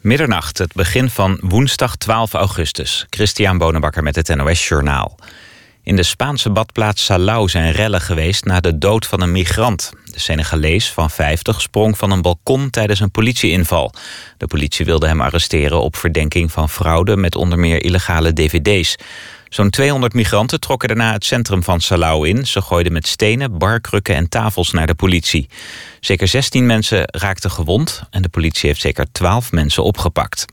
Middernacht, het begin van woensdag 12 augustus. Christian Bonenbakker met het NOS Journaal. In de Spaanse badplaats Salau zijn rellen geweest na de dood van een migrant. De Senegalees van 50 sprong van een balkon tijdens een politieinval. De politie wilde hem arresteren op verdenking van fraude met onder meer illegale dvd's. Zo'n 200 migranten trokken daarna het centrum van Salau in. Ze gooiden met stenen, barkrukken en tafels naar de politie. Zeker 16 mensen raakten gewond en de politie heeft zeker 12 mensen opgepakt.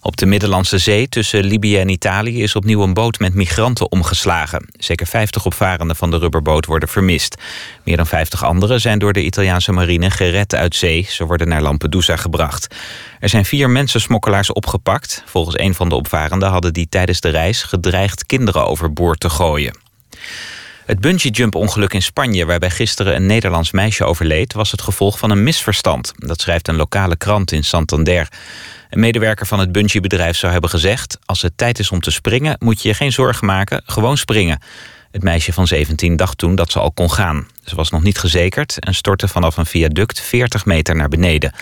Op de Middellandse Zee tussen Libië en Italië is opnieuw een boot met migranten omgeslagen. Zeker 50 opvarenden van de rubberboot worden vermist. Meer dan 50 anderen zijn door de Italiaanse marine gered uit zee. Ze worden naar Lampedusa gebracht. Er zijn vier mensensmokkelaars opgepakt. Volgens een van de opvarenden hadden die tijdens de reis gedreigd kinderen overboord te gooien. Het bungee-jump-ongeluk in Spanje, waarbij gisteren een Nederlands meisje overleed, was het gevolg van een misverstand. Dat schrijft een lokale krant in Santander. Een medewerker van het bungeebedrijf zou hebben gezegd: Als het tijd is om te springen, moet je je geen zorgen maken, gewoon springen. Het meisje van 17 dacht toen dat ze al kon gaan. Ze was nog niet gezekerd en stortte vanaf een viaduct 40 meter naar beneden.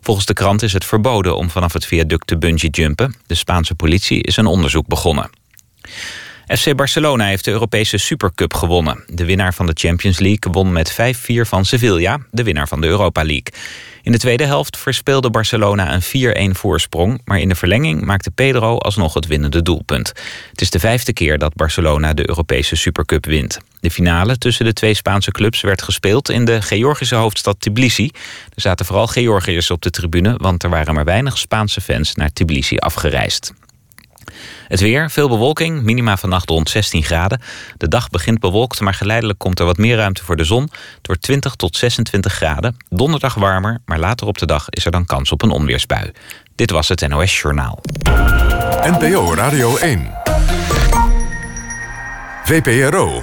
Volgens de krant is het verboden om vanaf het viaduct te bungee-jumpen. De Spaanse politie is een onderzoek begonnen. FC Barcelona heeft de Europese Supercup gewonnen. De winnaar van de Champions League won met 5-4 van Sevilla, de winnaar van de Europa League. In de tweede helft verspeelde Barcelona een 4-1 voorsprong... maar in de verlenging maakte Pedro alsnog het winnende doelpunt. Het is de vijfde keer dat Barcelona de Europese Supercup wint. De finale tussen de twee Spaanse clubs werd gespeeld in de Georgische hoofdstad Tbilisi. Er zaten vooral Georgiërs op de tribune... want er waren maar weinig Spaanse fans naar Tbilisi afgereisd. Het weer, veel bewolking, minima vannacht rond 16 graden. De dag begint bewolkt, maar geleidelijk komt er wat meer ruimte voor de zon. Door 20 tot 26 graden. Donderdag warmer, maar later op de dag is er dan kans op een onweersbui. Dit was het NOS Journaal. NPO Radio 1. VPRO.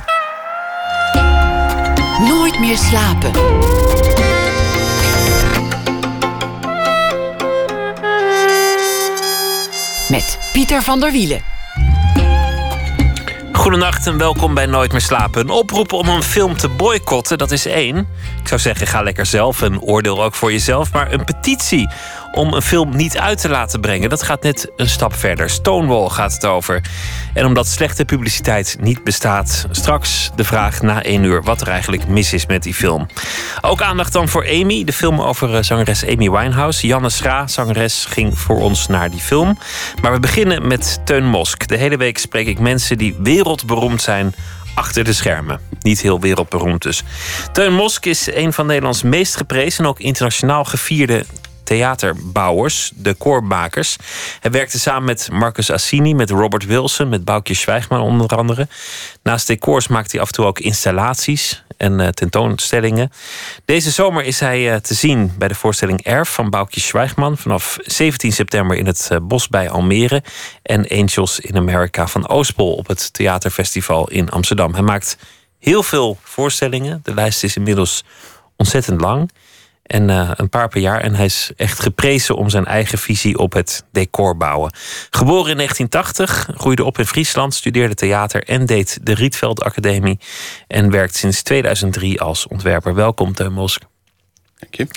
Nooit meer slapen. Met Pieter van der Wielen. Goedenacht en welkom bij Nooit meer slapen. Een oproep om een film te boycotten, dat is één. Ik zou zeggen, ga lekker zelf en oordeel ook voor jezelf. Maar een petitie om een film niet uit te laten brengen. Dat gaat net een stap verder. Stonewall gaat het over. En omdat slechte publiciteit niet bestaat, straks de vraag na één uur wat er eigenlijk mis is met die film. Ook aandacht dan voor Amy, de film over eh, zangeres Amy Winehouse. Janne Schra, zangeres, ging voor ons naar die film. Maar we beginnen met Teun Mosk. De hele week spreek ik mensen die wereldberoemd zijn achter de schermen. Niet heel wereldberoemd dus. Teun Mosk is een van Nederlands meest geprezen en ook internationaal gevierde theaterbouwers, de koormakers. Hij werkte samen met Marcus Assini, met Robert Wilson, met Boukje Zwijgman onder andere. Naast decors maakt hij af en toe ook installaties en uh, tentoonstellingen. Deze zomer is hij uh, te zien bij de voorstelling Erf van Boukje Zwijgman vanaf 17 september in het uh, Bos bij Almere en Angels in America van Oostpol op het Theaterfestival in Amsterdam. Hij maakt heel veel voorstellingen. De lijst is inmiddels ontzettend lang. En uh, een paar per jaar. En hij is echt geprezen om zijn eigen visie op het decor bouwen. Geboren in 1980, groeide op in Friesland, studeerde theater en deed de Rietveld Academie. En werkt sinds 2003 als ontwerper. Welkom, Teun Mosk. Dank je.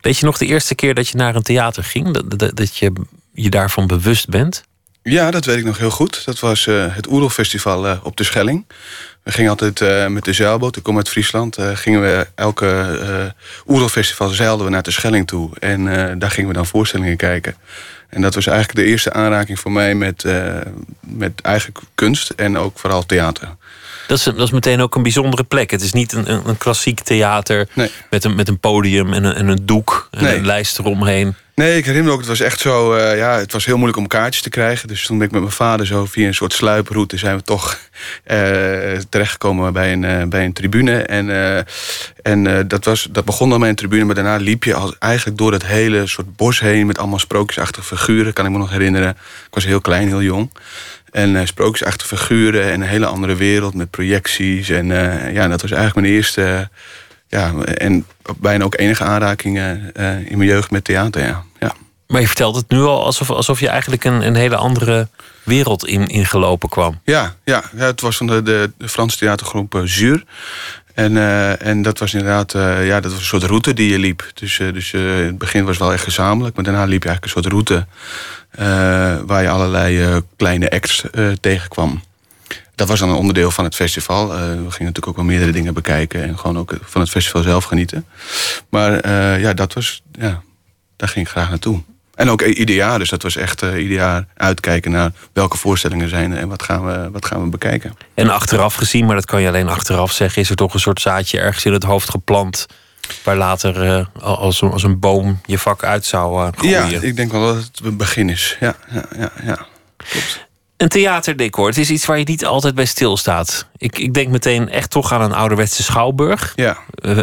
Weet je nog de eerste keer dat je naar een theater ging? Dat, dat, dat je je daarvan bewust bent? Ja, dat weet ik nog heel goed. Dat was uh, het Oerolfestival uh, op de Schelling. We gingen altijd uh, met de zeilboot, ik kom uit Friesland, uh, gingen we elke uh, Oerolfestival zeilden we naar de Schelling toe. En daar gingen we dan voorstellingen kijken. En dat was eigenlijk de eerste aanraking voor mij met, met eigen kunst en ook vooral theater. Dat is, dat is meteen ook een bijzondere plek. Het is niet een, een klassiek theater nee. met, een, met een podium en een, en een doek en nee. een lijst eromheen. Nee, ik herinner me ook, het was echt zo, uh, ja, het was heel moeilijk om kaartjes te krijgen. Dus toen ben ik met mijn vader zo via een soort sluiproute zijn we toch uh, terechtgekomen bij een, uh, bij een tribune. En, en dat, was, dat begon dan bij een tribune, maar daarna liep je als, eigenlijk door het hele soort bos heen met allemaal sprookjesachtige figuren, kan ik me nog herinneren. Ik was heel klein, heel jong. En uh, sprookjesachtige figuren en een hele andere wereld met projecties. En uh, ja, dat was eigenlijk mijn eerste ja, en bijna ook enige aanrakingen uh, in mijn jeugd met theater. Ja. Ja. Maar je vertelt het nu al alsof, alsof je eigenlijk een, een hele andere wereld in, ingelopen kwam. Ja, ja, ja, het was van de, de, de Franse theatergroep uh, Zuur. En, uh, en dat was inderdaad ja, dat was een soort route die je liep. Dus, dus in het begin was het wel echt gezamenlijk. Maar daarna liep je eigenlijk een soort route... waar je allerlei kleine acts tegenkwam. Dat was dan een onderdeel van het festival. we gingen natuurlijk ook wel meerdere dingen bekijken... en gewoon ook van het festival zelf genieten. Maar ja, dat was... Ja, daar ging ik graag naartoe. En ook ieder jaar, dus dat was echt uh, ieder jaar uitkijken naar welke voorstellingen zijn en wat gaan, we, wat gaan we bekijken. En achteraf gezien, maar dat kan je alleen achteraf zeggen, is er toch een soort zaadje ergens in het hoofd geplant. Waar later uh, als, als een boom je vak uit zou uh, groeien. Ja, ik denk wel dat het een begin is. Ja, ja, ja, ja. klopt. Een theaterdecor, het is iets waar je niet altijd bij stilstaat. Ik, ik denk meteen echt toch aan een ouderwetse schouwburg. Ja.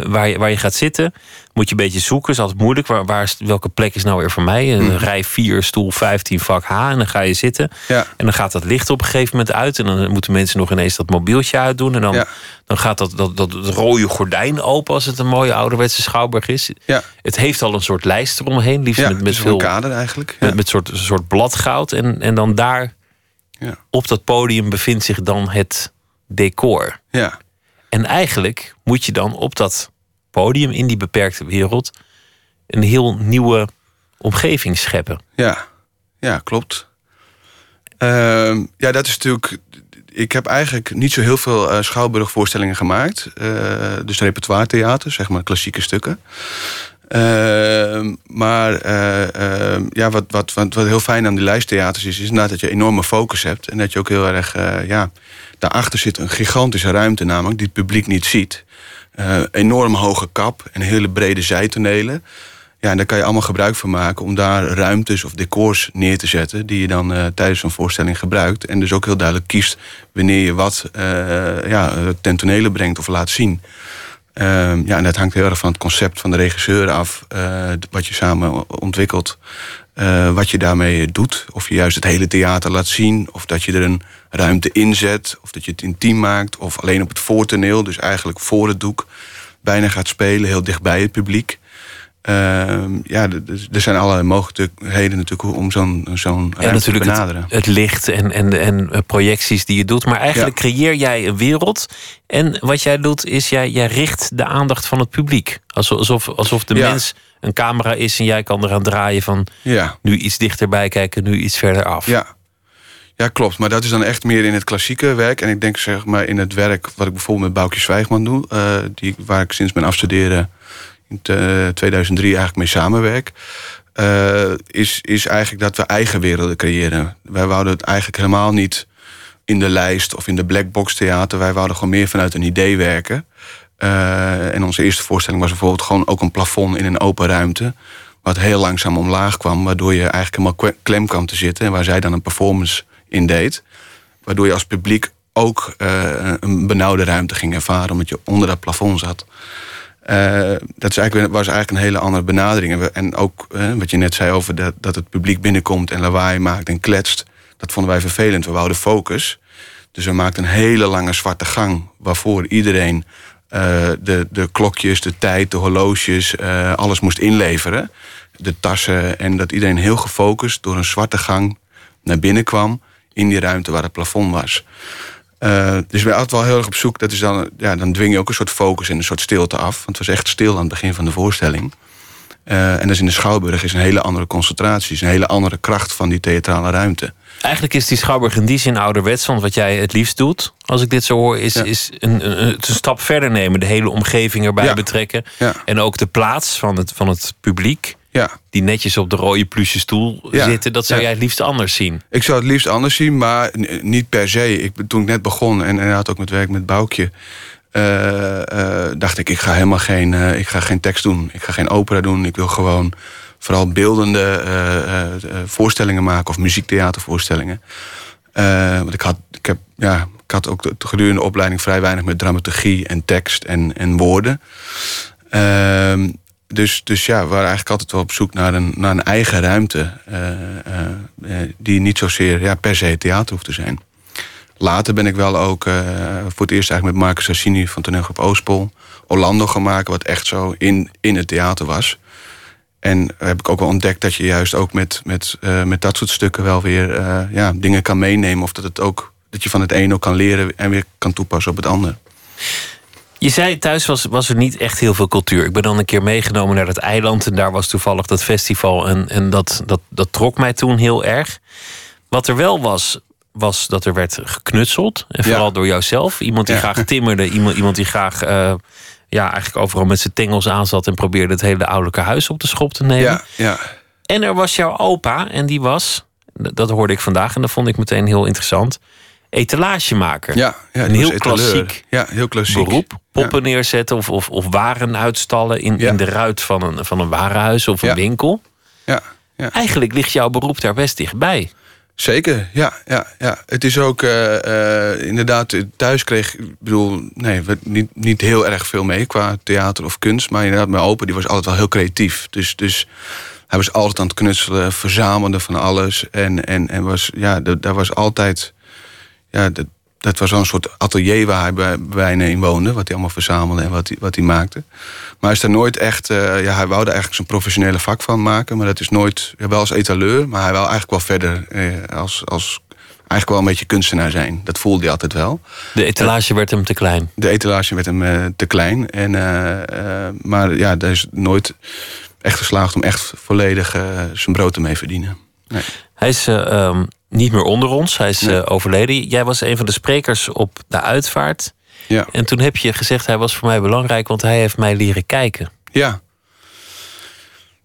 waar, je, waar je gaat zitten. Moet je een beetje zoeken, is altijd moeilijk. Waar, waar, welke plek is nou weer voor mij? Een rij 4, stoel 15, vak H. En dan ga je zitten. Ja. En dan gaat dat licht op een gegeven moment uit. En dan moeten mensen nog ineens dat mobieltje uitdoen. En dan, Ja. dan gaat dat, dat, dat, rode gordijn open als het een mooie ouderwetse schouwburg is. Ja. Het heeft al een soort lijst eromheen. Liefst met, met veel kader eigenlijk. Met, met soort, soort bladgoud. En, en dan daar Ja. op dat podium bevindt zich dan het decor. Ja. En eigenlijk moet je dan op dat podium in die beperkte wereld een heel nieuwe omgeving scheppen. Ja, ja klopt. Ehm, ja, dat is natuurlijk. Ik heb eigenlijk niet zo heel veel eh, schouwburgvoorstellingen gemaakt. Eh, dus repertoire theater, zeg maar klassieke stukken. Ehm, maar eh, ehm, ja, wat, wat, wat, wat heel fijn aan die lijsttheaters is, is inderdaad dat je enorme focus hebt. En dat je ook heel erg, eh, ja, daarachter zit een gigantische ruimte namelijk, die het publiek niet ziet. Eh, enorm hoge kap en hele brede zijtonelen. Ja, en daar kan je allemaal gebruik van maken om daar ruimtes of decors neer te zetten. die je dan tijdens een voorstelling gebruikt. En dus ook heel duidelijk kiest wanneer je wat ja, ten tonele brengt of laat zien. Ehm, ja, en dat hangt heel erg van het concept van de regisseur af. eh, wat je samen ontwikkelt. eh, wat je daarmee doet. Of je juist het hele theater laat zien. Of dat je er een ruimte in zet. Of dat je het intiem maakt. Of alleen op het voortoneel, dus eigenlijk voor het doek. Bijna gaat spelen, heel dicht bij het publiek. Ehm, ja, er zijn allerlei mogelijkheden natuurlijk om zo'n zo'n ruimte te benaderen. het, het licht en, en, en eh, projecties die je doet. Maar eigenlijk creëer jij een wereld. En wat jij doet is, jij, jij richt de aandacht van het publiek. Alsof, alsof, de Ja. mens een camera is en jij kan eraan draaien van... Ja. nu iets dichterbij kijken, nu iets verder af. Ja. ja, klopt. Maar dat is dan echt meer in het klassieke werk. En ik denk zeg maar in het werk wat ik bijvoorbeeld met Boukje Zwijgman doe... eh, die, waar ik sinds mijn afstuderen in te- 2003 eigenlijk mee samenwerk... eh, is, is eigenlijk dat we eigen werelden creëren. Wij wouden het eigenlijk helemaal niet in de lijst of in de blackbox theater. Wij wouden gewoon meer vanuit een idee werken. Eh, en onze eerste voorstelling was bijvoorbeeld gewoon ook een plafond in een open ruimte. Wat heel langzaam omlaag kwam, waardoor je eigenlijk helemaal klem kwam te zitten. En waar zij dan een performance in deed. Waardoor je als publiek ook eh, een benauwde ruimte ging ervaren, omdat je onder dat plafond zat. Eh, dat is eigenlijk, was eigenlijk een hele andere benadering. En, ook eh, wat je net zei over dat, dat het publiek binnenkomt en lawaai maakt en kletst. Dat vonden wij vervelend. We wouden focus. Dus we maakten een hele lange zwarte gang. Waarvoor iedereen eh, de, de klokjes, de tijd, de horloges, alles moest inleveren. De tassen. En dat iedereen heel gefocust door een zwarte gang naar binnen kwam. In die ruimte waar het plafond was. Eh, dus we altijd wel heel erg op zoek. Dat is dan, ja, dan dwing je ook een soort focus en een soort stilte af. Want het was echt stil aan het begin van de voorstelling. Eh, en dat is in de Schouwburg is een hele andere concentratie. is een hele andere kracht van die theatrale ruimte. Eigenlijk is die Schouwburg in die zin ouderwets. Want wat jij het liefst doet, als ik dit zo hoor... is, Ja. is een, een, het een stap verder nemen. De hele omgeving erbij Ja. betrekken. Ja. En ook de plaats van het, van het publiek... Ja, die netjes op de rode pluche stoel Ja. zitten... dat zou Ja. jij het liefst anders zien. ik zou het liefst anders zien, maar niet per se. Ik, toen ik net begon en inderdaad ook met werk met Boukje... eh, eh, dacht ik, ik ga helemaal geen, eh, ik ga geen tekst doen. Ik ga geen opera doen. Ik wil gewoon vooral beeldende voorstellingen maken... of muziektheatervoorstellingen. Want ik had, ik, heb, ja, ik had ook de- gedurende de opleiding vrij weinig met dramaturgie en tekst en, en woorden. Ehm, dus, dus ja, we waren eigenlijk altijd wel op zoek naar een, naar een eigen ruimte. eh, eh, eh, die niet zozeer ja, per se theater hoeft te zijn. Later ben ik wel ook voor het eerst eigenlijk met Marcus Sassini van toneelgroep Oostpol... Orlando gemaakt, wat echt zo in, in het theater was. En heb ik ook wel ontdekt dat je juist ook met, met, met dat soort stukken wel weer ja, dingen kan meenemen. Of dat, het ook, dat je van het een ook kan leren en weer kan toepassen op het ander. Je zei thuis was, was er niet echt heel veel cultuur. Ik ben dan een keer meegenomen naar dat eiland en daar was toevallig dat festival en, en dat, dat, dat trok mij toen heel erg. Wat er wel was, was dat er werd geknutseld. En vooral Ja. door jouzelf. Iemand die Ja. graag timmerde, iemand, iemand die graag eh, ja, eigenlijk overal met zijn tengels aan zat en probeerde het hele ouderlijke huis op de schop te nemen. Ja, ja. En er was jouw opa, en die was, dat hoorde ik vandaag en dat vond ik meteen heel interessant, etalagemaker. Ja, ja Een heel klassiek Ja, heel klassiek. beroep. Poppen neerzetten of, of, of waren uitstallen in, Ja. in de ruit van een, van een warenhuis of een Ja. winkel. Ja, ja. Eigenlijk ligt jouw beroep daar best dichtbij. Zeker, ja, ja, ja. Het is ook eh, eh, inderdaad, thuis kreeg ik bedoel, nee, niet, niet heel erg veel mee qua theater of kunst. Maar inderdaad, mijn opa die was altijd wel heel creatief. Dus, dus hij was altijd aan het knutselen, verzamelde van alles. En, en, en was, ja, da- daar was altijd, ja, dat, dat was wel een soort atelier waar hij bij, bijna in woonde. Wat hij allemaal verzamelde en wat hij, wat hij maakte. Maar hij is daar nooit echt, eh, ja, hij wou er eigenlijk zijn professionele vak van maken. Maar dat is nooit, ja, wel als etaleur, maar hij wou eigenlijk wel verder eh, als, als eigenlijk wel een beetje kunstenaar zijn. Dat voelde hij altijd wel. De etalage werd hem te klein. De etalage werd hem eh, te klein. En, eh, maar ja, daar is nooit echt geslaagd om echt volledig zijn brood ermee te verdienen. Nee. Hij is eh, ehm, niet meer onder ons, hij is Nee. eh, overleden. Jij was een van de sprekers op de uitvaart. Ja. En toen heb je gezegd, hij was voor mij belangrijk, want hij heeft mij leren kijken. Ja,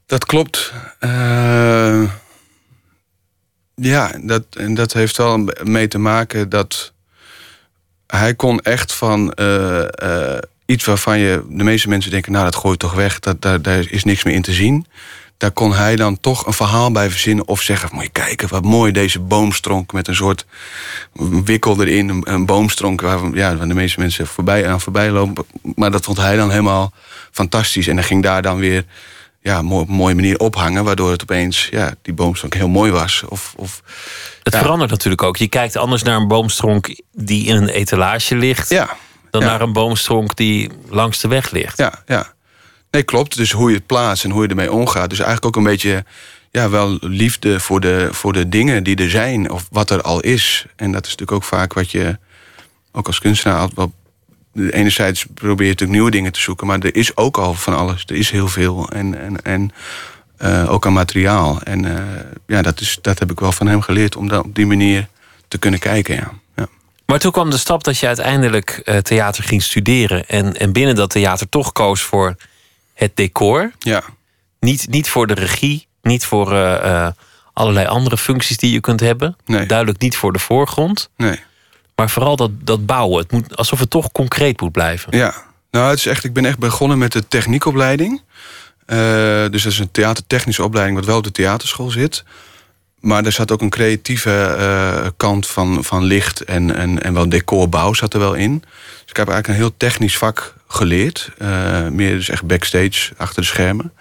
dat klopt. Eh, ja, dat, en dat heeft wel mee te maken dat hij kon echt van eh, iets waarvan je de meeste mensen denken, nou dat gooi je toch weg, dat, daar, daar is niks meer in te zien. Daar kon hij dan toch een verhaal bij verzinnen of zeggen: Moet je kijken, wat mooi deze boomstronk met een soort wikkel erin, een, een boomstronk waar, ja, waar de meeste mensen voorbij, aan voorbij lopen. Maar dat vond hij dan helemaal fantastisch. En hij ging daar dan weer ja, mooi, op een mooie manier ophangen, waardoor het opeens ja, die boomstronk heel mooi was. Of, of, Het Ja. verandert natuurlijk ook. Je kijkt anders naar een boomstronk die in een etalage ligt... ja, dan ja. naar een boomstronk die langs de weg ligt. Ja, ja. Nee, klopt. Dus hoe je het plaatst en hoe je ermee omgaat. Dus eigenlijk ook een beetje, ja, wel liefde voor de, voor de dingen die er zijn. Of wat er al is. En dat is natuurlijk ook vaak wat je, ook als kunstenaar, wel... Enerzijds probeer je natuurlijk nieuwe dingen te zoeken. Maar er is ook al van alles. Er is heel veel. En, en, en eh, ook aan materiaal. En eh, ja, dat, is, dat heb ik wel van hem geleerd. Om dat op die manier te kunnen kijken, ja. ja. Maar toen kwam de stap dat je uiteindelijk eh, theater ging studeren... En, en binnen dat theater toch koos voor het decor. Ja, Niet, niet voor de regie, niet voor eh, eh, allerlei andere functies die je kunt hebben. Nee. Duidelijk niet voor de voorgrond. nee. Maar vooral dat, dat bouwen. Het moet, alsof het toch concreet moet blijven. Ja, nou, het is echt, ik ben echt begonnen met de techniekopleiding. Eh, dus dat is een theatertechnische opleiding, wat wel op de theaterschool zit. Maar er zat ook een creatieve kant van, van licht en, en, en wel decorbouw zat er wel in. Dus ik heb eigenlijk een heel technisch vak geleerd. Eh, meer dus echt backstage, achter de schermen.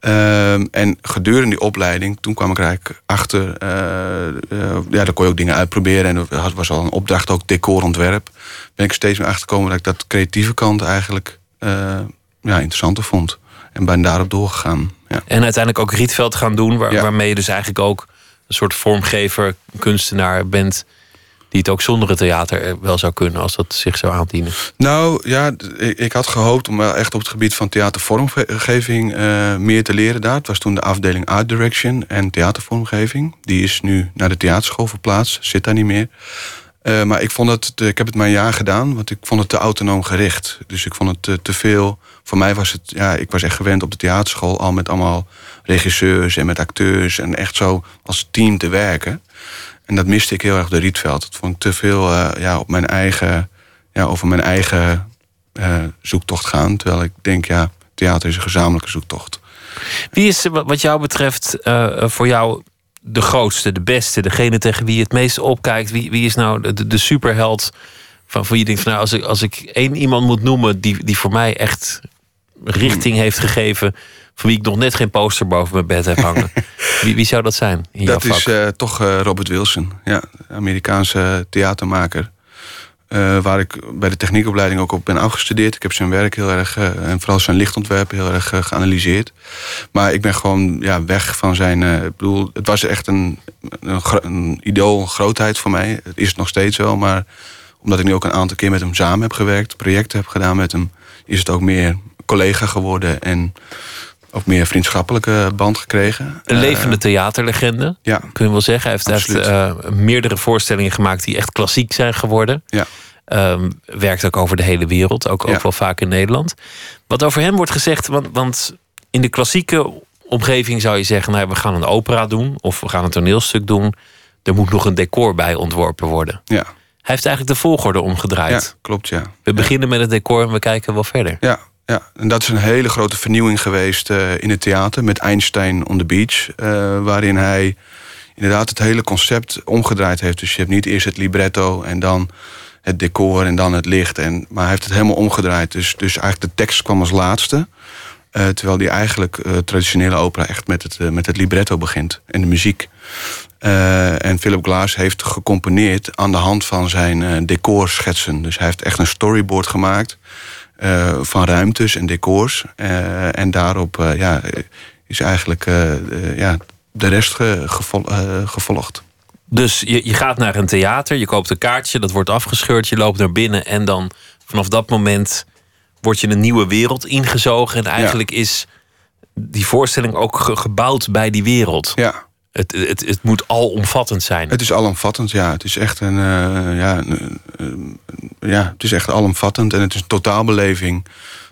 Ehm, en gedurende die opleiding, toen kwam ik er eigenlijk achter... eh, eh, ja, daar kon je ook dingen uitproberen. En er was al een opdracht, ook decorontwerp. Ben ik steeds meer achtergekomen dat ik dat creatieve kant eigenlijk ja, interessanter vond. En ben daarop doorgegaan. Ja. En uiteindelijk ook Rietveld gaan doen. Waar, Ja. Waarmee je dus eigenlijk ook een soort vormgever, kunstenaar bent. Die het ook zonder het theater eh, wel zou kunnen als dat zich zou aandienen. Nou ja, ik, had gehoopt om wel echt op het gebied van theatervormgeving eh, meer te leren daar. Het was toen de afdeling Art Direction en theatervormgeving. Die is nu naar de theaterschool verplaatst, zit daar niet meer. Eh, maar ik, vond het, ik heb het maar een jaar gedaan, want ik vond het te autonoom gericht. Dus ik vond het te, te veel. Voor mij was het, ja, ik was echt gewend op de theaterschool al met allemaal regisseurs en met acteurs en echt zo als team te werken. En dat miste ik heel erg de Rietveld. Dat vond ik te veel eh, ja, op mijn eigen, ja, over mijn eigen eh, zoektocht gaan. Terwijl ik denk, ja, theater is een gezamenlijke zoektocht. Wie is wat jou betreft eh, voor jou de grootste, de beste, degene tegen wie je het meest opkijkt? Wie, wie is nou de, superheld van, van je denkt van nou, als ik, als ik één iemand moet noemen die, die voor mij echt richting heeft gegeven, van wie ik nog net geen poster boven mijn bed heb hangen. wie, wie zou dat zijn dat is eh, toch eh, Robert Wilson, ja, Amerikaanse theatermaker. Eh, waar ik bij de techniekopleiding ook op ben afgestudeerd. Ik heb zijn werk heel erg, en vooral zijn lichtontwerp, heel erg geanalyseerd. Maar ik ben gewoon ja, weg van zijn. ik bedoel, het was echt een, een, idool, een grootheid voor mij. Het is het nog steeds wel, maar omdat ik nu ook een aantal keer met hem samen heb gewerkt, projecten heb gedaan met hem, is het ook meer collega geworden en ook meer vriendschappelijke band gekregen. Een levende theaterlegende, ja, kun je wel zeggen. Hij heeft, uh, meerdere voorstellingen gemaakt die echt klassiek zijn geworden. Ja. Um, werkt ook over de hele wereld, ook, wel vaak in Nederland. Wat over hem wordt gezegd, want, want in de klassieke omgeving zou je zeggen: nou, we gaan een opera doen of we gaan een toneelstuk doen. Er moet nog een decor bij ontworpen worden. ja, Hij heeft eigenlijk de volgorde ja, omgedraaid. klopt, ja. We beginnen met het decor en we kijken wel verder. Ja, ja, en dat is een hele grote vernieuwing geweest eh, in het theater met Einstein on the Beach. eh, waarin hij inderdaad het hele concept omgedraaid heeft. Dus je hebt niet eerst het libretto en dan het decor en dan het licht. En, maar hij heeft het helemaal omgedraaid. Dus, dus eigenlijk de tekst kwam als laatste. eh, terwijl die eigenlijk traditionele opera echt met het, met het libretto begint en de muziek. En Philip Glass heeft gecomponeerd aan de hand van zijn eh, decorschetsen. Dus hij heeft echt een storyboard gemaakt eh, van ruimtes en decors. Eh, en daarop eh, ja, is eigenlijk ja, de rest ge- gevol- gevolgd. Dus je, je gaat naar een theater, je koopt een kaartje, dat wordt afgescheurd, je loopt naar binnen en dan vanaf dat moment word je een nieuwe wereld ingezogen. En eigenlijk is die voorstelling ook ge- gebouwd bij die wereld. Ja, Het, het, het moet alomvattend zijn. het is alomvattend. Ja, het is echt een, eh, ja, een- een- ja, het is echt alomvattend en het is een totaalbeleving.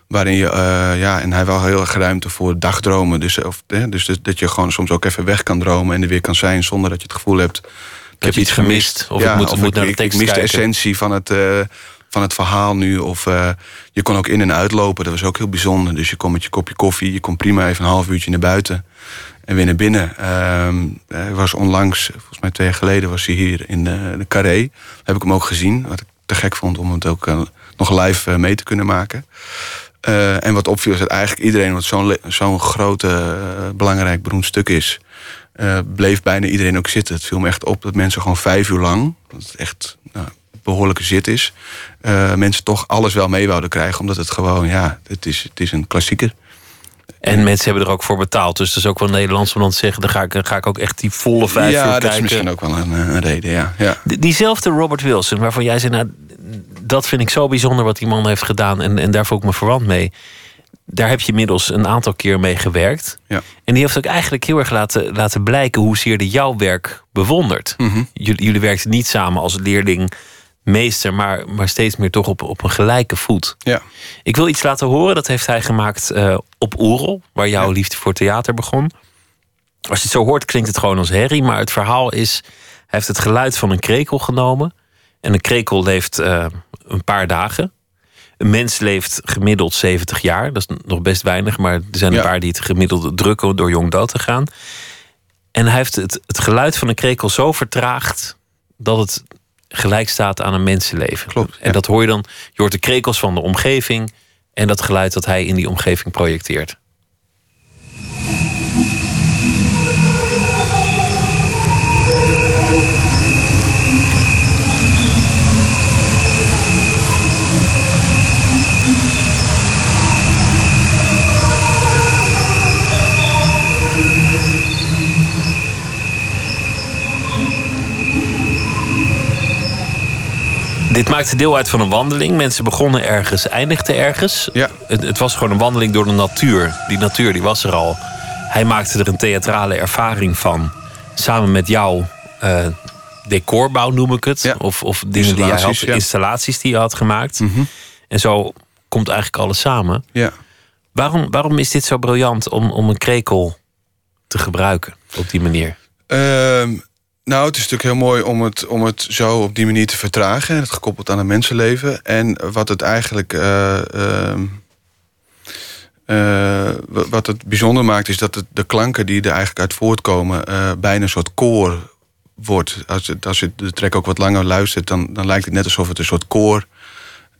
Waarin je, eh, ja, en hij wel heel erg ruimte voor dagdromen. Dus, of, hè, dus dat, dat je gewoon soms ook even weg kan dromen en er weer kan zijn zonder dat je het gevoel hebt. Dat heb je iets gemist, of ik moet- moet naar de ik, tekst ik mis de kijken. essentie van het, eh, van het verhaal nu. Of eh, je kon ook in- en uitlopen, dat was ook heel bijzonder. Dus je kon met je kopje koffie, je kon prima even een half uurtje naar buiten. En weer naar binnen. Ehm, hij was onlangs, volgens mij twee jaar geleden, was hij hier in de, de Carré. Heb ik hem ook gezien. Wat ik te gek vond om het ook eh, nog live eh, mee te kunnen maken. Eh, en wat opviel is dat eigenlijk iedereen, wat zo'n zo'n groot, eh, belangrijk, beroemd stuk is, eh, bleef bijna iedereen ook zitten. Het viel me echt op dat mensen gewoon vijf uur lang, dat het echt nou, behoorlijke zit is, eh, mensen toch alles wel mee wouden krijgen, omdat het gewoon, ja, het is, het is een klassieker. En mensen hebben er ook voor betaald. Dus dat is ook wel Nederlands om dan te zeggen... dan ga ik, dan ga ik ook echt die volle vijf ja, uur dat kijken. is misschien ook wel een, eh, een reden, ja. ja. Die- Diezelfde Robert Wilson, waarvan jij zei... Nou, dat vind ik zo bijzonder wat die man heeft gedaan... en, en daar voel ik me verwant mee. Daar heb je inmiddels een aantal keer mee gewerkt. Ja. En die heeft ook eigenlijk heel erg laten, laten blijken... hoezeer die jouw werk bewondert. Mhm. Jullie, jullie werkten niet samen als leerling meester... maar, maar steeds meer toch op, op een gelijke voet. ja. Ik wil iets laten horen, dat heeft hij gemaakt eh, op Oerol... waar jouw liefde voor theater begon. Als je het zo hoort, klinkt het gewoon als herrie... maar het verhaal is, hij heeft het geluid van een krekel genomen... en een krekel leeft eh, een paar dagen. Een mens leeft gemiddeld 70 jaar. Dat is nog best weinig, maar er zijn een paar die het gemiddeld drukken... door jong dood te gaan. En hij heeft het, het geluid van een krekel zo vertraagd... dat het gelijk staat aan een mensenleven. Klopt, En ja. dat hoor je dan. Je hoort de krekels van de omgeving... en dat geluid dat hij in die omgeving projecteert. Dit maakte deel uit van een wandeling. Mensen begonnen ergens, eindigden ergens. Ja. Het, het was gewoon een wandeling door de natuur. Die natuur die was er al. Hij maakte er een theatrale ervaring van. Samen met jou eh, decorbouw noem ik het. Ja. Of, of dingen die jij had, Installaties, ja. installaties die je had gemaakt. Mhm. En zo komt eigenlijk alles samen. ja. Waarom, waarom is dit zo briljant om, om een krekel te gebruiken op die manier? Ehm, nou, het is natuurlijk heel mooi om het, om het zo op die manier te vertragen. Het gekoppeld aan een mensenleven. En wat het eigenlijk. eh, eh, wa- wat het bijzonder maakt, is dat het, de klanken die er eigenlijk uit voortkomen. eh, bijna een soort koor wordt. Als, het, als je de track ook wat langer luistert, dan, dan lijkt het net alsof het een soort koor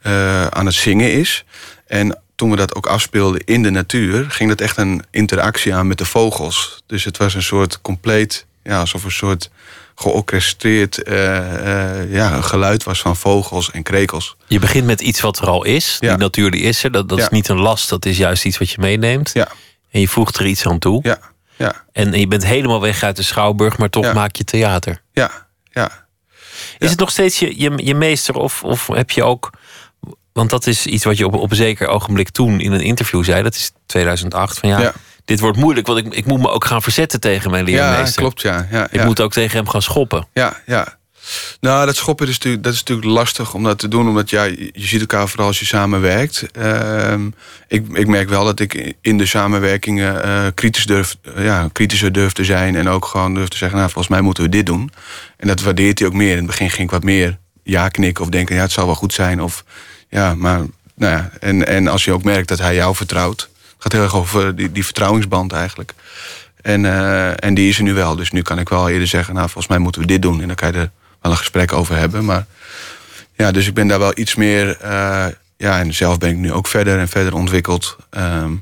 eh, aan het zingen is. En toen we dat ook afspeelden in de natuur, ging dat echt een interactie aan met de vogels. Dus het was een soort compleet, ja, alsof een soort georchestreerd eh, eh, ja, geluid was van vogels en krekels. Je begint met iets wat er al is. Die natuur die is er. Dat, dat is niet een last, dat is juist iets wat je meeneemt. Ja, En je voegt er iets aan toe. ja, ja, En, en je bent helemaal weg uit de schouwburg, maar toch Ja. maak je theater. ja, ja. Is het nog steeds je, je, je meester of, of heb je ook... Want dat is iets wat je op, op een zeker ogenblik toen in een interview zei. Dat is 2008. Van ja, Ja. Dit wordt moeilijk, want ik, ik moet me ook gaan verzetten tegen mijn Ja, leermeester. klopt, ja. ja, Ik ja. moet ook tegen hem gaan schoppen. Ja, ja. Nou, dat schoppen is natuurlijk, dat is natuurlijk lastig om dat te doen, omdat ja, je ziet elkaar vooral als je samenwerkt. Ehm, ik, ik merk wel dat ik in de samenwerkingen eh, kritisch durf, eh, ja, kritischer durf te zijn en ook gewoon durf te zeggen, nou, volgens mij moeten we dit doen. En dat waardeert hij ook meer. In het begin ging ik wat meer ja knikken of denken, ja, het zal wel goed zijn. Of ja, maar nou ja, en, en als je ook merkt dat hij jou vertrouwt, gaat heel erg over die, die vertrouwingsband eigenlijk. En, eh, en die is er nu wel. Dus nu kan ik wel eerder zeggen, nou, volgens mij moeten we dit doen. En dan kan je er wel een gesprek over hebben. Maar ja, dus ik ben daar wel iets meer. eh, ja, en zelf ben ik nu ook verder en verder ontwikkeld. Ehm,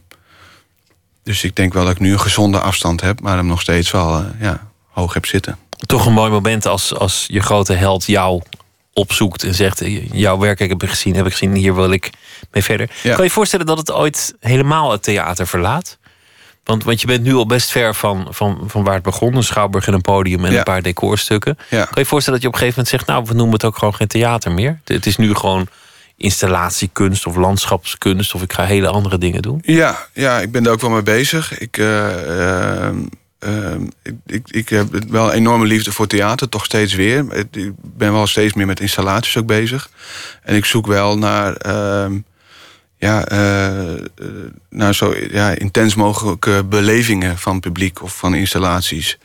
dus ik denk wel dat ik nu een gezonde afstand heb, maar hem nog steeds wel eh, ja, hoog heb zitten. Toch een mooi moment als, als je grote held jou opzoekt en zegt: Jouw werk heb ik gezien, heb ik gezien, hier wil ik mee verder. Ja. Kan je je voorstellen dat het ooit helemaal het theater verlaat? Want, want je bent nu al best ver van, van, van waar het begon: een schouwburg en een podium en Ja. een paar decorstukken. Ja. Kan je je voorstellen dat je op een gegeven moment zegt: Nou, we noemen het ook gewoon geen theater meer? Het is nu gewoon installatiekunst of landschapskunst, of ik ga hele andere dingen doen. Ja, ja, ik ben daar ook wel mee bezig. Ik, eh, ehm, ehm, ik, ik, heb wel enorme liefde voor theater, toch steeds weer. Ik ben wel steeds meer met installaties ook bezig. En ik zoek wel naar, ehm, ja, eh, naar zo ja, intens mogelijke belevingen van publiek of van installaties.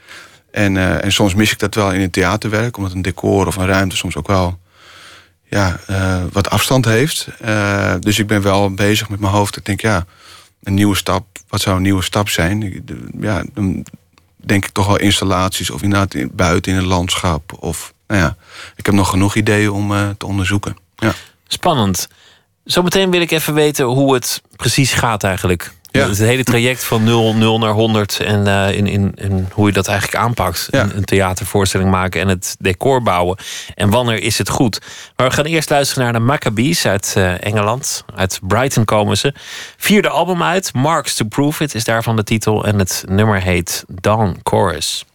En, eh, en soms mis ik dat wel in het theaterwerk, omdat een decor of een ruimte soms ook wel ja, wat afstand heeft. Dus ik ben wel bezig met mijn hoofd. Ik denk, ja, een nieuwe stap. Wat zou een nieuwe stap zijn? Ja, denk ik toch wel installaties of inderdaad in- buiten in het landschap. Of, nou ja, ik heb nog genoeg ideeën om eh, te onderzoeken. Ja. Spannend. Zometeen wil ik even weten hoe het precies gaat eigenlijk. Ja. Het hele traject van 0, 0 naar 100 en, eh, in, in, in hoe je dat eigenlijk aanpakt. Ja. Een, een theatervoorstelling maken en het decor bouwen. En wanneer is het goed? Maar we gaan eerst luisteren naar de Maccabees uit eh, Engeland. Uit Brighton komen ze. Vierde album uit, Marks to Prove It is daarvan de titel. En het nummer heet Dawn Chorus.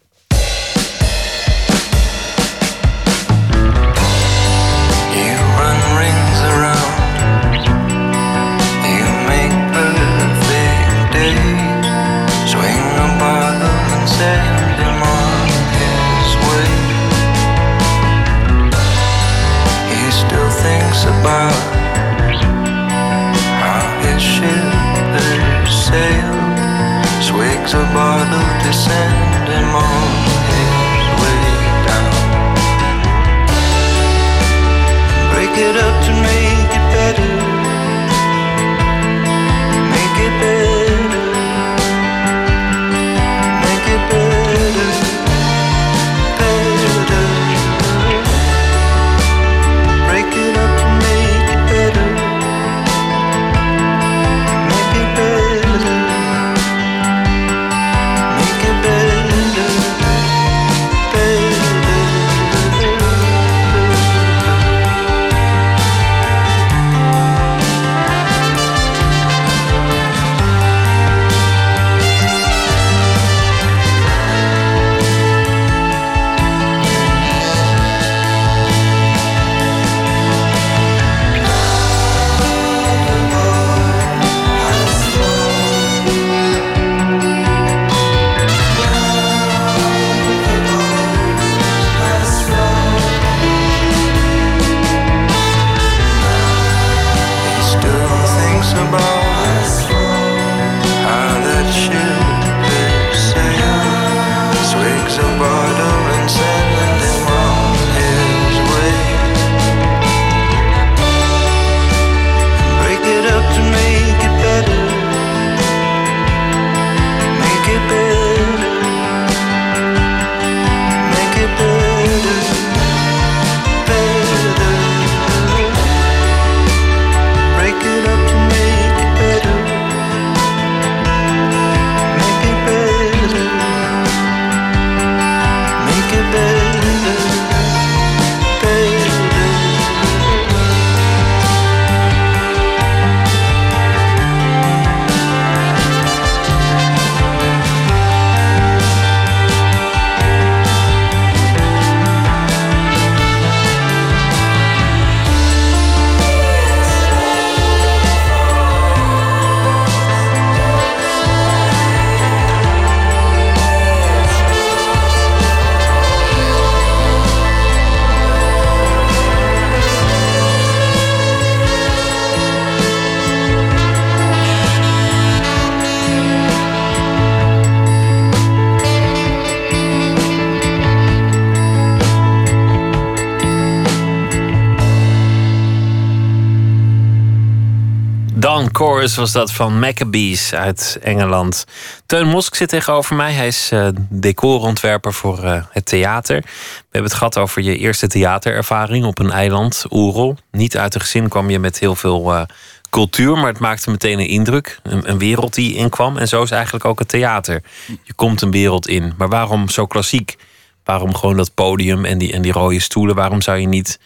Was dat van Maccabees uit Engeland. Teun Mosk zit tegenover mij. Hij is uh, decorontwerper voor uh, het theater. We hebben het gehad over je eerste theaterervaring op een eiland, Oerol. Niet uit een gezin kwam je met heel veel uh, cultuur, maar het maakte meteen een indruk. Een, een, wereld die inkwam. En zo is eigenlijk ook het theater. Je komt een wereld in. Maar waarom zo klassiek? Waarom gewoon dat podium en die, en die rode stoelen? Waarom zou je niet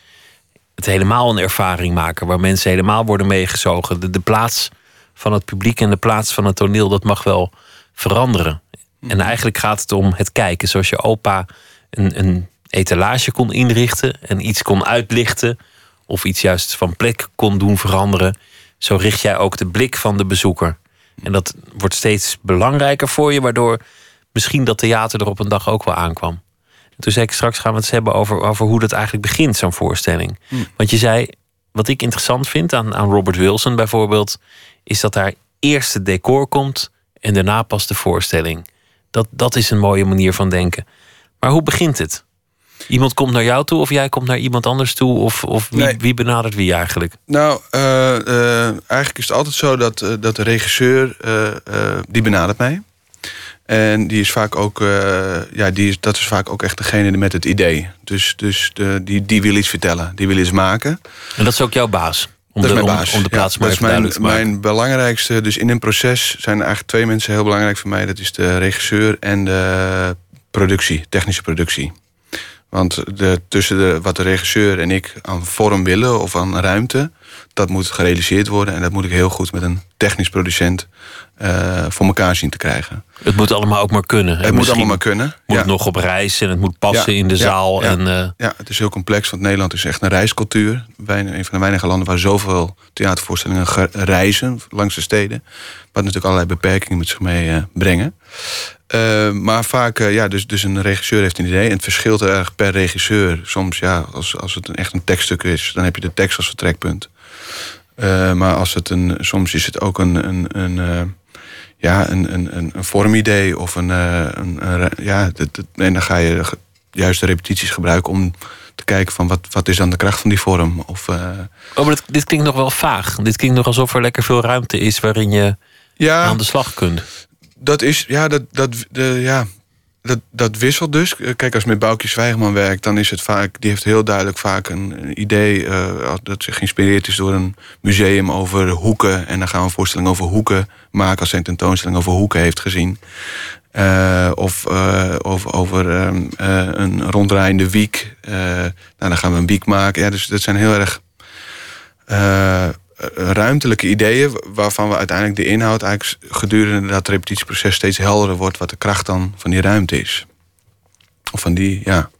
het helemaal een ervaring maken waar mensen helemaal worden meegezogen. De, de plaats van het publiek en de plaats van het toneel, dat mag wel veranderen. En eigenlijk gaat het om het kijken. Zoals je opa een, een etalage kon inrichten en iets kon uitlichten, of iets juist van plek kon doen veranderen, zo richt jij ook de blik van de bezoeker. En dat wordt steeds belangrijker voor je, waardoor misschien dat theater er op een dag ook wel aankwam. Toen zei ik straks gaan we het hebben over, over hoe dat eigenlijk begint, zo'n voorstelling. Want je zei, wat ik interessant vind aan, aan Robert Wilson bijvoorbeeld, is dat daar eerst het decor komt en daarna pas de voorstelling. Dat, dat is een mooie manier van denken. Maar hoe begint het? Iemand komt naar jou toe of jij komt naar iemand anders toe? Of, of wie, Nee. wie benadert wie eigenlijk? Nou, eh, eh, eigenlijk is het altijd zo dat, eh, dat de regisseur, die benadert mij. En die is vaak ook, ja, die is, dat is vaak ook echt degene met het idee. Dus, dus de, die, die wil iets vertellen, die wil iets maken. En dat is ook jouw baas. Om dat de, is mijn om- baas. Om, de plaats Ja, maar dat is mijn, te mijn belangrijkste. Dus in een proces zijn er eigenlijk twee mensen heel belangrijk voor mij. Dat is de regisseur en de productie, technische productie. Want de, tussen de, wat de regisseur en ik aan vorm willen of aan ruimte, dat moet gerealiseerd worden. En dat moet ik heel goed met een technisch producent eh, voor elkaar zien te krijgen. Het moet allemaal ook maar kunnen. En het moet allemaal maar kunnen. Moet ja. het nog op reis en het moet passen Ja, in de ja, zaal. ja. En, eh, Ja, het is heel complex, want Nederland is echt een reiscultuur. Een van de weinige landen waar zoveel theatervoorstellingen ge- reizen langs de steden. Wat natuurlijk allerlei beperkingen met zich mee eh, brengen. Eh, maar vaak, eh, ja, dus, dus een regisseur heeft een idee. En het verschilt erg per regisseur. Soms, ja, als, als het een, echt een tekststuk is, dan heb je de tekst als vertrekpunt. Eh, maar als het een, soms is het ook een, een, een, ja, een, een, een, een vormidee of een, een, ja, dat, dat- en dan ga je juist de repetities gebruiken om te kijken van wat, wat is dan de kracht van die vorm. Of, Oh, maar dit, dit klinkt nog wel vaag. Dit klinkt nog alsof er lekker veel ruimte is waarin je ja, aan de slag kunt. Dat is, ja, dat, dat, de, ja, dat, dat wisselt dus. Eh, Kijk, als met Boukje Zwijgman werkt, dan is het vaak, die heeft heel duidelijk vaak een, idee eh, dat zich geïnspireerd is door een museum over hoeken. En dan gaan we een voorstelling over hoeken maken als hij een tentoonstelling over hoeken heeft gezien. Eh, of uh, over, over uh, een ronddraaiende wiek. Nou, dan gaan we een wiek maken. Ja, dus dat zijn heel erg ruimtelijke ideeën... waarvan we uiteindelijk de inhoud eigenlijk gedurende dat repetitieproces... steeds helderder wordt wat de kracht dan van die ruimte is. Of van die, ja...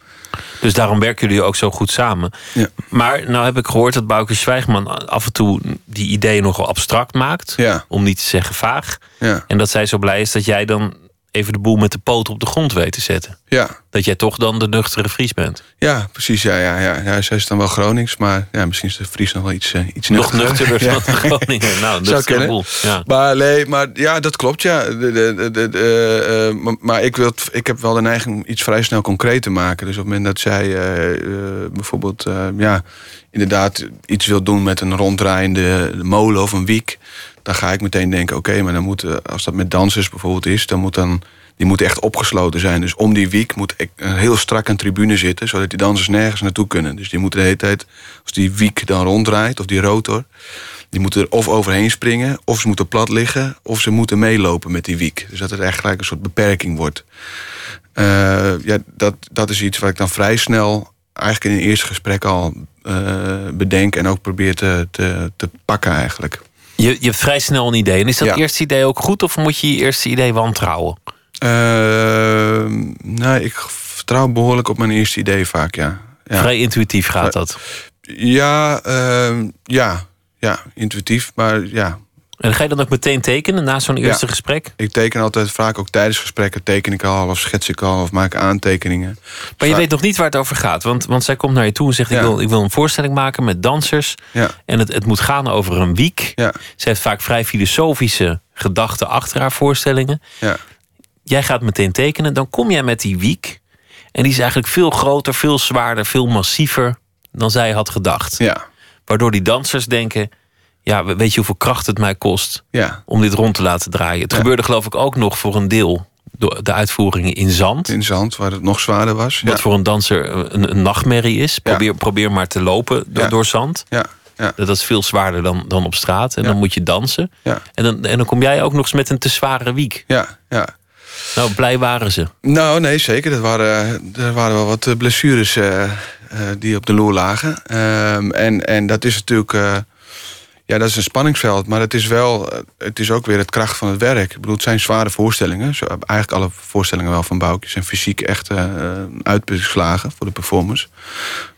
Dus daarom werken jullie ook zo goed samen. Ja. Maar nou heb ik gehoord dat Bouke Zwijgman af en toe die ideeën nogal abstract maakt. Ja. Om niet te zeggen vaag. Ja. En dat zij zo blij is dat jij dan even de boel met de poot op de grond weet te zetten. Ja, Dat jij toch dan de nuchtere Fries bent. ja precies. Ja, ja, ja. ja, zij is dan wel Gronings, maar ja, misschien is de Fries nog wel iets, uh, iets Nog nuchterder Ja. dan de Groningen. Nou, nuchtere kunnen. boel. Ja. Maar nee, maar ja, dat klopt, ja. De, de, de, de- de, eh, maar- maar ik, wil, ik heb wel de neiging om iets vrij snel concreet te maken. Dus op het moment dat zij eh, eh, bijvoorbeeld, eh, ja, inderdaad iets wil doen met een ronddraaiende molen of een wiek, dan ga ik meteen denken, oké, maar dan moet, eh, als dat met dansers bijvoorbeeld is, dan moet dan, die moeten echt opgesloten zijn. Dus om die wiek moet heel strak een tribune zitten, zodat die dansers nergens naartoe kunnen. Dus die moeten de hele tijd, als die wiek dan ronddraait, of die rotor, die moeten er of overheen springen, of ze moeten plat liggen, of ze moeten meelopen met die wiek. Dus dat het echt gelijk een soort beperking wordt. Eh, ja, dat, dat is iets wat ik dan vrij snel, eigenlijk in een eerste gesprek al eh, bedenk en ook probeer te, te, te pakken eigenlijk. Je, je hebt vrij snel een idee. En is dat Ja. eerste idee ook goed of moet je je eerste idee wantrouwen? Eh, nou, ik vertrouw behoorlijk op mijn eerste idee vaak, ja. Ja, Vrij intuïtief gaat dat. ja, eh, ja, ja, intuïtief, maar ja, En ga je dan ook meteen tekenen na zo'n eerste gesprek? Ik teken altijd vaak ook tijdens gesprekken teken ik al of schets ik al of maak aantekeningen. Maar je Vaak- weet nog niet waar het over gaat. Want, want zij komt naar je toe en zegt: ik, wil, ik wil een voorstelling maken met dansers. Ja, En het, het moet gaan over een week. ja, Ze heeft vaak vrij filosofische gedachten achter haar voorstellingen. ja, Jij gaat meteen tekenen. Dan kom jij met die wiek. En die is eigenlijk veel groter, veel zwaarder, veel massiever dan zij had gedacht. ja, Waardoor die dansers denken: ja, weet je hoeveel kracht het mij kost Ja, om dit rond te laten draaien? Het Ja. gebeurde geloof ik ook nog voor een deel door de uitvoeringen in zand. in zand, waar het nog zwaarder was. Wat Ja, voor een danser een, een nachtmerrie is. Probeer, probeer maar te lopen door, door zand. ja, ja, Dat is veel zwaarder dan, dan op straat. En Ja. dan moet je dansen. ja, En dan, en dan kom jij ook nog eens met een te zware wiek. ja, ja. Nou, blij waren ze. Nou, nee, zeker. Dat waren, er waren wel wat eh, blessures eh, eh, die op de loer lagen. Ehm, en, en dat is natuurlijk... ja, dat is een spanningsveld. Maar het is wel... eh, Het is ook weer het kracht van het werk. Ik bedoel, het zijn zware voorstellingen. Eigenlijk alle voorstellingen wel van Boukje zijn fysiek echt eh uitbeslagen voor de performance.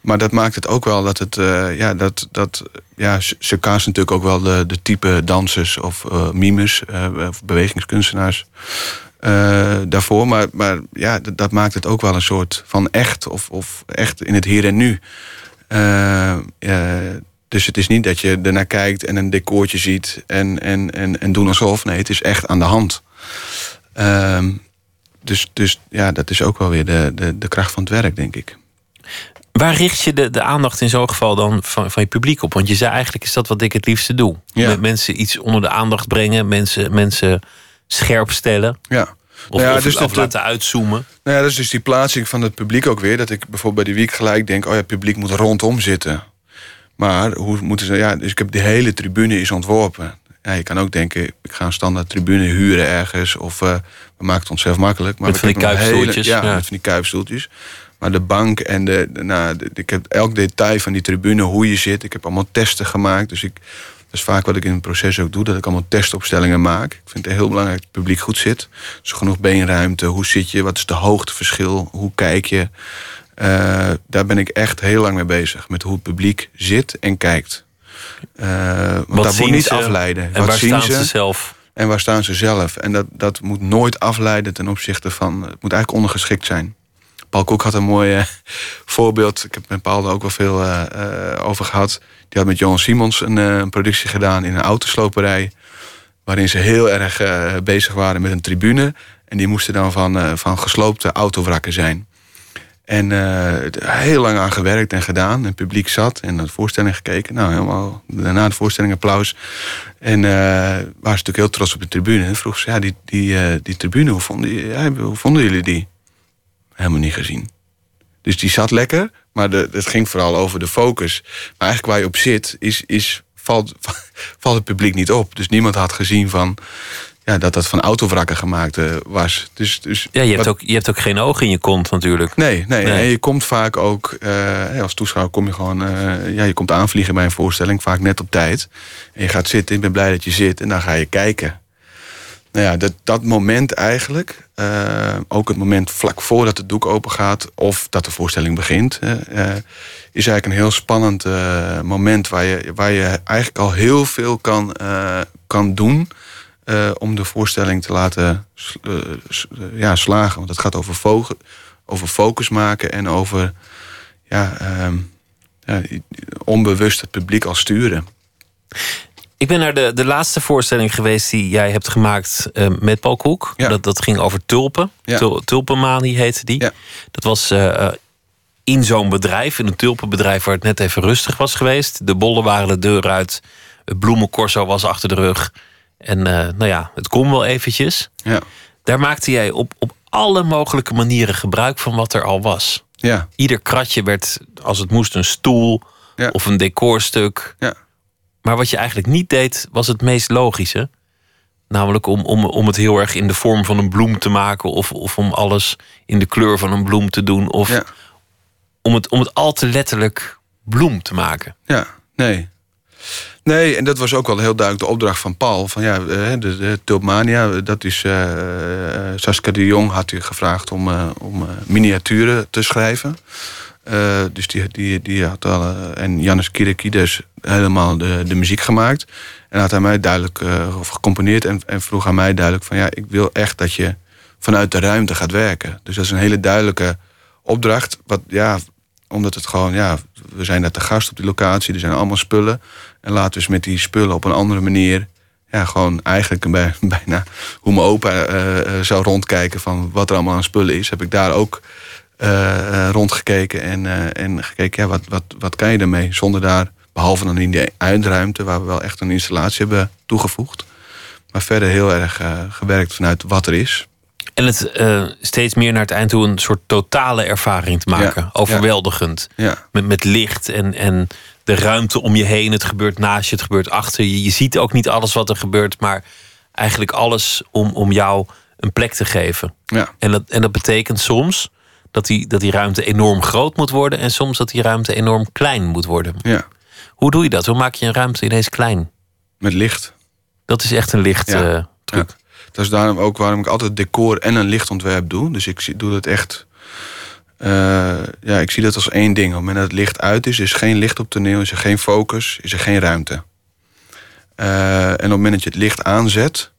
Maar dat maakt het ook wel dat het... eh, ja, dat, dat, ja, ze natuurlijk ook wel de, de type dansers of eh mimes... eh, of bewegingskunstenaars eh, daarvoor. Maar, maar ja, dat, maakt het ook wel een soort van echt. Of, of echt in het hier en nu. Eh, eh, dus het is niet dat je ernaar kijkt en een decoortje ziet en, en, en, en doen alsof. Nee, het is echt aan de hand. Ehm, dus, dus ja, dat is ook wel weer de, de, de kracht van het werk, denk ik. Waar richt je de, de aandacht in zo'n geval dan van, van je publiek op? Want je zei eigenlijk is dat wat ik het liefste doe. Ja. Met mensen iets onder de aandacht brengen. Mensen, mensen scherp stellen. Ja. Of, Nou ja, of, dus of dat- laten uitzoomen. Nou ja, dat is dus die plaatsing van het publiek ook weer. Dat ik bijvoorbeeld bij die week gelijk denk... oh ja, het publiek moet rondom zitten. Maar hoe moeten ze... Ja, dus ik heb de hele tribune is ontworpen. Ja, je kan ook denken, ik ga een standaard tribune huren ergens... of eh, we maken het onszelf makkelijk. Maar Met van die hele- kuipstoeltjes, ja, ja. met van die kuipstoeltjes. Maar de bank en de, de- nou, de- ik heb elk detail van die tribune, hoe je zit. Ik heb allemaal testen gemaakt. Dus ik, dat is vaak wat ik in het proces ook doe. Dat ik allemaal testopstellingen maak. Ik vind het heel belangrijk dat het publiek goed zit. Dus genoeg beenruimte. Hoe zit je? Wat is de hoogteverschil? Hoe kijk je? Eh, daar ben ik echt heel lang mee bezig. Met hoe het publiek zit en kijkt. Eh, want Wat dat moet niet ze? afleiden. En Wat waar zien staan ze? ze zelf? En waar staan ze zelf? En dat, dat moet nooit afleiden ten opzichte van... Het moet eigenlijk ondergeschikt zijn. Paul Kok had een mooi eh, voorbeeld. Ik heb met Paul er ook wel veel over gehad. Die had met Johan Simons een, een productie gedaan in een autosloperij. Waarin ze heel erg bezig waren met een tribune. En die moesten dan van, van gesloopte autowrakken zijn. En eh, heel lang aan gewerkt en gedaan. En het publiek zat en naar de voorstelling gekeken. Nou, helemaal daarna de voorstelling applaus. En eh waren ze natuurlijk heel trots op de tribune. En vroeg ze, ja, die, die, eh, die tribune, hoe vonden, ja, hoe vonden jullie die? Helemaal niet gezien. Dus die zat lekker, maar de, het ging vooral over de focus. Maar eigenlijk waar je op zit, is, is, valt, valt het publiek niet op. Dus niemand had gezien van, ja, dat dat van autowrakken gemaakt eh, was. Dus, dus Ja, je hebt, wat- ook, je hebt ook geen oog in je kont natuurlijk. Nee, nee, Nee. En je komt vaak ook, eh, als toeschouwer kom je gewoon, eh, ja, je komt aanvliegen bij een voorstelling, vaak net op tijd. En je gaat zitten, ik ben blij dat je zit en dan ga je kijken. Nou ja, dat, dat moment eigenlijk, ook het moment vlak voordat het doek open gaat of dat de voorstelling begint, is eigenlijk een heel spannend moment waar je, waar je eigenlijk al heel veel kan, kan doen eh, om de voorstelling te laten eh, eh, ja, slagen. Want het gaat over, fo- over focus maken en over ja, ehm, ja, onbewust het publiek al sturen. Ik ben naar de, de laatste voorstelling geweest die jij hebt gemaakt met Paul Koek. Ja. Dat, dat ging over tulpen. Ja. Tul, tulpenmanie heette die. Ja. Dat was in zo'n bedrijf, in een tulpenbedrijf waar het net even rustig was geweest. De bollen waren de deur uit. Het bloemencorso was achter de rug. En eh, nou ja, het kon wel eventjes. Ja, Daar maakte jij op, op alle mogelijke manieren gebruik van wat er al was. ja, Ieder kratje werd, als het moest, een stoel Ja. of een decorstuk. ja. Maar wat je eigenlijk niet deed, was het meest logische. Namelijk om, om, om het heel erg in de vorm van een bloem te maken. Of, of om alles in de kleur van een bloem te doen. Of ja. om, het, om het al te letterlijk bloem te maken. Ja, nee. Nee, en dat was ook wel heel duidelijk de opdracht van Paul. Van ja, eh, de, de Tulpmania, dat is... eh, eh, Saskia de Jong had u gevraagd om, eh, om eh, miniaturen te schrijven. Eh, dus die, die, die had al... eh, en Jannes Kirikides helemaal de, de muziek gemaakt. En had hij mij duidelijk... eh, of gecomponeerd en, en vroeg aan mij duidelijk van... ja, ik wil echt dat je vanuit de ruimte gaat werken. Dus dat is een hele duidelijke opdracht. Wat, ja, omdat het gewoon, ja, we zijn daar te gast op die locatie. Er zijn allemaal spullen. En laten we eens met die spullen op een andere manier... ja, gewoon eigenlijk bij- bijna hoe mijn opa eh, eh, zou rondkijken... van wat er allemaal aan spullen is. Heb ik daar ook eh, rondgekeken en, en gekeken... Ja, wat, wat, wat kan je ermee? Zonder daar Behalve dan in die uitruimte, waar we wel echt een installatie hebben toegevoegd. Maar verder heel erg gewerkt vanuit wat er is. En het steeds meer naar het eind toe een soort totale ervaring te maken. Ja, Overweldigend. Ja, Met, met licht en, en de ruimte om je heen. Het gebeurt naast je, het gebeurt achter je. Je ziet ook niet alles wat er gebeurt, maar eigenlijk alles om, om jou een plek te geven. ja. En dat, en dat betekent soms dat die, dat die ruimte enorm groot moet worden en soms dat die ruimte enorm klein moet worden. ja. Hoe doe je dat? Hoe maak je een ruimte ineens klein? met licht. Dat is echt een licht Ja. eh, truc. Ja. Dat is daarom ook waarom ik altijd decor en een lichtontwerp doe. Dus ik doe dat echt. Eh, ja, ik zie dat als één ding. Op het moment dat het licht uit is, is er geen licht op toneel, is er geen focus, is er geen ruimte. Eh, en op het moment dat je het licht aanzet,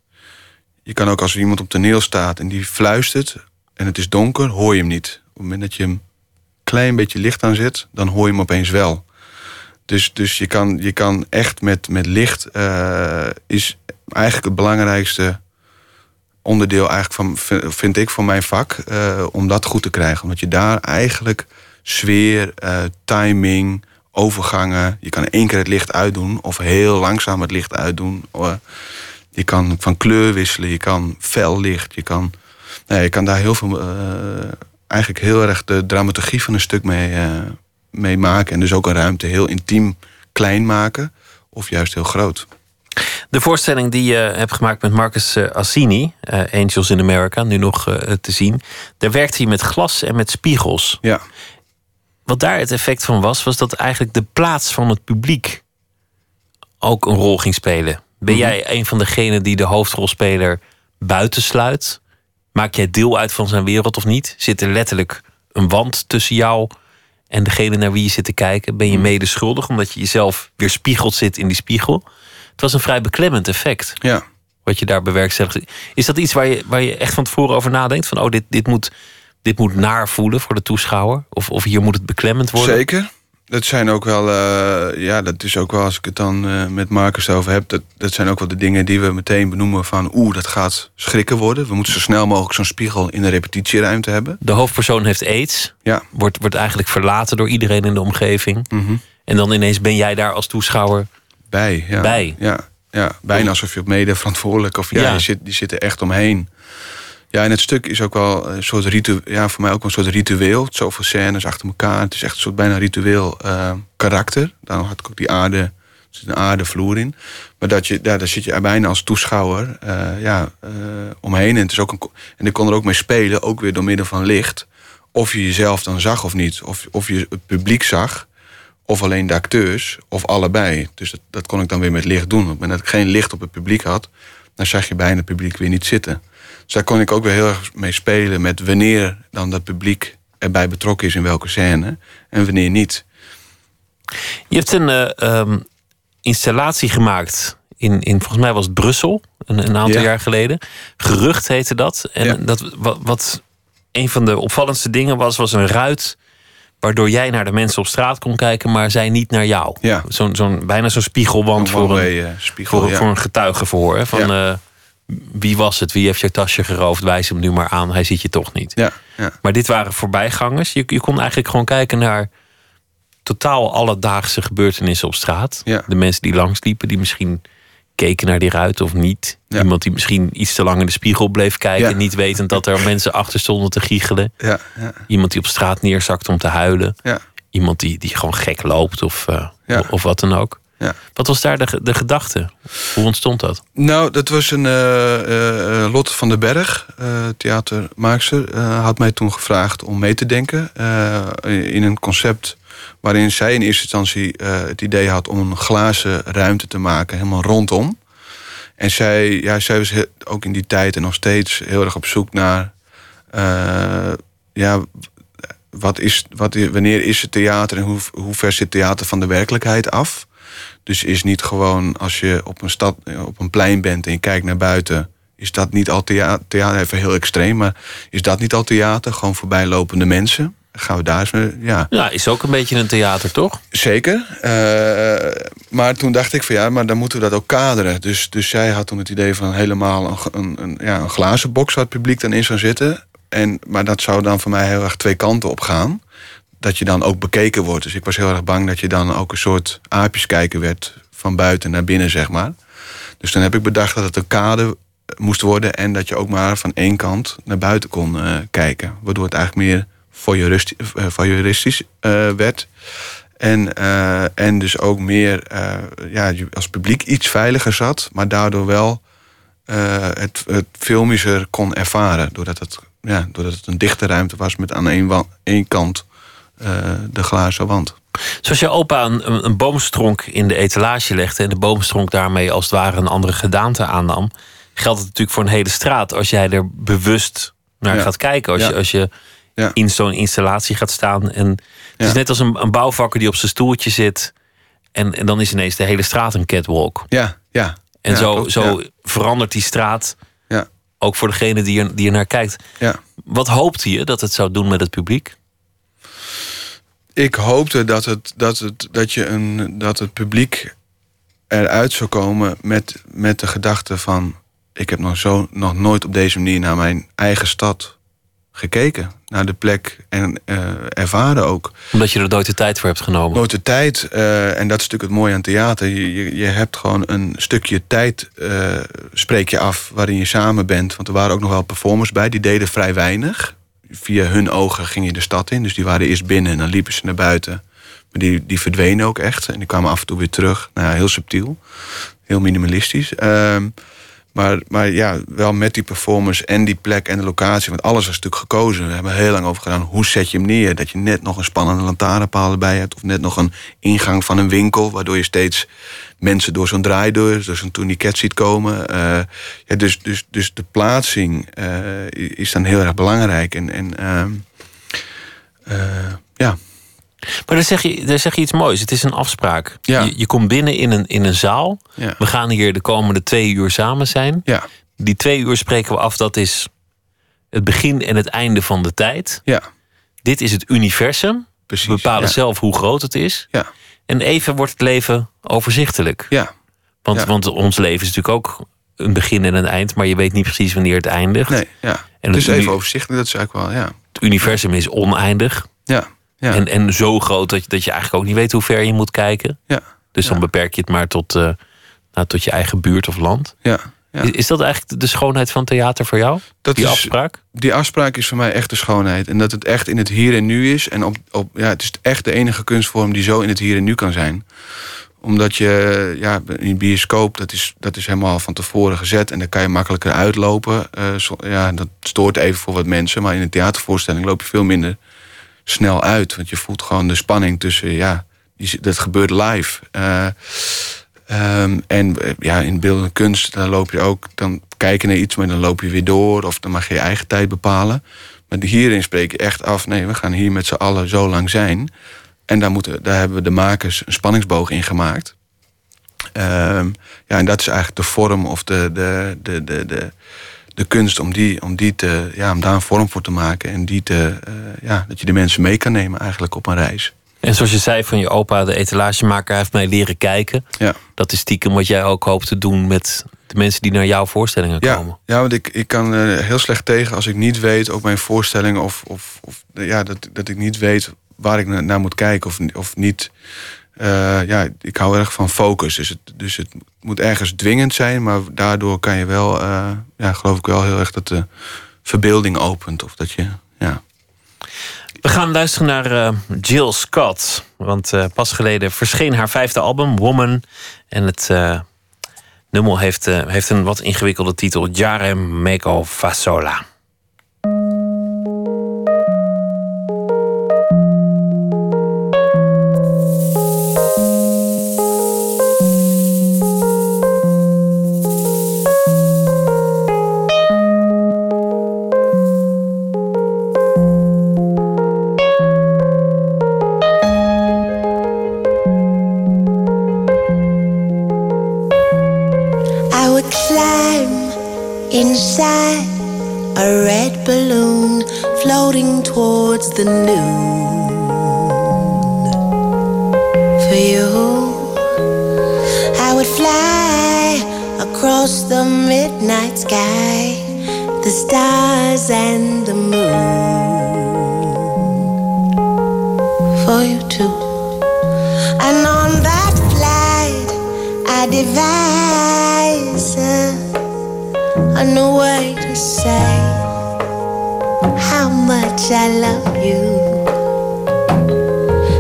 je kan ook als er iemand op toneel staat en die fluistert en het is donker, hoor je hem niet. Op het moment dat je hem klein beetje licht aanzet, dan hoor je hem opeens wel. Dus, dus je, kan, je kan echt met, met licht eh, is eigenlijk het belangrijkste onderdeel eigenlijk van, vind ik van mijn vak, eh, om dat goed te krijgen. Omdat je daar eigenlijk sfeer, eh, timing, overgangen, je kan één keer het licht uitdoen of heel langzaam het licht uitdoen. Eh, je kan van kleur wisselen, je kan fel licht, je kan, nee, je kan daar heel veel, eigenlijk heel erg de dramaturgie van een stuk mee, mee maken. En dus ook een ruimte heel intiem klein maken of juist heel groot. De voorstelling die je hebt gemaakt met Marcus eh, Assini, eh, Angels in America, nu nog eh, te zien. Daar werkte hij met glas en met spiegels. Ja, Wat daar het effect van was, was dat eigenlijk de plaats van het publiek ook een rol ging spelen. Ben Mhm. jij een van degenen die de hoofdrolspeler buitensluit? Maak jij deel uit van zijn wereld of niet? Zit er letterlijk een wand tussen jou en degene naar wie je zit te kijken? Ben je Mhm. mede schuldig omdat je jezelf weer spiegeld zit in die spiegel? Het was een vrij beklemmend effect ja. wat je daar bewerkstelligt. Is dat iets waar je, waar je echt van tevoren over nadenkt? Van oh, dit, dit, moet, dit moet naar voelen voor de toeschouwer? Of, of hier moet het beklemmend worden? Zeker. Dat zijn ook wel, eh, ja, dat is ook wel als ik het dan eh, met Marcus over heb. Dat, dat zijn ook wel de dingen die we meteen benoemen van, oeh, dat gaat schrikken worden. We moeten zo snel mogelijk zo'n spiegel in de repetitieruimte hebben. De hoofdpersoon heeft aids. Ja. Wordt, wordt eigenlijk verlaten door iedereen in de omgeving. Mhm. En dan ineens ben jij daar als toeschouwer. Bij, ja. Bij. Ja, ja, bijna alsof je op mede verantwoordelijk of ja, Ja. Je zit, die zitten echt omheen. Ja, en het stuk is ook wel een soort ritueel, ja, voor mij ook een soort ritueel. Zoveel scènes achter elkaar. Het is echt een soort bijna ritueel eh, karakter. Daarom had ik ook die aarde, er zit een aardevloer in. Maar dat je, ja, daar zit je bijna als toeschouwer eh, ja, eh, omheen. En, het is ook een, en ik kon er ook mee spelen, ook weer door middel van licht. Of je jezelf dan zag of niet. Of, of je het publiek zag. Of alleen de acteurs, of allebei. Dus dat, dat kon ik dan weer met licht doen. Op het moment dat ik geen licht op het publiek had, dan zag je bijna het publiek weer niet zitten. Dus daar kon ik ook weer heel erg mee spelen met wanneer dan dat publiek erbij betrokken is in welke scène en wanneer niet. Je hebt een eh, ehm, installatie gemaakt. In, in, volgens mij was het Brussel. Een, een aantal Ja. jaar geleden. Gerucht heette dat. En Ja. dat wat, wat een van de opvallendste dingen was, was een ruit. Waardoor jij naar de mensen op straat kon kijken, maar zij niet naar jou. Ja. Zo'n, zo'n, bijna zo'n spiegelwand voor een, eh, spiegel. voor, ja. voor een getuigenverhoor. Hè? Van eh, wie was het? Wie heeft je tasje geroofd? Wijs hem nu maar aan. Hij ziet je toch niet. ja, ja. Maar dit waren voorbijgangers. Je, je kon eigenlijk gewoon kijken naar totaal alledaagse gebeurtenissen op straat. Ja. De mensen die langsliepen, die misschien keken naar die ruit of niet. Ja. Iemand die misschien iets te lang in de spiegel bleef kijken, Ja. niet wetend dat er mensen achter stonden te giechelen. ja, ja, Iemand die op straat neerzakt om te huilen. ja. Iemand die, die gewoon gek loopt of, Ja. of wat dan ook. Ja. Wat was daar de, de gedachte? Hoe ontstond dat? Nou, dat was een eh, eh, Lotte van den Berg, theatermaakster, had mij toen gevraagd om mee te denken in een concept waarin zij in eerste instantie eh, het idee had om een glazen ruimte te maken, helemaal rondom. En zij, ja, zij was ook in die tijd en nog steeds heel erg op zoek naar, eh, ja, wat is, wat, wanneer is het theater en hoe, hoe ver zit theater van de werkelijkheid af? Dus is niet gewoon als je op een stad, op een plein bent en je kijkt naar buiten, is dat niet al theater, theater even heel extreem, maar is dat niet al theater? Gewoon voorbijlopende mensen? Gaan we daar eens mee, ja. Ja, is ook een beetje een theater, toch? Zeker. Eh, maar toen dacht ik van ja, maar dan moeten we dat ook kaderen. Dus, dus zij had toen het idee van helemaal een, een, een, ja, een glazen box waar het publiek dan in zou zitten. En, maar dat zou dan voor mij heel erg twee kanten op gaan. dat je dan ook bekeken wordt. Dus ik was heel erg bang dat je dan ook een soort aapjeskijker werd van buiten naar binnen, zeg maar. Dus dan heb ik bedacht dat het een kade moest worden en dat je ook maar van één kant naar buiten kon eh, kijken. Waardoor het eigenlijk meer voyeuristisch, uh, voyeuristisch uh, werd. En, uh, en dus ook meer ja, als publiek iets veiliger zat, maar daardoor wel het, het filmischer kon ervaren. Doordat het, ja, doordat het een dichte ruimte was met aan één, één kant de glazen wand. Zoals je opa een, een boomstronk in de etalage legde en de boomstronk daarmee als het ware een andere gedaante aannam, geldt het natuurlijk voor een hele straat als jij er bewust naar ja. gaat kijken. Als Ja. je, als je Ja. in zo'n installatie gaat staan. En het is net als een, een bouwvakker die op zijn stoeltje zit. En, en dan is ineens de hele straat een catwalk. Ja, ja. En Ja, zo, klopt, zo verandert die straat Ja. ook voor degene die er, die er naar kijkt. Ja. Wat hoopte je dat het zou doen met het publiek? Ik hoopte dat het, dat het, dat je een, dat het publiek eruit zou komen met, met de gedachte van... ik heb nog, zo, nog nooit op deze manier naar mijn eigen stad gekeken. Naar de plek en eh, ervaren ook. Omdat je er nooit de tijd voor hebt genomen. Nooit de tijd, eh, en dat is natuurlijk het mooie aan theater. Je, je, je hebt gewoon een stukje tijd, eh, spreek je af, waarin je samen bent. Want er waren ook nog wel performers bij, die deden vrij weinig. Via hun ogen ging je de stad in. Dus die waren eerst binnen en dan liepen ze naar buiten. Maar die, die verdwenen ook echt. En die kwamen af en toe weer terug. Nou ja, heel subtiel. Heel minimalistisch. Maar, maar ja, wel met die performance en die plek en de locatie. Want alles was natuurlijk gekozen. We hebben heel lang over gedaan. Hoe zet je hem neer? Dat je net nog een spannende lantaarnpaal erbij hebt. Of net nog een ingang van een winkel. Waardoor je steeds mensen door zo'n draaideur, door zo'n tourniquet ziet komen. Eh, ja, dus, dus, dus de plaatsing eh, is dan heel erg belangrijk. En, en ehm, eh, ja, Maar dan zeg, je, dan zeg je iets moois. Het is een afspraak. Ja. Je, je komt binnen in een, in een zaal. Ja. We gaan hier de komende twee uur samen zijn. ja, Die twee uur spreken we af. Dat is het begin en het einde van de tijd. ja, Dit is het universum. precies. We bepalen zelf hoe groot het is. Ja, En even wordt het leven overzichtelijk. ja, Want, want ons leven is natuurlijk ook een begin en een eind. Maar je weet niet precies wanneer het eindigt. nee, ja. En dus even overzichtelijk, dat is eigenlijk wel, ja. Het universum is oneindig. Ja, ja, En, en zo groot dat je, dat je eigenlijk ook niet weet hoe ver je moet kijken. ja, Dus dan beperk je het maar tot, eh, nou, tot je eigen buurt of land. ja. ja. Is, dat eigenlijk de schoonheid van theater voor jou? Dat Die is, afspraak? die afspraak is voor mij echt de schoonheid. En dat het echt in het hier en nu is. En op, op, ja, het is echt de enige kunstvorm die zo in het hier en nu kan zijn. Omdat je, ja, in bioscoop, dat is, dat is helemaal van tevoren gezet. En daar kan je makkelijker uitlopen. Eh, zo- ja, dat stoort even voor wat mensen. Maar in een theatervoorstelling loop je veel minder snel uit. Want je voelt gewoon de spanning tussen, ja, die, dat gebeurt live. Eh, Ehm, en eh, ja, in beeldende kunst, dan loop je ook, dan kijk je naar iets, maar dan loop je weer door. Of dan mag je je eigen tijd bepalen. Maar hierin spreek je echt af, nee, we gaan hier met z'n allen zo lang zijn. En daar, moeten, daar hebben we de makers een spanningsboog in gemaakt. Ehm, ja, en dat is eigenlijk de vorm of de, de, de, de, de, de kunst om, die, om, die te, ja, om daar een vorm voor te maken. En die te, eh, ja, dat je de mensen mee kan nemen eigenlijk op een reis. En zoals je zei van je opa, de etalagemaker, heeft mij leren kijken. Ja. Dat is stiekem wat jij ook hoopt te doen met de mensen die naar jouw voorstellingen Ja, komen. ja want ik, ik kan er heel slecht tegen als ik niet weet, ook mijn voorstellingen, of, of, of ja, dat, dat ik niet weet waar ik na- naar moet kijken of, of niet. Eh, ja, ik hou erg van focus. Dus het, dus het moet ergens dwingend zijn, maar daardoor kan je wel, eh, ja, geloof ik wel heel erg dat de verbeelding opent. Of dat je, ja. We gaan luisteren naar eh, Jill Scott. Want pas geleden verscheen haar vijfde album, Woman. En het nummer heeft, heeft een wat ingewikkelde titel: Jare Meko Fasola. Towards the noon. For you, I would fly across the midnight sky, the stars and the moon. for you too. And on that flight, I devised a, a new way to say much I love you.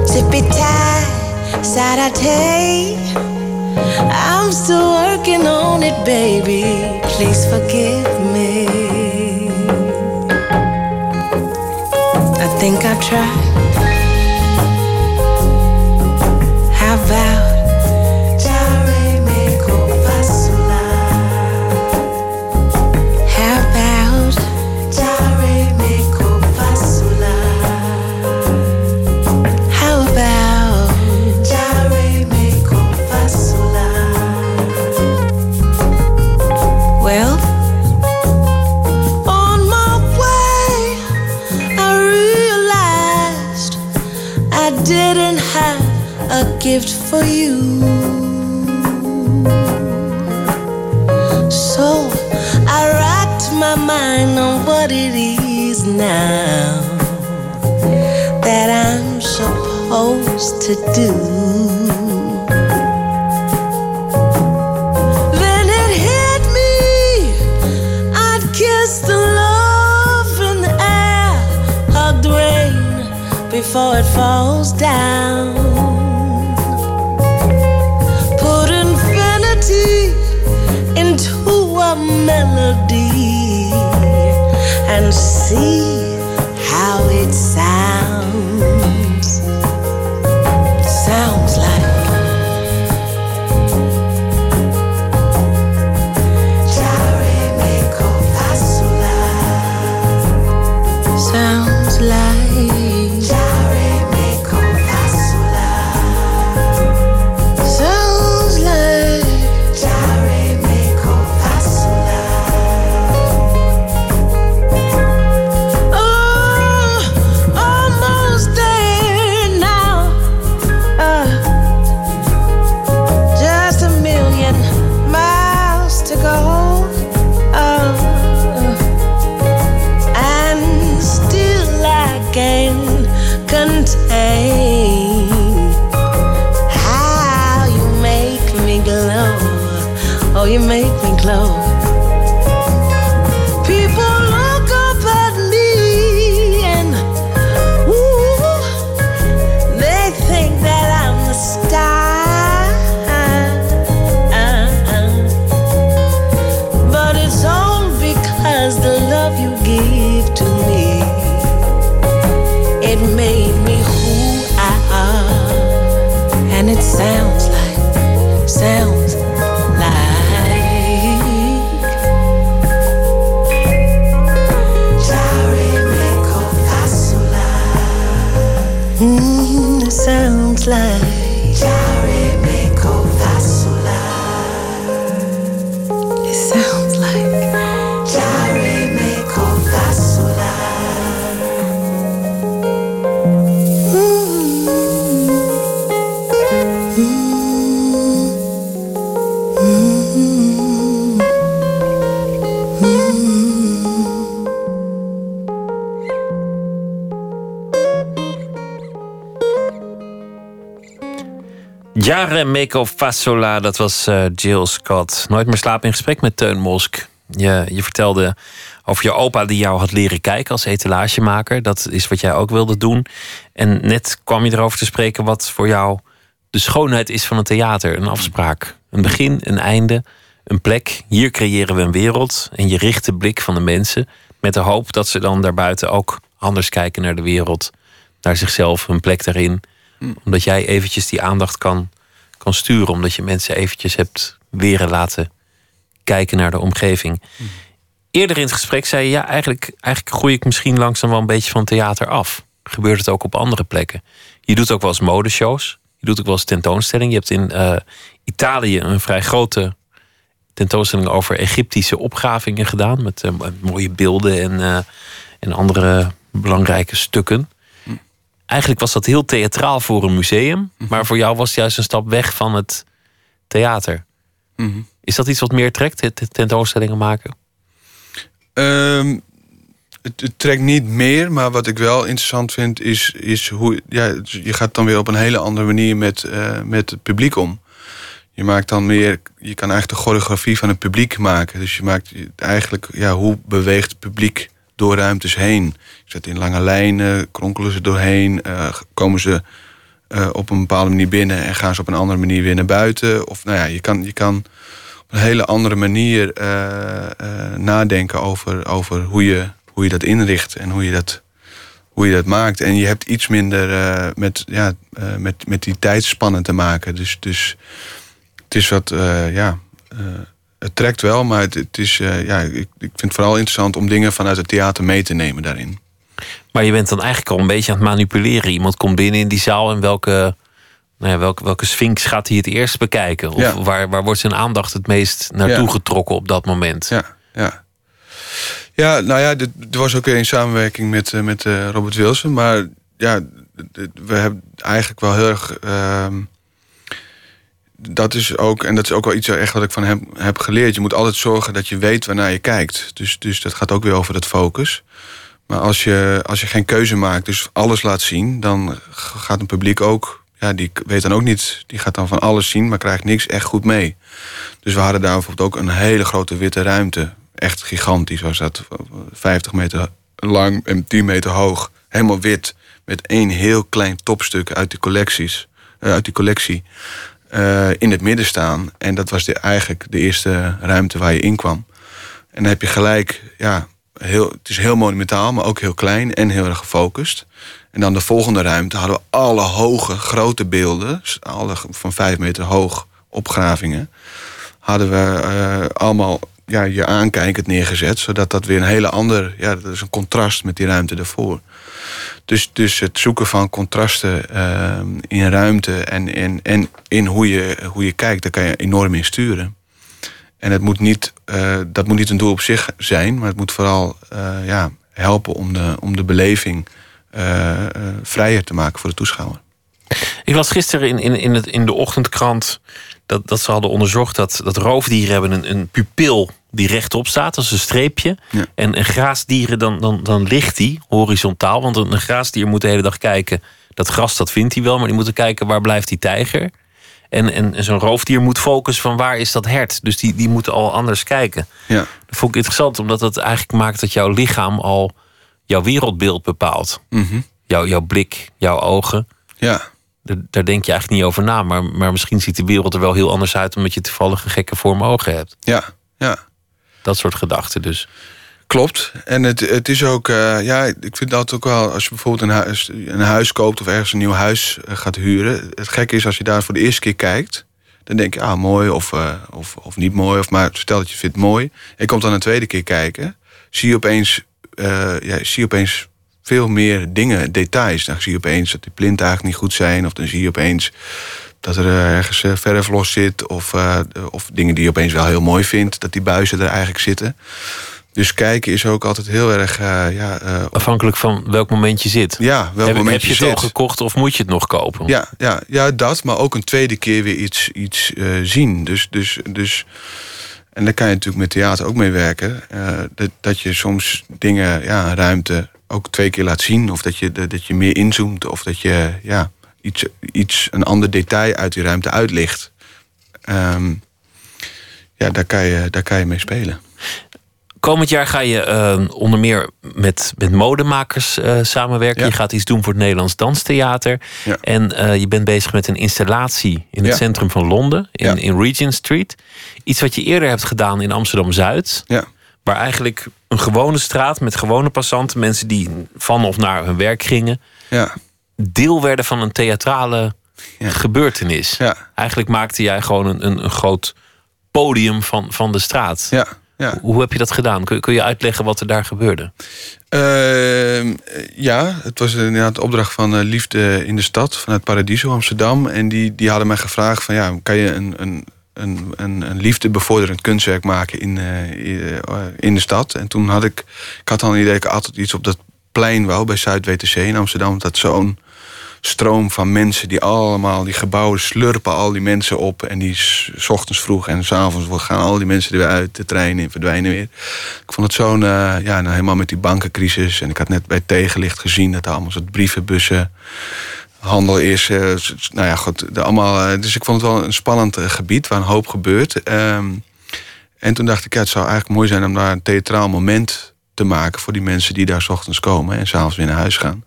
Zippy tie, Saturday. I'm still working on it, baby. Please forgive me. I think I've tried. You. So I racked my mind on what it is now that I'm supposed to do. Then it hit me. I'd kiss the love in the air, hug the rain before it falls down. And see Jare Meko Fasola, dat was eh, Jill Scott. Nooit meer slapen in gesprek met Teun Mosk. Je, je vertelde over je opa die jou had leren kijken als etalagemaker. Dat is wat jij ook wilde doen. En net kwam je erover te spreken wat voor jou de schoonheid is van een theater. Een afspraak. Een begin, een einde, een plek. Hier creëren we een wereld. En je richt de blik van de mensen. Met de hoop dat ze dan daarbuiten ook anders kijken naar de wereld. Naar zichzelf, hun plek daarin. Omdat jij eventjes die aandacht kan, sturen. Omdat je mensen eventjes hebt leren laten kijken naar de omgeving. Eerder in het gesprek zei je, ja, eigenlijk, eigenlijk groei ik misschien langzaam wel een beetje van theater af. Gebeurt het ook op andere plekken? Je doet ook wel eens modeshows. Je doet ook wel eens tentoonstellingen. Je hebt in eh, Italië een vrij grote tentoonstelling over Egyptische opgravingen gedaan. Met eh, mooie beelden en, eh, en andere belangrijke stukken. Eigenlijk was dat heel theatraal voor een museum. Maar voor jou was het juist een stap weg van het theater. Mhm. Is dat iets wat meer trekt, tentoonstellingen maken? Ehm, het, het trekt niet meer, maar wat ik wel interessant vind is, is hoe ja, je gaat dan weer op een hele andere manier met, eh, met het publiek om. Je maakt dan meer, je kan eigenlijk de choreografie van het publiek maken. Dus je maakt eigenlijk, ja, hoe beweegt het publiek door ruimtes heen? Je zet in lange lijnen, kronkelen ze doorheen, eh, komen ze eh, op een bepaalde manier binnen en gaan ze op een andere manier weer naar buiten. Of nou ja, je kan, je kan op een hele andere manier eh, nadenken over, over hoe, je, hoe je dat inricht en hoe je dat, hoe je dat maakt. En je hebt iets minder met, ja, met, met die tijdsspannen te maken. Dus, dus het is wat, ja. Het trekt wel, maar het, het is, eh, ja, ik, ik vind het vooral interessant om dingen vanuit het theater mee te nemen daarin. Maar je bent dan eigenlijk al een beetje aan het manipuleren. Iemand komt binnen in die zaal en welke, nou ja, welke, welke sphinx gaat hij het eerst bekijken? Of Ja. waar, waar wordt zijn aandacht het meest naartoe Ja. getrokken op dat moment? Ja, ja. Ja, nou ja, dit, dit was ook weer in samenwerking met, eh, met eh, Robert Wilson. Maar ja, dit- we hebben eigenlijk wel heel erg. ehm, dat is ook, en dat is ook wel iets echt wat ik van hem heb geleerd. Je moet altijd zorgen dat je weet waarnaar je kijkt. Dus, dus dat gaat ook weer over het focus. Maar als je, als je geen keuze maakt, dus alles laat zien, dan gaat een publiek ook. Ja, die weet dan ook niet. Die gaat dan van alles zien, maar krijgt niks echt goed mee. Dus we hadden daar bijvoorbeeld ook een hele grote witte ruimte. Echt gigantisch was dat. 50 meter lang en 10 meter hoog. Helemaal wit. Met één heel klein topstuk uit de collecties. eh, uit die collectie. Eh, in het midden staan. En dat was de, eigenlijk de eerste ruimte waar je in kwam. En dan heb je gelijk, ja, heel, het is heel monumentaal, maar ook heel klein en heel erg gefocust. En dan de volgende ruimte hadden we alle hoge, grote beelden, alle van vijf meter hoog opgravingen, hadden we eh, allemaal ja, je aankijkend neergezet, zodat dat weer een hele ander, ja, dat is een contrast met die ruimte daarvoor. Dus, dus het zoeken van contrasten eh, in ruimte en, en, en in hoe je, hoe je kijkt, daar kan je enorm in sturen. En het moet niet, eh, dat moet niet een doel op zich zijn, maar het moet vooral eh, ja, helpen om de, om de beleving vrijer te maken voor de toeschouwer. Ik las gisteren in, in, in, het, in de ochtendkrant dat, dat ze hadden onderzocht dat, dat roofdieren hebben een, een pupil die rechtop staat, dat is een streepje. Ja. En, en graasdieren, dan, dan, dan ligt die horizontaal. Want een, een graasdier moet de hele dag kijken, dat gras dat vindt hij wel, maar die moet kijken waar blijft die tijger. En, en, en zo'n roofdier moet focussen van waar is dat hert. Dus die, die moeten al anders kijken. Ja, Dat vond ik interessant, omdat dat eigenlijk maakt dat jouw lichaam al jouw wereldbeeld bepaalt. Mhm. Jouw, jouw blik, jouw ogen. ja, Daar, denk je eigenlijk niet over na. Maar, maar misschien ziet de wereld er wel heel anders uit... omdat je toevallig een gekke vorm ogen hebt. ja, ja. Dat soort gedachten dus. Klopt. En het, het is ook, eh, ja, ik vind dat ook wel, als je bijvoorbeeld een huis, een huis koopt of ergens een nieuw huis eh, gaat huren. Het gekke is als je daar voor de eerste keer kijkt, dan denk je, ah, mooi of, eh, of, of niet mooi. Of maar stel dat je vindt mooi. En je komt dan een tweede keer kijken, zie je opeens, ja, zie je opeens veel meer dingen, details. Dan zie je opeens dat die plinten eigenlijk niet goed zijn. Of dan zie je opeens dat er eh, ergens eh, verf los zit. Of, eh, of dingen die je opeens wel heel mooi vindt, dat die buizen er eigenlijk zitten. Dus kijken is ook altijd heel erg, ja, Afhankelijk van welk moment je zit. ja, welk heb, moment heb je het zit. al gekocht of moet je het nog kopen? Ja, ja, ja, dat, maar ook een tweede keer weer iets, iets zien. Dus, dus, dus, en daar kan je natuurlijk met theater ook mee werken. dat, dat je soms dingen, ja, ruimte ook twee keer laat zien. Of dat je, dat je meer inzoomt. Of dat je ja, iets, iets, een ander detail uit die ruimte uitlicht. Ehm, ja, daar kan, je, daar kan je mee spelen. Komend jaar ga je eh, onder meer met, met modemakers eh, samenwerken. Ja. Je gaat iets doen voor het Nederlands Danstheater. Ja. En eh, je bent bezig met een installatie in het Ja. centrum van Londen, in, in Regent Street. Iets wat je eerder hebt gedaan in Amsterdam Zuid. Ja, Waar eigenlijk een gewone straat met gewone passanten, mensen die van of naar hun werk gingen, ja, deel werden van een theatrale Ja. gebeurtenis. ja, Eigenlijk maakte jij gewoon een, een, een groot podium van, van de straat. ja. ja. Hoe heb je dat gedaan? Kun, kun je uitleggen wat er daar gebeurde? Ehm, ja, het was inderdaad de opdracht van eh, Liefde in de Stad vanuit Paradiso Amsterdam. En die, die hadden mij gevraagd van ja, kan je een, een, een, een, een liefde bevorderend kunstwerk maken in, eh, eh, in de stad. En toen had ik, ik had al een idee ik altijd iets op dat plein wou bij Zuid-WTC in Amsterdam. Dat zo'n stroom van mensen die allemaal, die gebouwen slurpen al die mensen op. En die s, s ochtends vroeg en s'avonds gaan al die mensen er weer uit, de treinen en verdwijnen weer. Ik vond het zo'n, eh, ja, nou, helemaal met die bankencrisis. En ik had net bij tegenlicht gezien dat er allemaal soort brievenbussen handel is. eh, nou ja, goed, de, allemaal, eh, dus ik vond het wel een spannend eh, gebied waar een hoop gebeurt. Ehm, en toen dacht ik, ja, het zou eigenlijk mooi zijn om daar een theatraal moment te maken voor die mensen die daar 's ochtends komen en s'avonds weer naar huis gaan.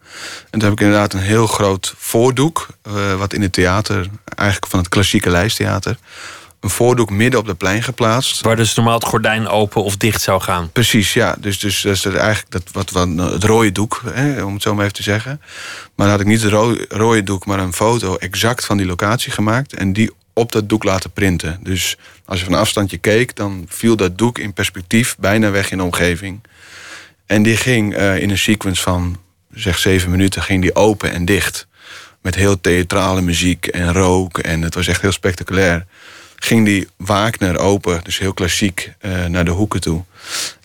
En toen heb ik inderdaad een heel groot voordoek, wat in het theater, eigenlijk van het klassieke lijsttheater, een voordoek midden op de plein geplaatst. Waar dus normaal het gordijn open of dicht zou gaan. Precies, ja. Dus, dus dat is eigenlijk dat, wat, wat, het rode doek, hè, om het zo maar even te zeggen. Maar dan had ik niet het ro- rode doek, maar een foto exact van die locatie gemaakt. En die op dat doek laten printen. Dus als je van een afstandje keek, dan viel dat doek in perspectief bijna weg in de omgeving. En die ging eh, in een sequence van zeg zeven minuten ging die open en dicht. Met heel theatrale muziek en rook. En het was echt heel spectaculair. Ging die Wagner open, dus heel klassiek, eh, naar de hoeken toe.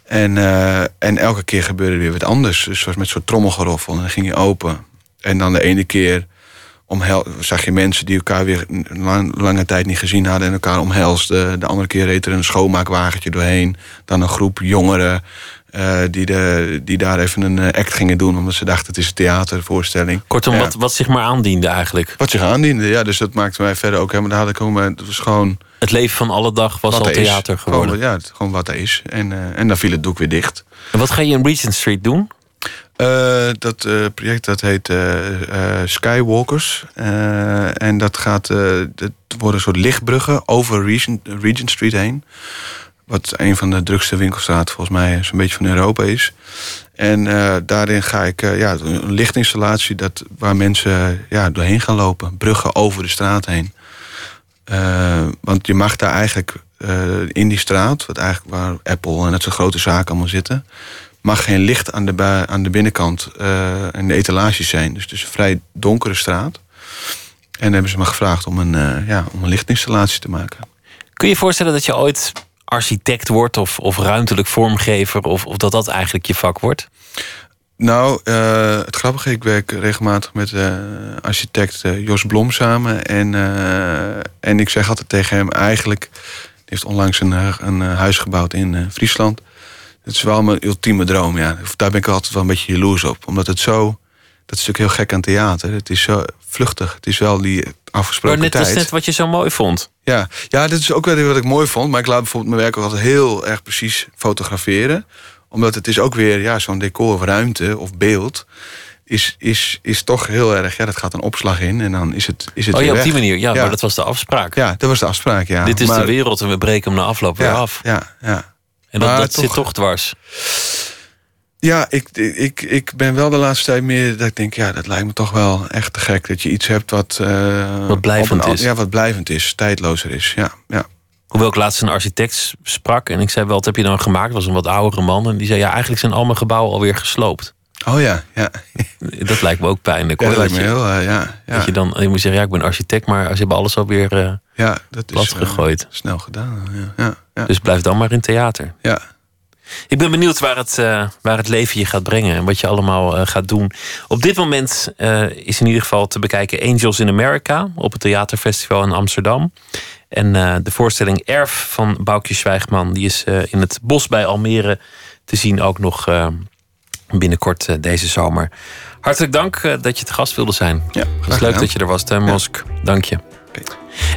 En, eh, en elke keer gebeurde weer wat anders. Dus zoals met zo'n trommelgeroffel. En dan ging hij open. En dan de ene keer omhel zag je mensen die elkaar weer een lang, lange tijd niet gezien hadden en elkaar omhelsden. De andere keer reed er een schoonmaakwagentje doorheen. Dan een groep jongeren eh, die, de, die daar even een eh, act gingen doen, omdat ze dachten het is een theatervoorstelling. Kortom, Ja. wat, wat zich maar aandiende eigenlijk. Wat zich aandiende, ja, dus dat maakte mij verder ook helemaal. Ook, maar het was gewoon. Het leven van alle dag was al er is. theater geworden. Gewoon, ja, het- gewoon wat er is. En, eh, en dan viel het doek weer dicht. En wat ga je in Regent Street doen? Dat project dat heet Skywalkers. En dat gaat. dat worden een soort lichtbruggen over Regent, Regent Street heen. Wat een van de drukste winkelstraten volgens mij zo'n beetje van Europa is. En eh, daarin ga ik eh, ja, een lichtinstallatie dat, waar mensen ja, doorheen gaan lopen. Bruggen over de straat heen. Eh, want je mag daar eigenlijk in die straat, wat eigenlijk waar Apple en dat soort grote zaken allemaal zitten, mag geen licht aan de, aan de binnenkant en de etalages zijn. Dus het is een vrij donkere straat. En hebben ze me gevraagd om een, ja, om een lichtinstallatie te maken. Kun je je voorstellen dat je ooit architect wordt of, of ruimtelijk vormgever of, of dat dat eigenlijk je vak wordt? Nou, eh, het grappige, ik werk regelmatig met eh, architect eh, Jos Blom samen. En, en ik zeg altijd tegen hem, eigenlijk... Die heeft onlangs een, een huis gebouwd in Friesland. Het is wel mijn ultieme droom, ja. Daar ben ik altijd wel een beetje jaloers op. Omdat het zo... Dat is natuurlijk heel gek aan theater. Het is zo vluchtig. Het is wel die Maar afgesproken net, dat tijd. is net wat je zo mooi vond. Ja, ja, dit is ook wel wat ik mooi vond. Maar ik laat bijvoorbeeld mijn werk ook altijd heel erg precies fotograferen. Omdat het is ook weer ja, zo'n decor of ruimte of beeld. Is, is, is toch heel erg, ja, dat gaat een opslag in en dan is het, is het Oh ja, weer op die manier. Ja, Ja. maar dat was de afspraak. Ja, dat was de afspraak, ja. Dit is Maar- de wereld en we breken hem na afloop weer ja, af. Ja, ja. En dat, Maar zit toch dwars. Ja, ik, ik, ik ben wel de laatste tijd meer dat ik denk, ja, dat lijkt me toch wel echt te gek. Dat je iets hebt wat... eh, Wat blijvend een- is. Ja, wat blijvend is, tijdlozer is. Ja, ja. Hoewel ik laatst een architect sprak en ik zei wel, wat heb je dan gemaakt? Dat was een wat oudere man. En die zei, ja, eigenlijk zijn al mijn gebouwen alweer gesloopt. Oh ja, ja. Dat lijkt me ook pijnlijk. ja dat lijkt me je, heel, eh, ja. ja. dat je dan, je moet zeggen, ja, ik ben architect, maar ze hebben alles alweer eh Ja, dat is plat gegooid. snel gedaan. Ja, ja, ja. Dus blijf dan maar in theater. ja. Ik ben benieuwd waar het, eh, waar het leven je gaat brengen en wat je allemaal eh, gaat doen. Op dit moment eh, is in ieder geval te bekijken Angels in America op het Theaterfestival in Amsterdam. En de voorstelling Erf van Boukje Zwijgman, die is in het bos bij Almere te zien ook nog binnenkort deze zomer. Hartelijk dank dat je te gast wilde zijn. ja Het is leuk dat je er was, Teun Ja. Mosk. Dank je.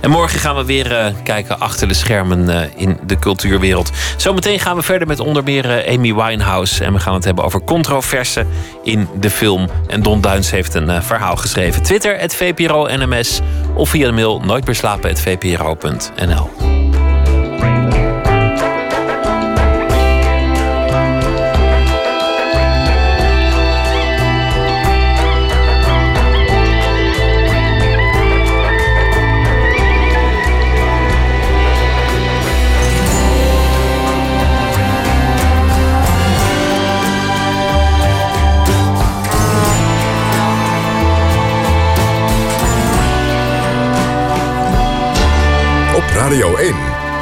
En morgen gaan we weer eh, kijken achter de schermen eh, in de cultuurwereld. Zometeen gaan we verder met onder meer eh, Amy Winehouse. En we gaan het hebben over controverse in de film. En Don Duins heeft een verhaal geschreven. Twitter, het VPRO NMS. Of via de mail nooit Radio 1.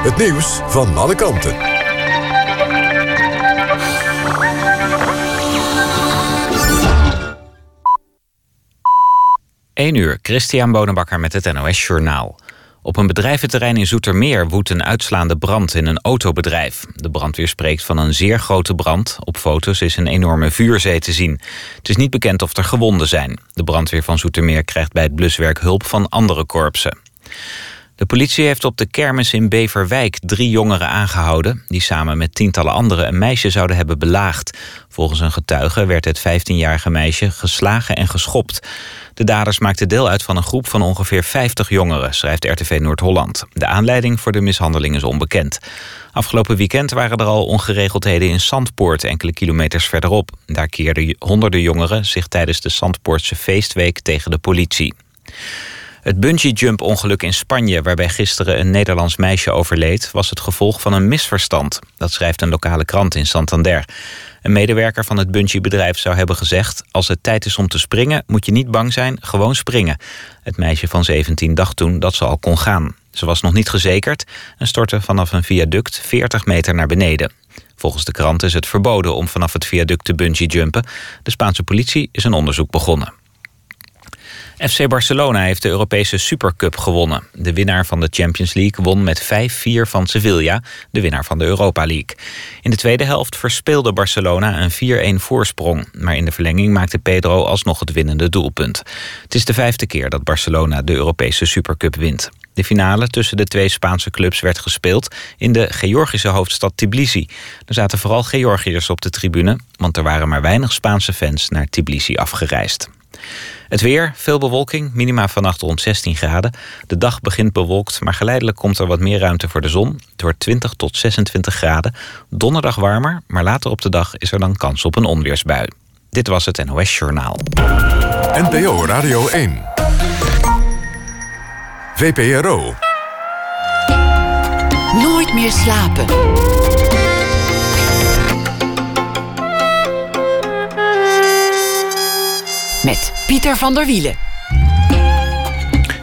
Het nieuws van alle kanten. 1 uur, Christian Bonenbakker met het NOS Journaal. Op een bedrijventerrein in Zoetermeer woedt een uitslaande brand in een autobedrijf. De brandweer spreekt van een zeer grote brand. Op foto's is een enorme vuurzee te zien. Het is niet bekend of er gewonden zijn. De brandweer van Zoetermeer krijgt bij het bluswerk hulp van andere korpsen. De politie heeft op de kermis in Beverwijk drie jongeren aangehouden... die samen met tientallen anderen een meisje zouden hebben belaagd. Volgens een getuige werd het 15-jarige meisje geslagen en geschopt. De daders maakten deel uit van een groep van ongeveer 50 jongeren... schrijft RTV Noord-Holland. De aanleiding voor de mishandeling is onbekend. Afgelopen weekend waren er al ongeregeldheden in Zandpoort... enkele kilometers verderop. Daar keerden honderden jongeren zich tijdens de Zandpoortse feestweek tegen de politie. Het bungee-jump-ongeluk in Spanje, waarbij gisteren een Nederlands meisje overleed, was het gevolg van een misverstand. Dat schrijft een lokale krant in Santander. Een medewerker van het bungee-bedrijf zou hebben gezegd: Als het tijd is om te springen, moet je niet bang zijn, gewoon springen. Het meisje van 17 dacht toen dat ze al kon gaan. Ze was nog niet gezekerd en stortte vanaf een viaduct 40 meter naar beneden. Volgens de krant is het verboden om vanaf het viaduct te bungee-jumpen. De Spaanse politie is een onderzoek begonnen. FC Barcelona heeft de Europese Supercup gewonnen. De winnaar van de Champions League won met 5-4 van Sevilla, de winnaar van de Europa League. In de tweede helft verspeelde Barcelona een 4-1 voorsprong. Maar in de verlenging maakte Pedro alsnog het winnende doelpunt. Het is de vijfde keer dat Barcelona de Europese Supercup wint. De finale tussen de twee Spaanse clubs werd gespeeld in de Georgische hoofdstad Tbilisi. Er zaten vooral Georgiërs op de tribune, want er waren maar weinig Spaanse fans naar Tbilisi afgereisd. Het weer, veel bewolking, minima vannacht rond 16 graden. De dag begint bewolkt, maar geleidelijk komt er wat meer ruimte voor de zon. Door 20 tot 26 graden. Donderdag warmer, maar later op de dag is er dan kans op een onweersbui. Dit was het NOS Journaal. NPO Radio 1. VPRO. Nooit meer slapen. Met Pieter van der Wielen.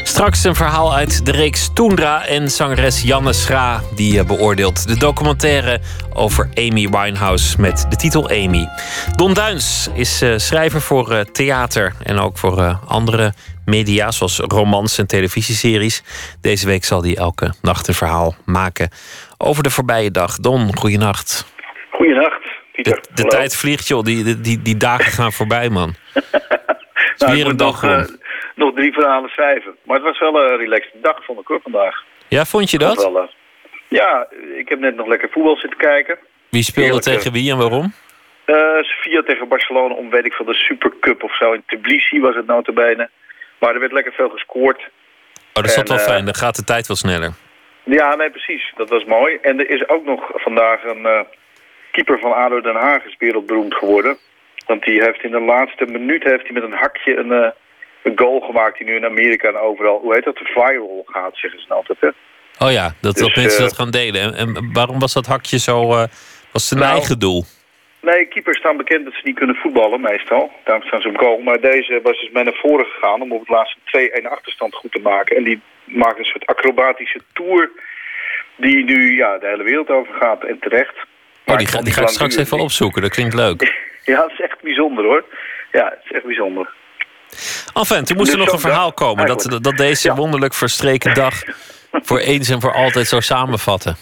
Straks een verhaal uit de reeks Toendra en zangeres Janne Schra... die eh, beoordeelt de documentaire over Amy Winehouse met de titel Amy. Don Duins is eh, schrijver voor eh, theater en ook voor andere media... zoals romans en televisieseries. Deze week zal hij elke nacht een verhaal maken over de voorbije dag. Don, goeienacht. Goeienacht, Pieter. De, de tijd vliegt, joh. Die, die, die dagen gaan voorbij, man. nou, weer ik een moet dag nog, eh, nog drie verhalen schrijven. Maar het was wel een relaxed dag, vond ik hoor, vandaag. Ja, vond je dat? Wel, eh, ja, ik heb net nog lekker voetbal zitten kijken. Wie speelde Heerlijk, tegen wie en waarom? Eh Sevilla tegen Barcelona om, weet ik veel, de Supercup of zo. In Tbilisi was het notabene. Maar er werd lekker veel gescoord. Oh, dat is En, wel eh, fijn. Dan gaat de tijd wel sneller. Ja, nee, precies. Dat was mooi. En er is ook nog vandaag een eh, keeper van ADO Den Haag is wereldberoemd geworden. Want die heeft in de laatste minuut heeft hij met een hakje een, eh, een goal gemaakt die nu in Amerika en overal, hoe heet dat, viral gaat, zeggen ze altijd. Hè? Oh ja, dat, dat Dus, mensen eh, dat gaan delen. En, en waarom was dat hakje zo... eh, was een Nou, eigen doel? Nee, keepers staan bekend dat ze niet kunnen voetballen meestal. Daarom staan ze op goal. Maar deze was dus mee naar voren gegaan om op het laatste 2-1 achterstand goed te maken. En die maakt een soort acrobatische tour die nu ja, de hele wereld over gaat en terecht. Oh, die, ga, die ik straks even opzoeken. Dat klinkt leuk. Ja, het is echt bijzonder hoor. Ja, het is echt bijzonder. Enfin, toen moest er Dus nog een verhaal komen... dat, eigenlijk. dat deze Ja. wonderlijk verstreken dag... voor eens en voor altijd zou samenvatten.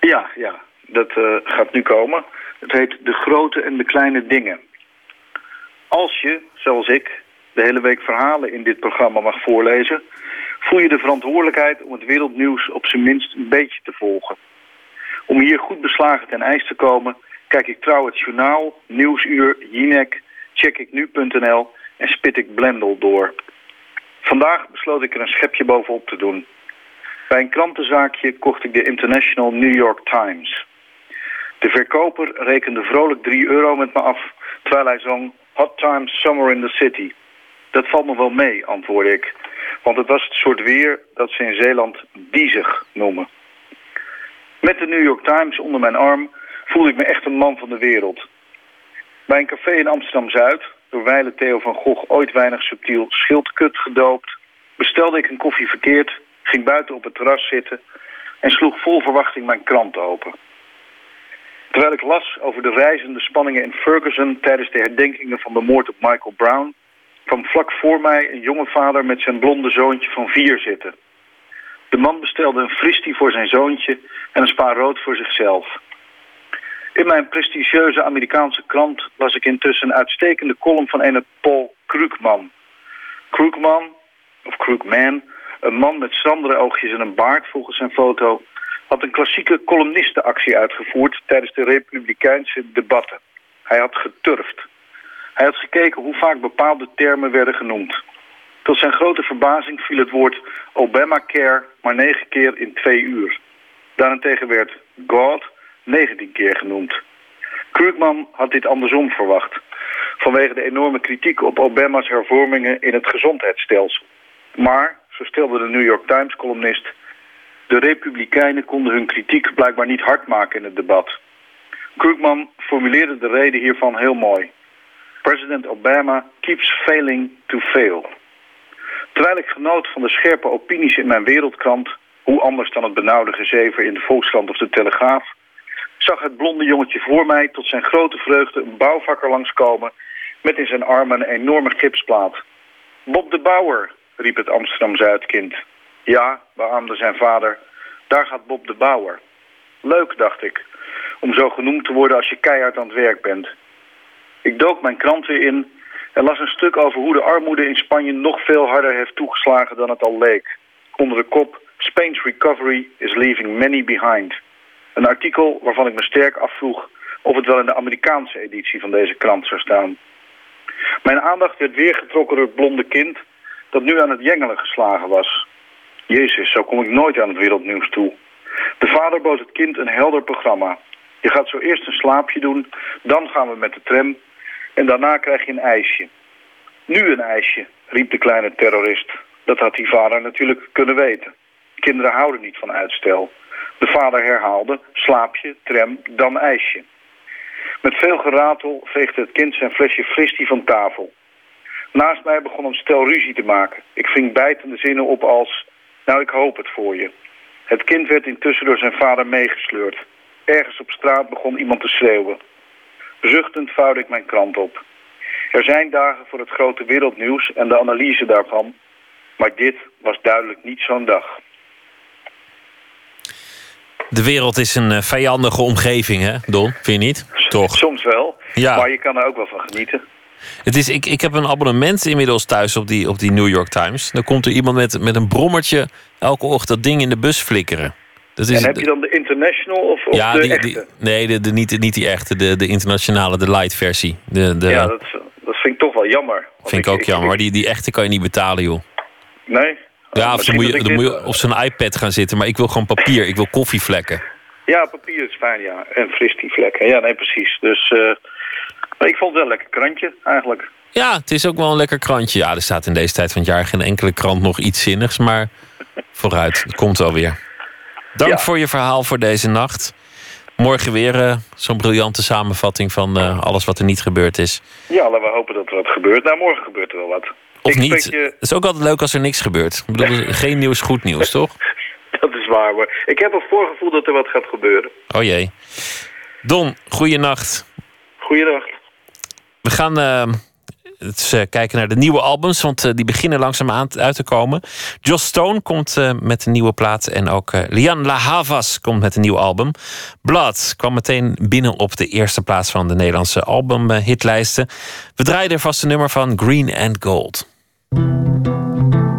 Ja, ja, dat eh, gaat nu komen. Het heet De Grote en de Kleine Dingen. Als je, zoals ik, de hele week verhalen in dit programma mag voorlezen... voel je de verantwoordelijkheid om het wereldnieuws op zijn minst een beetje te volgen. Om hier goed beslagen ten ijs te komen... kijk ik trouw het journaal, Nieuwsuur, Jinek, checkiknu.nl en spit ik Blendel door. Vandaag besloot ik er een schepje bovenop te doen... Bij een krantenzaakje kocht ik de International New York Times. De verkoper rekende vrolijk 3 euro met me af, terwijl hij zong Hot Times Summer in the City. Dat valt me wel mee, antwoordde ik. Want het was het soort weer dat ze in Zeeland diezig noemen. Met de New York Times onder mijn arm voelde ik me echt een man van de wereld. Bij een café in Amsterdam-Zuid, door wijle Theo van Gogh ooit weinig subtiel schildkut gedoopt, bestelde ik een koffie verkeerd, ging buiten op het terras zitten en sloeg vol verwachting mijn krant open. Terwijl ik las over de reizende spanningen in Ferguson tijdens de herdenkingen van de moord op Michael Brown, kwam vlak voor mij een jonge vader met zijn blonde zoontje van vier zitten. De man bestelde een fristie voor zijn zoontje en een spa rood voor zichzelf. In mijn prestigieuze Amerikaanse krant las ik intussen een uitstekende column van een Paul Krugman. Krugman, of Krugman, een man met schrandere oogjes en een baard volgens zijn foto, had een klassieke columnistenactie uitgevoerd tijdens de republikeinse debatten. Hij had geturfd. Hij had gekeken hoe vaak bepaalde termen werden genoemd. Tot zijn grote verbazing viel het woord Obamacare maar negen keer in twee uur. Daarentegen werd God 19 keer genoemd. Krugman had dit andersom verwacht. Vanwege de enorme kritiek op Obama's hervormingen in het gezondheidsstelsel. Maar, zo stelde de New York Times-columnist... de Republikeinen konden hun kritiek blijkbaar niet hard maken in het debat. Krugman formuleerde de reden hiervan heel mooi. President Obama keeps failing to fail. Terwijl ik genoot van de scherpe opinies in mijn wereldkrant... hoe anders dan het benauwde gezever in de Volkskrant of de Telegraaf... zag het blonde jongetje voor mij tot zijn grote vreugde een bouwvakker langskomen... met in zijn armen een enorme gipsplaat. Bob de Bouwer, riep het Amsterdam-Zuidkind. Ja, beaamde zijn vader, daar gaat Bob de Bouwer. Leuk, dacht ik, om zo genoemd te worden als je keihard aan het werk bent. Ik dook mijn krant weer in en las een stuk over hoe de armoede in Spanje nog veel harder heeft toegeslagen dan het al leek. Onder de kop Spain's recovery is leaving many behind. Een artikel waarvan ik me sterk afvroeg of het wel in de Amerikaanse editie van deze krant zou staan. Mijn aandacht werd weer getrokken door het blonde kind dat nu aan het jengelen geslagen was. Jezus, zo kom ik nooit aan het wereldnieuws toe. De vader bood het kind een helder programma. Je gaat zo eerst een slaapje doen, dan gaan we met de tram en daarna krijg je een ijsje. Nu een ijsje, riep de kleine terrorist. Dat had die vader natuurlijk kunnen weten. Kinderen houden niet van uitstel. De vader herhaalde, slaapje, tram, dan ijsje. Met veel geratel veegde het kind zijn flesje fristie van tafel. Naast mij begon een stel ruzie te maken. Ik ving bijtende zinnen op als, nou ik hoop het voor je. Het kind werd intussen door zijn vader meegesleurd. Ergens op straat begon iemand te schreeuwen. Zuchtend vouwde ik mijn krant op. Er zijn dagen voor het grote wereldnieuws en de analyse daarvan. Maar dit was duidelijk niet zo'n dag. De wereld is een eh, vijandige omgeving, hè, Don? Vind je niet? Toch? Soms wel, Ja. maar je kan er ook wel van genieten. Het is, ik, ik heb een abonnement inmiddels thuis op die, op die New York Times. Dan komt er iemand met, met een brommertje elke ochtend dat ding in de bus flikkeren. Dat is, en heb je dan de International of, of ja, de die, echte? die- nee, de, de, niet, niet die echte, de, de internationale, de light versie. De, de, Ja, dat, dat vind ik toch wel jammer. Vind ik ook jammer. Maar die, die echte kan je niet betalen, joh. Nee? Ja, Oh, of moet, je, dan moet je op zo'n iPad gaan zitten. Maar ik wil gewoon papier. Ik wil koffievlekken. Ja, papier is fijn, ja. En fris die vlekken. Ja, nee, precies. Dus eh, ik vond het wel een lekker krantje, eigenlijk. Ja, het is ook wel een lekker krantje. Ja, er staat in deze tijd van het jaar geen enkele krant nog iets zinnigs. Maar vooruit, het komt wel weer. Dank Ja. voor je verhaal voor deze nacht. Morgen weer eh, zo'n briljante samenvatting van eh, alles wat er niet gebeurd is. Ja, laten we hopen dat er wat gebeurt. Nou, morgen gebeurt er wel wat. Of niet. je- Het is ook altijd leuk als er niks gebeurt. Ik bedoel, geen nieuws, goed nieuws, toch? Dat is waar, maar ik heb een voorgevoel dat er wat gaat gebeuren. Oh jee. Don, goeienacht. Goeiedag. We gaan eens, eh, kijken naar de nieuwe albums, want eh, die beginnen langzaam aan uit te komen. Joss Stone komt eh, met een nieuwe plaat en ook Lian La Havas komt met een nieuw album. Blood kwam meteen binnen op de eerste plaats van de Nederlandse albumhitlijsten. We draaien er vast een nummer van Green and Gold. Thank you.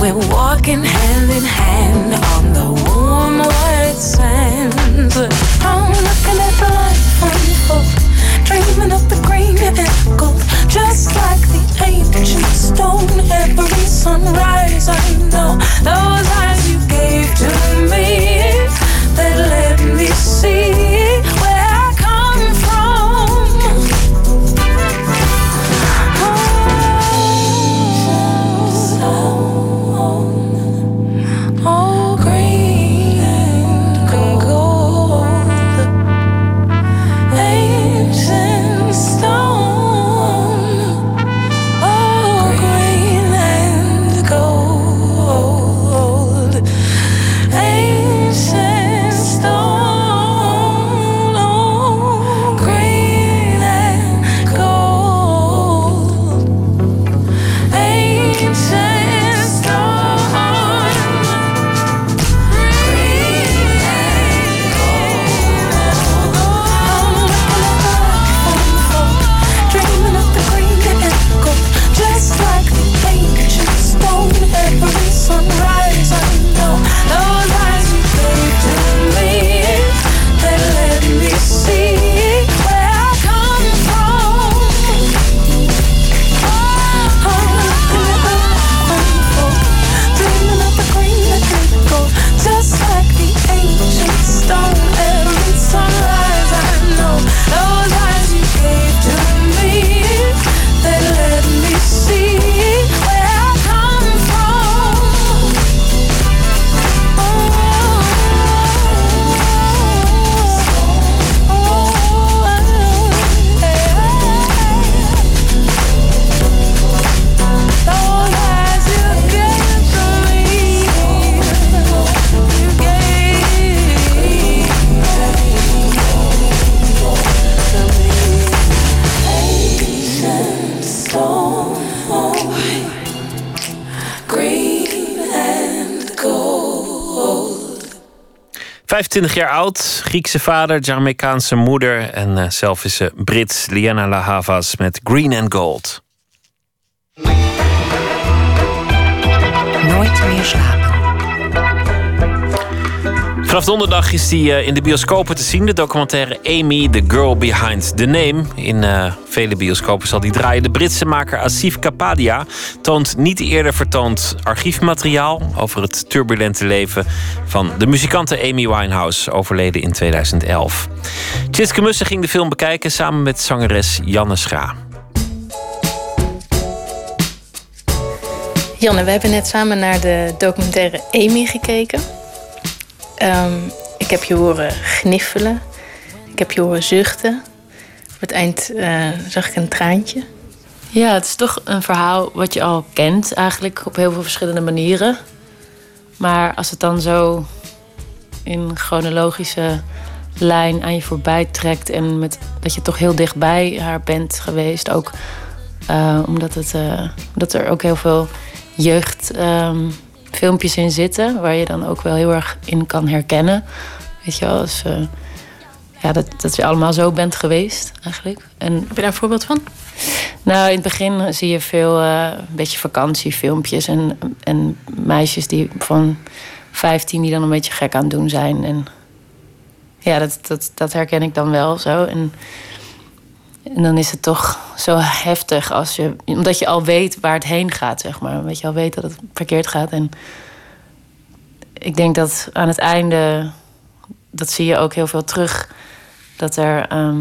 We're walking hand in hand on the warm white sands. I'm looking at the life unfold, dreaming of the green and gold, just like the ancient stone. Every sunrise, I know those eyes you gave to me that let me see 25 jaar oud, Griekse vader, Jamaicaanse moeder en eh, zelf is ze Brits, Liana La Havas met Green and Gold. Nooit meer slapen. Vanaf donderdag is die eh, in de bioscopen te zien. De documentaire Amy, The Girl Behind the Name. In eh, vele bioscopen zal die draaien. De Britse maker Asif Kapadia toont niet eerder vertoond archiefmateriaal... over het turbulente leven van de muzikante Amy Winehouse... overleden in 2011. Tjitske Mussen ging de film bekijken samen met zangeres Janne Schra. Janne, we hebben net samen naar de documentaire Amy gekeken. Ehm, ik heb je horen gniffelen. Ik heb je horen zuchten. Op het eind eh, zag ik een traantje. Ja, het is toch een verhaal wat je al kent, eigenlijk op heel veel verschillende manieren. Maar als het dan zo in chronologische lijn aan je voorbij trekt en met, dat je toch heel dichtbij haar bent geweest, ook eh, omdat, het, eh, omdat er ook heel veel jeugdfilmpjes in zitten, waar je dan ook wel heel erg in kan herkennen. Weet je wel, als, eh, ja, dat, dat je allemaal zo bent geweest, eigenlijk. En, Heb je daar een voorbeeld van? Nou, in het begin zie je veel, eh, een beetje vakantiefilmpjes en, en meisjes die van 15 die dan een beetje gek aan het doen zijn. En ja, dat, dat, dat herken ik dan wel zo. En, en dan is het toch zo heftig als je, omdat je al weet waar het heen gaat, zeg maar. Omdat je al weet dat het verkeerd gaat. En ik denk dat aan het einde, dat zie je ook heel veel terug, dat er ehm,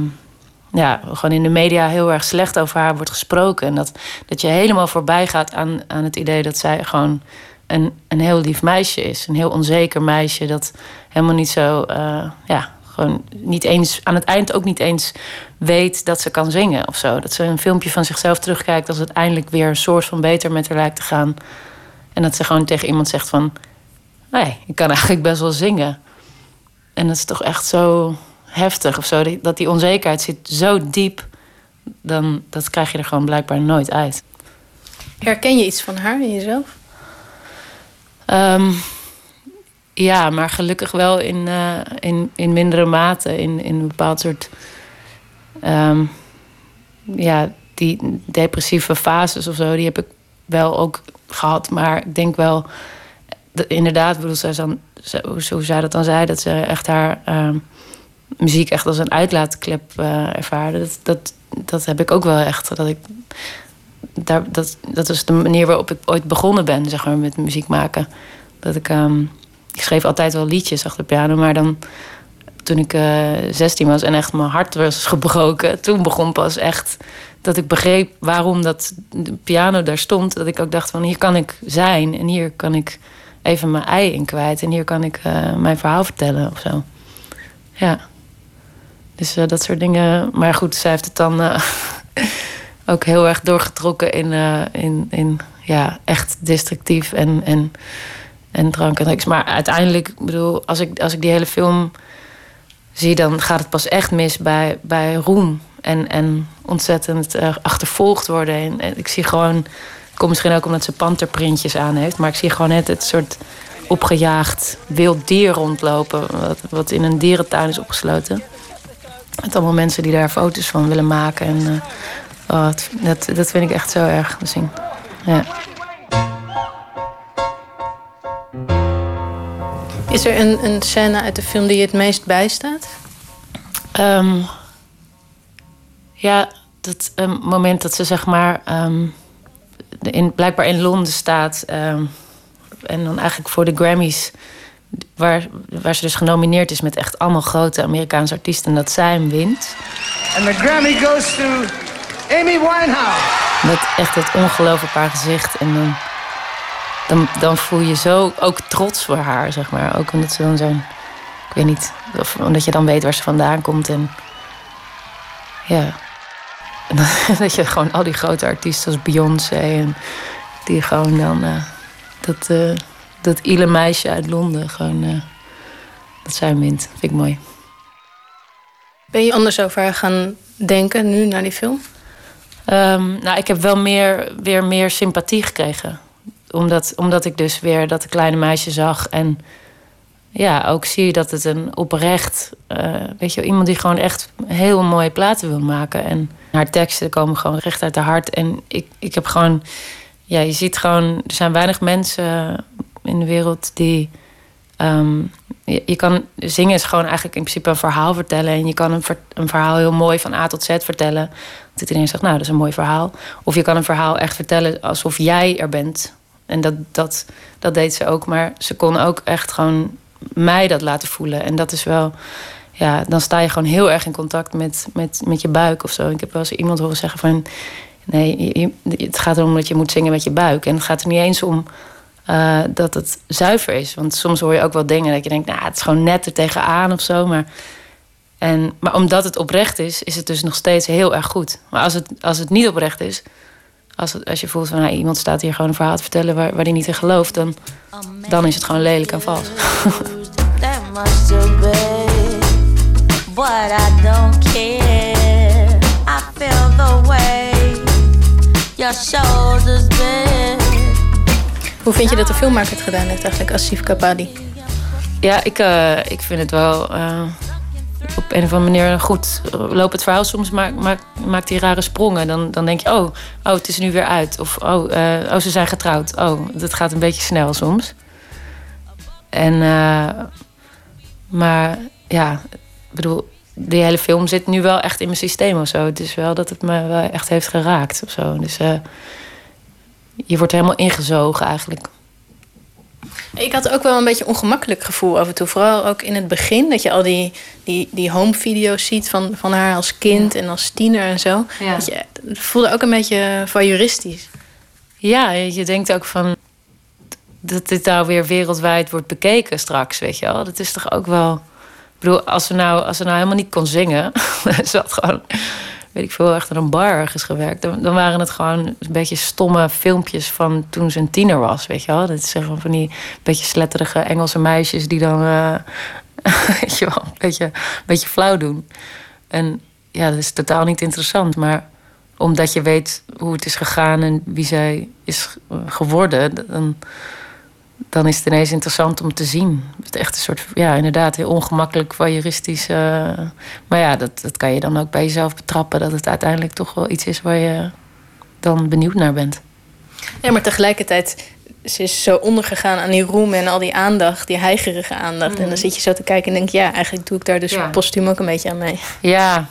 ja, gewoon in de media heel erg slecht over haar wordt gesproken. En dat, dat je helemaal voorbij gaat aan, aan het idee dat zij gewoon een, een heel lief meisje is. Een heel onzeker meisje dat helemaal niet zo, eh, ja, gewoon niet eens, aan het eind ook niet eens weet dat ze kan zingen of zo. Dat ze een filmpje van zichzelf terugkijkt als het eindelijk weer een soort van beter met haar lijkt te gaan. En dat ze gewoon tegen iemand zegt van, nee, ik kan eigenlijk best wel zingen. En dat is toch echt zo heftig of zo. Dat die onzekerheid zit zo diep, dan dat krijg je er gewoon blijkbaar nooit uit. Herken je iets van haar in jezelf? Ehm, ja, maar gelukkig wel in, eh, in, in mindere mate. In, in een bepaald soort. Ehm, ja, die depressieve fases of zo, die heb ik wel ook gehad. Maar ik denk wel. inderdaad, zij dan, zo zij dat dan zei, dat ze echt haar ehm, muziek echt als een uitlaatklep eh, ervaarde. Dat, dat, dat heb ik ook wel echt. Dat ik daar, dat, dat is de manier waarop ik ooit begonnen ben, zeg maar, met muziek maken. Dat ik, ehm, ik schreef altijd wel liedjes achter de piano, maar dan toen ik eh 16 was en echt mijn hart was gebroken, toen begon pas echt dat ik begreep waarom dat de piano daar stond. Dat ik ook dacht van hier kan ik zijn en hier kan ik even mijn ei in kwijt en hier kan ik eh, mijn verhaal vertellen of zo. Ja. Dus eh, dat soort dingen. Maar goed, zij heeft het dan eh, ook heel erg doorgetrokken in, eh, in, in ja, echt destructief en, en, en drank en drugs. Maar uiteindelijk, bedoel, als ik, als ik die hele film zie, dan gaat het pas echt mis bij, bij roem. En, en ontzettend eh, achtervolgd worden. En, en ik zie gewoon, het komt misschien ook omdat ze panterprintjes aan heeft, maar ik zie gewoon net het soort opgejaagd wild dier rondlopen, wat, wat in een dierentuin is opgesloten. Met allemaal mensen die daar foto's van willen maken. En eh, oh, dat, dat vind ik echt zo erg zien. Ja. Is er een, een scène uit de film die je het meest bijstaat? Ehm, ja, dat ehm, moment dat ze zeg maar ehm, in, blijkbaar in Londen staat. ehm, en dan eigenlijk voor de Grammys, waar, waar ze dus genomineerd is met echt allemaal grote Amerikaanse artiesten. En dat zij hem wint. And the Grammy goes to Amy Winehouse. Met echt het ongeloof op haar gezicht. En dan, dan, dan voel je zo ook trots voor haar, zeg maar. Ook omdat ze dan zo'n... Ik weet niet, of omdat je dan weet waar ze vandaan komt. En ja, en dan, dat je gewoon al die grote artiesten als Beyoncé... en die gewoon dan... eh, dat, eh dat ile meisje uit Londen gewoon... eh, dat zij wint. Vind ik mooi. Ben je anders over haar gaan denken nu naar die film? Ehm, nou, ik heb wel meer, weer meer sympathie gekregen. Omdat, omdat ik dus weer dat kleine meisje zag. En ja, ook zie dat het een oprecht... eh, weet je, iemand die gewoon echt heel mooie platen wil maken. En haar teksten komen gewoon recht uit haar hart. En ik, ik heb gewoon... Ja, je ziet gewoon... Er zijn weinig mensen in de wereld die... ehm, je, je kan zingen is gewoon eigenlijk in principe een verhaal vertellen. En je kan een, een verhaal heel mooi van A tot Z vertellen. Dat iedereen zegt, nou, dat is een mooi verhaal. Of je kan een verhaal echt vertellen alsof jij er bent. En dat, dat, dat deed ze ook. Maar ze kon ook echt gewoon mij dat laten voelen. En dat is wel... Ja, dan sta je gewoon heel erg in contact met, met, met je buik of zo. Ik heb wel eens iemand horen zeggen van... Nee, het gaat erom dat je moet zingen met je buik. En het gaat er niet eens om eh, dat het zuiver is. Want soms hoor je ook wel dingen dat je denkt... nou, het is gewoon net er tegenaan of zo. Maar, en, maar omdat het oprecht is, is het dus nog steeds heel erg goed. Maar als het, als het niet oprecht is... Als, het, als je voelt van nou, iemand staat hier gewoon een verhaal te vertellen... waar, waar die niet in gelooft, dan, dan is het gewoon lelijk en vals. But I don't care. I feel the way your shoulders bend. Hoe vind je dat de filmmaker het gedaan heeft eigenlijk, Asif Kapadi? Ja, ik, eh, ik vind het wel... eh, op een of andere manier goed. Loopt het verhaal soms, maakt maakt hij rare sprongen. Dan, dan denk je, oh, oh, het is nu weer uit. Of oh, eh, oh, ze zijn getrouwd. Oh, dat gaat een beetje snel soms. En, eh, maar ja, ik bedoel, die hele film zit nu wel echt in mijn systeem of zo. Het is wel dat het me wel echt heeft geraakt of zo. Dus eh, je wordt helemaal ingezogen eigenlijk. Ik had ook wel een beetje een ongemakkelijk gevoel af en toe. Vooral ook in het begin. Dat je al die, die, die home video's ziet van, van haar als kind en als tiener en zo. Ja. Dat je, het voelde ook een beetje voyeuristisch. Ja, je denkt ook van dat dit nou weer wereldwijd wordt bekeken straks, weet je wel. Dat is toch ook wel. Ik bedoel, als ze nou, als ze nou helemaal niet kon zingen, ze had gewoon, ik veel, aan een bar ergens gewerkt. Dan, dan waren het gewoon een beetje stomme filmpjes van toen ze een tiener was, weet je wel. Dat is gewoon van die beetje sletterige Engelse meisjes die dan, eh, weet je wel, een beetje, een beetje flauw doen. En ja, dat is totaal niet interessant, maar omdat je weet hoe het is gegaan en wie zij is geworden, dan, dan is het ineens interessant om te zien. Het is echt een soort, ja, inderdaad, heel ongemakkelijk, voyeuristisch. eh, maar ja, dat, dat kan je dan ook bij jezelf betrappen, dat het uiteindelijk toch wel iets is waar je dan benieuwd naar bent. Ja, maar tegelijkertijd, ze is zo ondergegaan aan die roem en al die aandacht, die heigerige aandacht. En dan zit je zo te kijken en denk je, ja, eigenlijk doe ik daar dus Ja. postuum ook een beetje aan mee. Ja.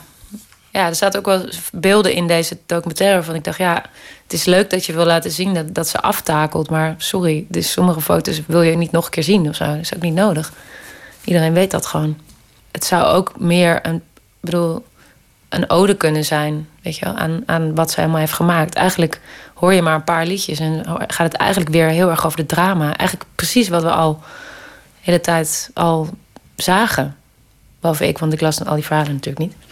Ja, er zaten ook wel beelden in deze documentaire waarvan ik dacht, ja, het is leuk dat je wil laten zien dat, dat ze aftakelt, maar sorry, dus sommige foto's wil je niet nog een keer zien of zo. Dat is ook niet nodig. Iedereen weet dat gewoon. Het zou ook meer een, bedoel, een ode kunnen zijn, weet je wel, aan, aan wat ze helemaal heeft gemaakt. Eigenlijk hoor je maar een paar liedjes en gaat het eigenlijk weer heel erg over de drama. Eigenlijk precies wat we al de hele tijd al zagen. Behalve ik, want ik las al die verhalen natuurlijk niet.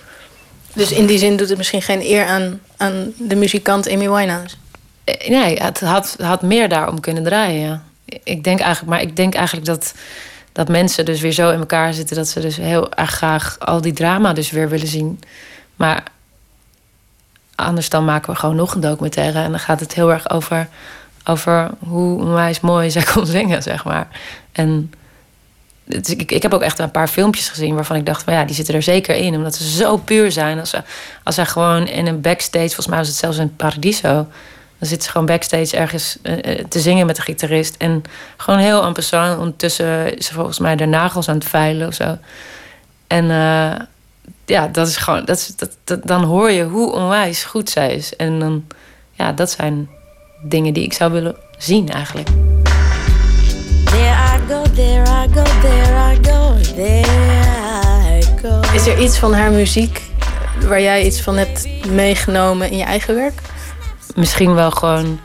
Dus in die zin doet het misschien geen eer aan, aan de muzikant Amy Winehouse. Eh, Nee, het had, had meer daarom kunnen draaien. Ik denk eigenlijk, maar ik denk eigenlijk dat, dat mensen dus weer zo in elkaar zitten dat ze dus heel erg graag al die drama dus weer willen zien. Maar anders dan maken we gewoon nog een documentaire en dan gaat het heel erg over, over hoe onwijs mooi zij kon zingen, zeg maar. En ik, ik heb ook echt een paar filmpjes gezien waarvan ik dacht, van ja, die zitten er zeker in, omdat ze zo puur zijn. Als ze, als zij gewoon in een backstage, volgens mij was het zelfs in Paradiso, dan zit ze gewoon backstage ergens eh, eh, te zingen met de gitarist. En gewoon heel en persoon. Ondertussen is ze volgens mij de nagels aan het veilen of zo. En eh, ja, dat is gewoon. Dat is, dat, dan hoor je hoe onwijs goed zij is. En dan, ja, dat zijn dingen die ik zou willen zien eigenlijk. I go, there I go, there I go. Is er iets van haar muziek waar jij iets van hebt meegenomen in je eigen werk? Misschien wel gewoon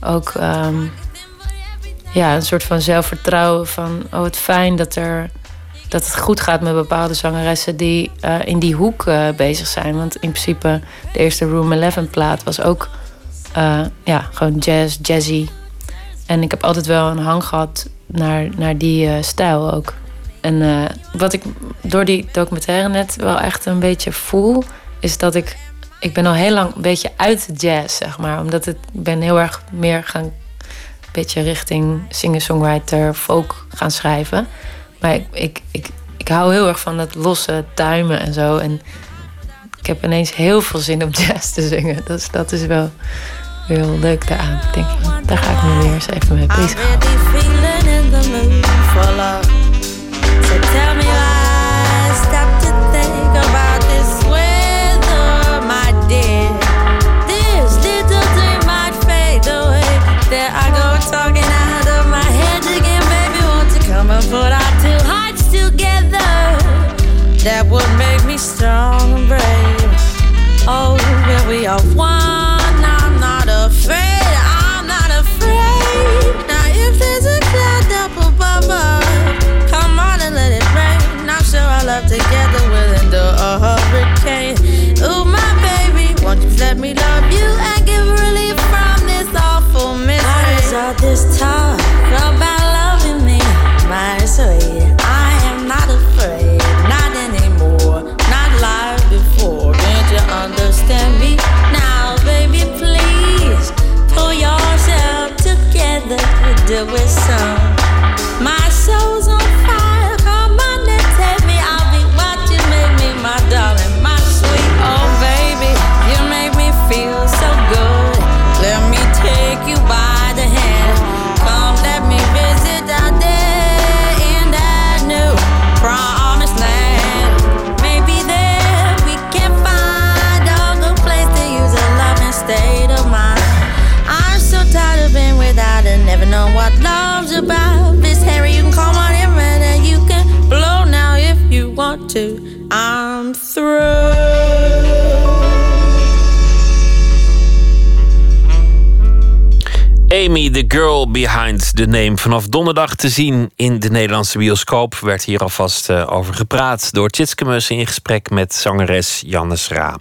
ook ehm, ja, een soort van zelfvertrouwen van oh, het fijn dat er dat het goed gaat met bepaalde zangeressen die eh, in die hoek eh, bezig zijn. Want in principe de eerste Room 11 plaat was ook eh, ja, gewoon jazz, jazzy. En ik heb altijd wel een hang gehad naar, naar die eh, stijl ook. En eh, wat ik door die documentaire net wel echt een beetje voel, is dat ik. Ik ben al heel lang een beetje uit de jazz, zeg maar. Omdat ik ben heel erg meer gaan. Een beetje richting singer-songwriter, folk gaan schrijven. Maar ik, ik, ik, hou heel erg van het losse tuimen en zo. En ik heb ineens heel veel zin om jazz te zingen. Dat is, dat is wel heel leuk daaraan. Ik daar ga ik me weer eens even mee bezig That would make me strong and brave. Oh, when we are one, I'm not afraid. I'm not afraid. Now, if there's a cloud up above us, come on and let it rain. I'm sure our love together will endure a hurricane. Ooh, my baby, won't you let me love I'm through. Amy, the girl behind the name. Vanaf donderdag te zien in de Nederlandse bioscoop. Werd hier alvast eh, over gepraat door Tjitske in gesprek met zangeres Jannes Ra.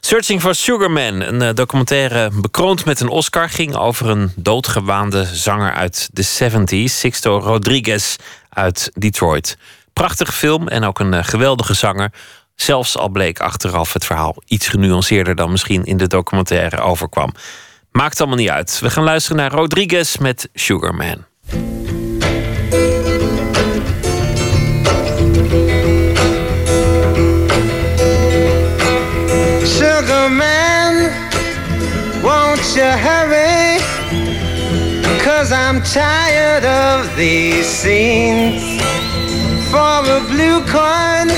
Searching for Sugar Man, een eh, documentaire bekroond met een Oscar, ging over een doodgewaande zanger uit de 70s, Sixto Rodriguez uit Detroit. Prachtige film en ook een eh, geweldige zanger. Zelfs al bleek achteraf het verhaal iets genuanceerder dan misschien in de documentaire overkwam. Maakt allemaal niet uit. We gaan luisteren naar Rodriguez met Sugar Man. Sugar man, won't you I'm tired of these scenes. For a blue coin,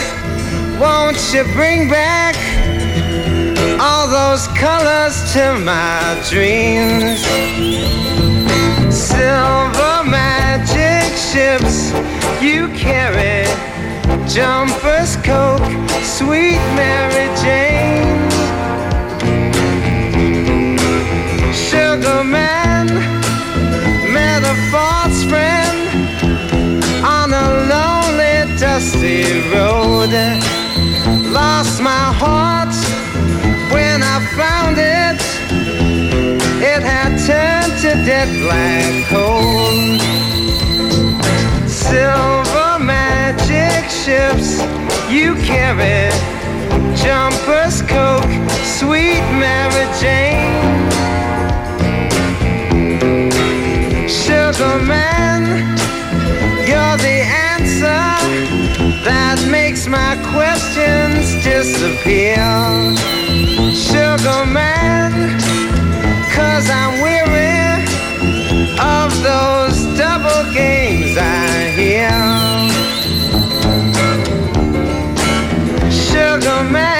won't you bring back all those colors to my dreams? Silver magic ships you carry jumpers, coke, sweet Mary Jane. Sugar man, met a false friend dusty road. Lost my heart when I found it. It had turned to dead black coal. Silver magic ships you carry jumpers, coke, sweet Mary Jane. Sugar man, you're the answer that makes my questions disappear. Sugar man, cause I'm weary of those double games I hear. Sugar man,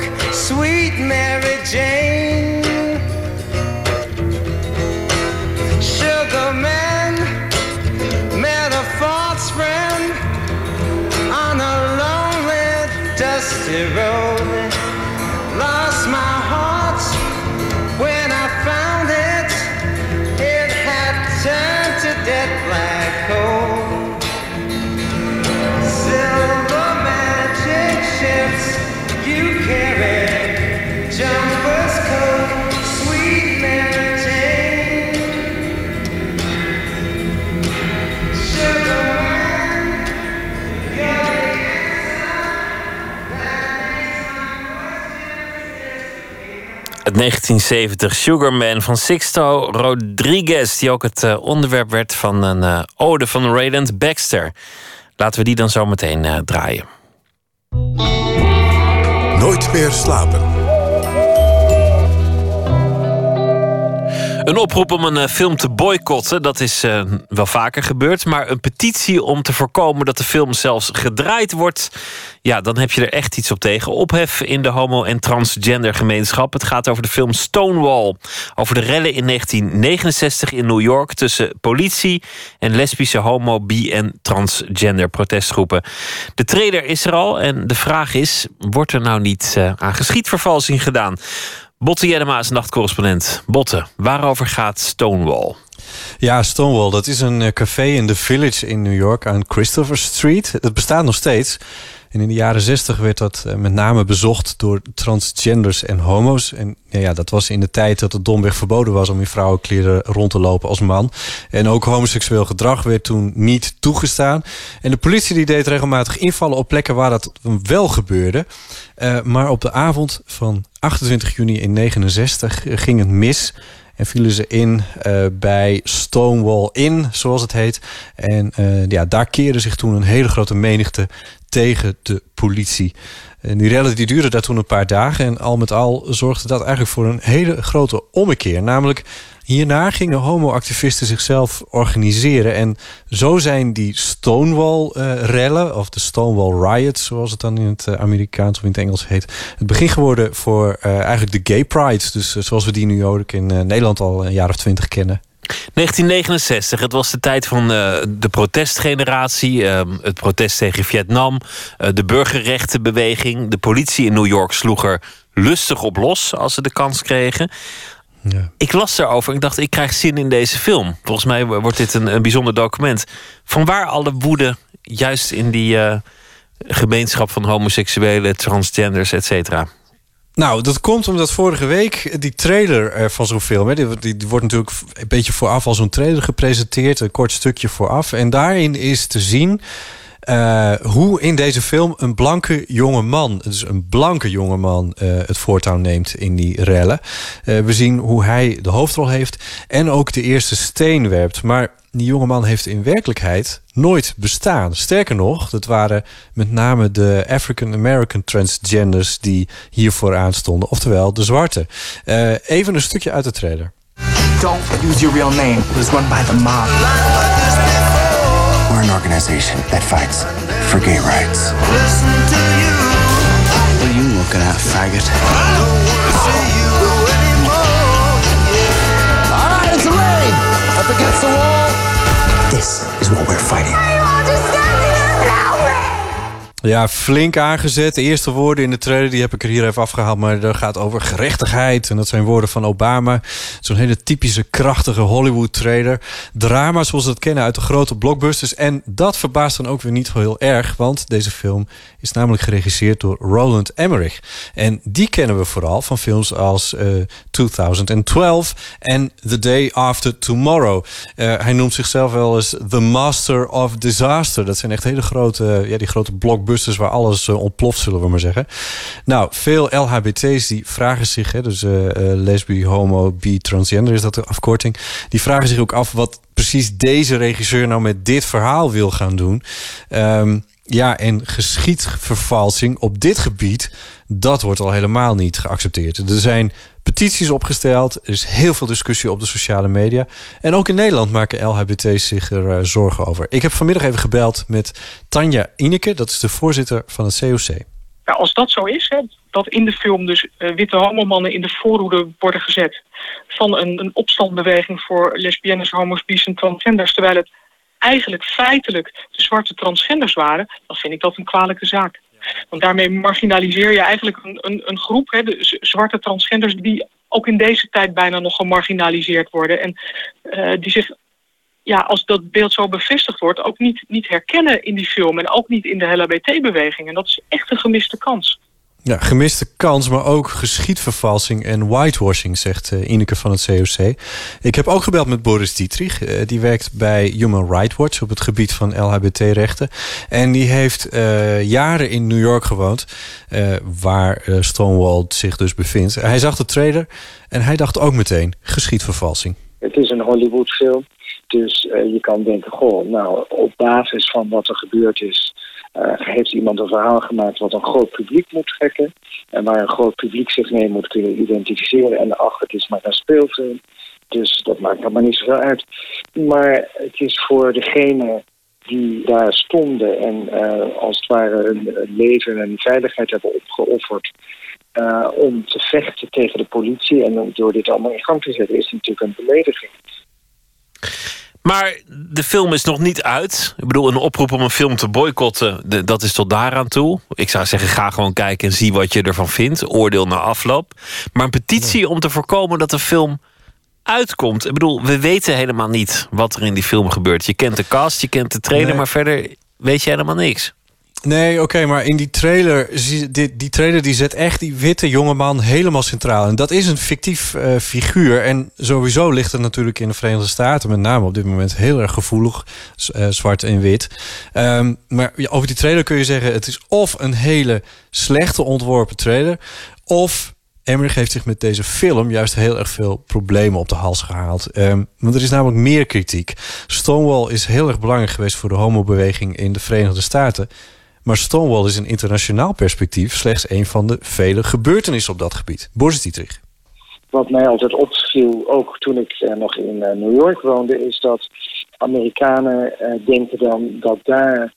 zero. 1970 Sugarman van Sixto Rodriguez, die ook het eh, onderwerp werd van een eh, ode van Rayland Baxter. Laten we die dan zo meteen eh, draaien. Nooit meer slapen. Een oproep om een eh, film te boycotten, dat is eh, wel vaker gebeurd. Maar een petitie om te voorkomen dat de film zelfs gedraaid wordt. Ja, dan heb je er echt iets op tegen. Ophef in de homo- en transgender gemeenschap. Het gaat over de film Stonewall. Over de rellen in 1969 in New York tussen politie en lesbische homo, bi en transgender protestgroepen. De trailer is er al en de vraag is: wordt er nou niet uh, aan geschiedvervalsing gedaan? Botte Jellema is nachtcorrespondent. Botte, waarover gaat Stonewall? Ja, Stonewall, dat is een eh, café in The Village in New York aan Christopher Street. Dat bestaat nog steeds. En in de jaren zestig werd dat eh, met name bezocht door transgenders en homo's. En ja, dat was in de tijd dat het domweg verboden was om in vrouwenkleren rond te lopen als man. En ook homoseksueel gedrag werd toen niet toegestaan. En de politie die deed regelmatig invallen op plekken waar dat wel gebeurde. Uh, maar op de avond van 28 juni in 69 ging het mis. En vielen ze in uh, bij Stonewall Inn, zoals het heet. En uh, ja, daar keerde zich toen een hele grote menigte tegen de politie. En die rellen die duurden daar toen een paar dagen. En al met al zorgde dat eigenlijk voor een hele grote ommekeer. Namelijk, hierna gingen homoactivisten zichzelf organiseren. En zo zijn die Stonewall-rellen, uh, of de Stonewall Riots... zoals het dan in het Amerikaans of in het Engels heet... het begin geworden voor uh, eigenlijk de Gay Pride. Dus zoals we die nu ook in Nederland al een jaar of twintig kennen. 1969, het was de tijd van de protestgeneratie, uh, het protest tegen Vietnam, de burgerrechtenbeweging. De politie in New York sloeg er lustig op los als ze de kans kregen. Ja. Ik las erover en ik dacht, ik krijg zin in deze film. Volgens mij wordt dit een, een bijzonder document. Van waar alle woede juist in die gemeenschap van homoseksuelen, transgenders, et cetera? Nou, dat komt omdat vorige week die trailer van zo'n film... Hè, die, die, die, wordt natuurlijk een beetje vooraf als zo'n trailer gepresenteerd. Een kort stukje vooraf. En daarin is te zien... Uh, hoe in deze film een blanke jonge man, dus een blanke jonge man, uh, het voortouw neemt in die rellen. Uh, we zien hoe hij de hoofdrol heeft en ook de eerste steen werpt. Maar die jonge man heeft in werkelijkheid nooit bestaan. Sterker nog, dat waren met name de African American transgenders die hiervoor aanstonden, oftewel de zwarte. even een stukje uit de trailer. Don't use your real name. It was run by the mob. We're an organization that fights for gay rights. What are you looking at, faggot? All right, it's Elaine. Up against the wall. This is what we're fighting. Ja, flink aangezet. De eerste woorden in de trailer, die heb ik er hier even afgehaald. Maar dat gaat over gerechtigheid. En dat zijn woorden van Obama. Zo'n hele typische, krachtige Hollywood-trailer. Drama zoals we dat kennen uit de grote blockbusters. En dat verbaast dan ook weer niet heel erg. Want deze film is namelijk geregisseerd door Roland Emmerich. En die kennen we vooral van films als uh, 2012 en The Day After Tomorrow. Uh, hij noemt zichzelf wel eens The Master of Disaster. Dat zijn echt hele grote, ja, die grote blockbusters waar alles uh, ontploft, zullen we maar zeggen. Nou, veel LHBT's die vragen zich, hè, dus uh, lesbi, homo, bi, transgender is dat de afkorting. Die vragen zich ook af wat precies deze regisseur nou met dit verhaal wil gaan doen. Um, ja, en geschiedvervalsing op dit gebied, dat wordt al helemaal niet geaccepteerd. Er zijn petities opgesteld, er is heel veel discussie op de sociale media. En ook in Nederland maken LHBT's zich er uh, zorgen over. Ik heb vanmiddag even gebeld met Tanja Ineke, dat is de voorzitter van het COC. Nou, als dat zo is, hè, dat in de film dus uh, witte homomannen in de voorhoede worden gezet... van een, een opstandbeweging voor lesbiennes, homo's, bi's en transgenders... terwijl het eigenlijk feitelijk de zwarte transgenders waren, dan vind ik dat een kwalijke zaak. Want daarmee marginaliseer je eigenlijk een, een, een groep, hè, de zwarte transgenders, die ook in deze tijd bijna nog gemarginaliseerd worden. En uh, die zich, ja, als dat beeld zo bevestigd wordt, ook niet, niet herkennen in die film en ook niet in de LHBT-beweging. En dat is echt een gemiste kans. Ja, gemiste kans, maar ook geschiedvervalsing en whitewashing, zegt uh, Ineke van het COC. Ik heb ook gebeld met Boris Dietrich. Uh, die werkt bij Human Rights Watch op het gebied van LHBT-rechten. En die heeft uh, jaren in New York gewoond, waar Stonewall zich dus bevindt. Hij zag de trailer en hij dacht ook meteen geschiedvervalsing. Het is een Hollywood-film, dus je kan denken, goh, nou, op basis van wat er gebeurd is uh, heeft iemand een verhaal gemaakt wat een groot publiek moet trekken. En waar een groot publiek zich mee moet kunnen identificeren. En ach, het is maar een speelfilm. Dus dat maakt allemaal niet zoveel uit. Maar het is voor degene die daar stonden en eh, als het ware hun leven en veiligheid hebben opgeofferd eh, om te vechten tegen de politie en om door dit allemaal in gang te zetten, is natuurlijk een belediging. Maar de film is nog niet uit. Ik bedoel, een oproep om een film te boycotten, dat is tot daaraan toe. Ik zou zeggen, ga gewoon kijken en zie wat je ervan vindt. Oordeel na afloop. Maar een petitie om te voorkomen dat de film uitkomt. Ik bedoel, we weten helemaal niet wat er in die film gebeurt. Je kent de cast, je kent de trailer, Nee. maar verder weet je helemaal niks. Nee, oké, maar in die trailer, die, die trailer die zet echt die witte jongeman helemaal centraal. En dat is een fictief eh, figuur. En sowieso ligt het natuurlijk in de Verenigde Staten, met name op dit moment, heel erg gevoelig, eh, zwart en wit. Ehm, maar over die trailer kun je zeggen, het is of een hele slechte ontworpen trailer, of Emmerich heeft zich met deze film juist heel erg veel problemen op de hals gehaald. Ehm, want er is namelijk meer kritiek. Stonewall is heel erg belangrijk geweest voor de homobeweging in de Verenigde Staten. Maar Stonewall is in internationaal perspectief slechts een van de vele gebeurtenissen op dat gebied. Boris Dietrich. Wat mij altijd opviel, ook toen ik eh, nog in eh, New York woonde, is dat Amerikanen eh, denken dan dat daar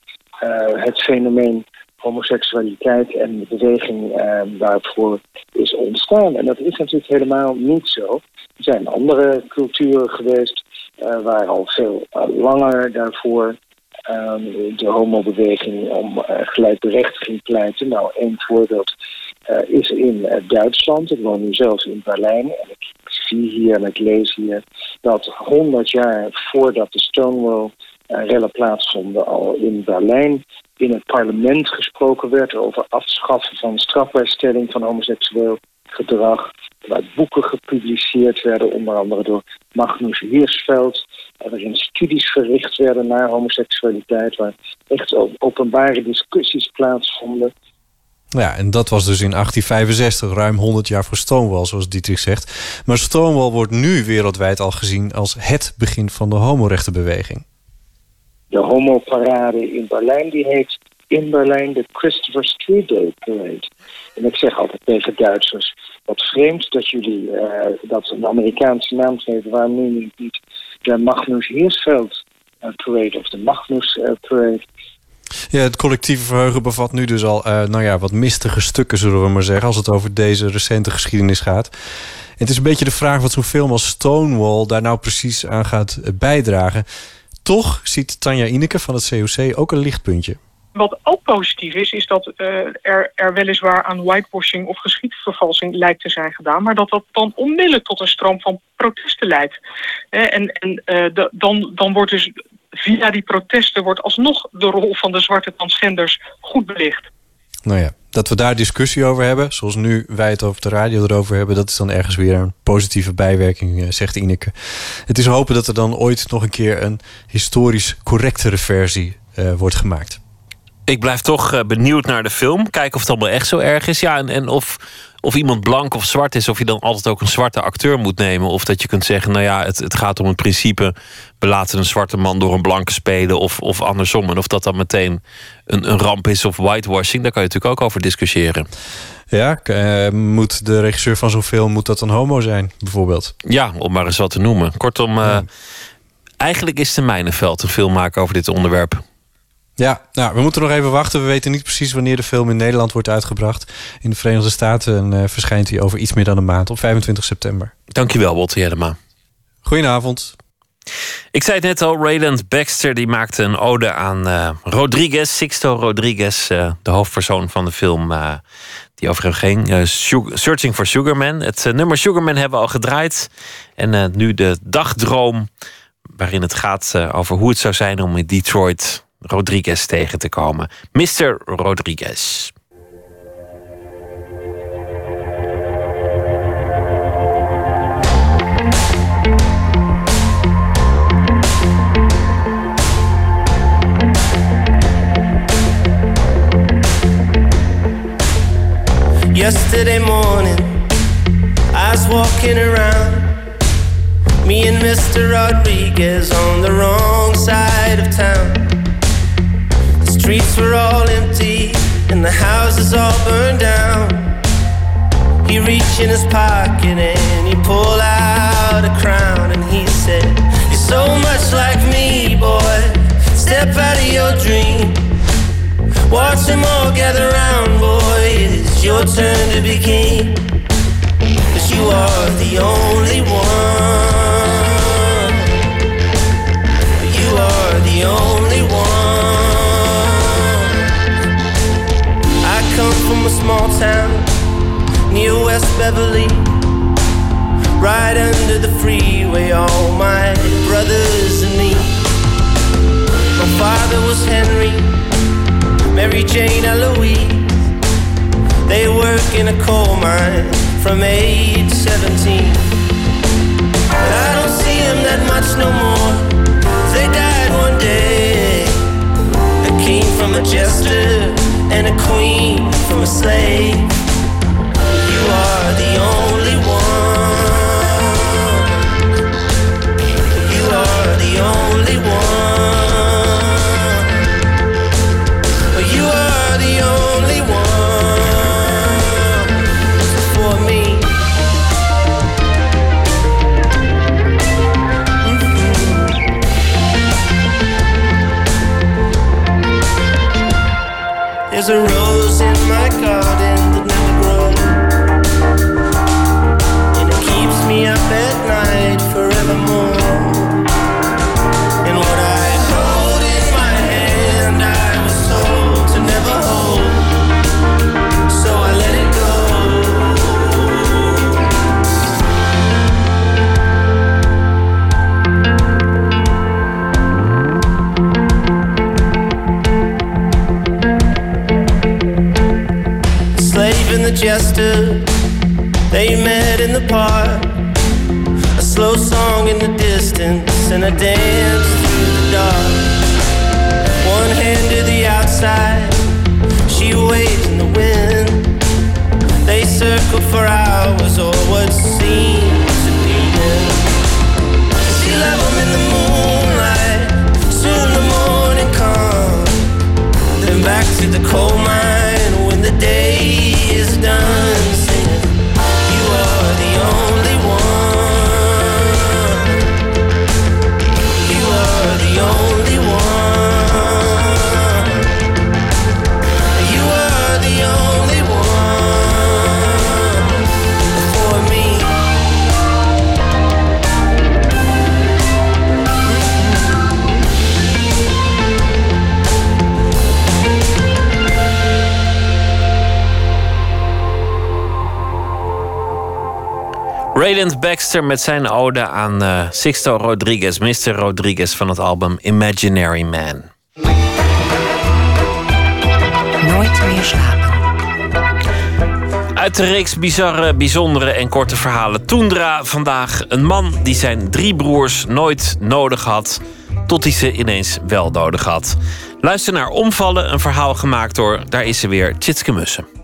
het fenomeen homoseksualiteit en de beweging daarvoor is ontstaan. En dat is natuurlijk helemaal niet zo. Er zijn andere culturen geweest waar al veel langer daarvoor eh, de homobeweging om eh, gelijkberechtiging pleitte. Nou, één voorbeeld eh, is in eh, Duitsland. Ik woon nu zelf in Berlijn en ik zie hier en ik lees hier dat 100 jaar voordat de Stonewall rellen plaatsvonden al in Berlijn in het parlement gesproken werd over afschaffen van strafbaarstelling van homoseksueel gedrag. Waar boeken gepubliceerd werden, onder andere door Magnus Hirschfeld. Waarin studies verricht werden naar homoseksualiteit. Waar echt openbare discussies plaatsvonden. Ja, en dat was dus in 1865, ruim 100 jaar voor Stonewall, zoals Dietrich zegt. Maar Stonewall wordt nu wereldwijd al gezien als het begin van de homorechtenbeweging. De homoparade in Berlijn die heet in Berlijn de Christopher Street Day Parade. En ik zeg altijd tegen Duitsers, wat vreemd dat jullie eh, dat een Amerikaanse naam geven. Waarom niet de Magnus Hirschfeld eh, Parade of de Magnus eh, Parade? Ja, het collectieve verheugen bevat nu dus al eh, nou ja, wat mistige stukken, zullen we maar zeggen, als het over deze recente geschiedenis gaat. Het is een beetje de vraag wat zo'n film als Stonewall daar nou precies aan gaat bijdragen. Toch ziet Tanja Ineke van het COC ook een lichtpuntje. Wat ook positief is, is dat eh, er, er weliswaar aan whitewashing of geschiedvervalsing lijkt te zijn gedaan, maar dat dat dan onmiddellijk tot een stroom van protesten leidt. En en eh, da- dan, dan wordt dus via die protesten wordt alsnog de rol van de zwarte transgenders goed belicht. Nou ja, dat we daar discussie over hebben, zoals nu wij het over de radio erover hebben, dat is dan ergens weer een positieve bijwerking, eh, zegt Ineke. Het is hopen dat er dan ooit nog een keer een historisch correctere versie wordt gemaakt. Ik blijf toch eh, benieuwd naar de film. Kijken of het allemaal echt zo erg is. Ja, en, en of, of iemand blank of zwart is. Of je dan altijd ook een zwarte acteur moet nemen. Of dat je kunt zeggen, nou ja, het, het gaat om het principe... we laten een zwarte man door een blanke spelen of, of andersom. En of dat dan meteen een, een ramp is of whitewashing... daar kan je natuurlijk ook over discussiëren. Ja, eh, moet de regisseur van zo'n film moet dat een homo zijn, bijvoorbeeld? Ja, om maar eens wat te noemen. Kortom, eh, eigenlijk is een mijnenveld... een film maken over dit onderwerp. Ja, nou, we moeten nog even wachten. We weten niet precies wanneer de film in Nederland wordt uitgebracht. In de Verenigde Staten eh, verschijnt hij over iets meer dan een maand, op 25 september. Dankjewel, Botte Jellema. Goedenavond. Ik zei het net al, Rayland Baxter die maakte een ode aan eh, Rodriguez, Sixto Rodriguez, eh, de hoofdpersoon van de film die over hem ging. Searching for Sugarman. Het nummer Sugarman hebben we al gedraaid. En nu de dagdroom, waarin het gaat over hoe het zou zijn om in Detroit Rodriguez tegen te komen. Mr. Rodriguez. Yesterday morning, I was walking around. Me and Mr. Rodriguez on the wrong side of town. streets were all empty and the houses all burned down. He reached in his pocket and he pulled out a crown and he said, You're so much like me, boy. Step out of your dream. Watch them all gather round, boy. It's your turn to be king. Cause you are the only one. Come from a small town near West Beverly. Right under the freeway, all my brothers and me. My father was Henry, Mary Jane Eloise. They work in a coal mine from age 17. But I don't see them that much no more. They died one day. A king from a jester and a queen from a slave. You are the only one. You are the only one. A rose Rayland Baxter met zijn ode aan eh, Sixto Rodriguez, Mr. Rodriguez van het album Imaginary Man. Nooit meer slapen. Uit de reeks bizarre, bijzondere en korte verhalen Toendra vandaag een man die zijn drie broers nooit nodig had, tot hij ze ineens wel nodig had. Luister naar Omvallen, een verhaal gemaakt door, daar is ze weer, Tjitske Mussen.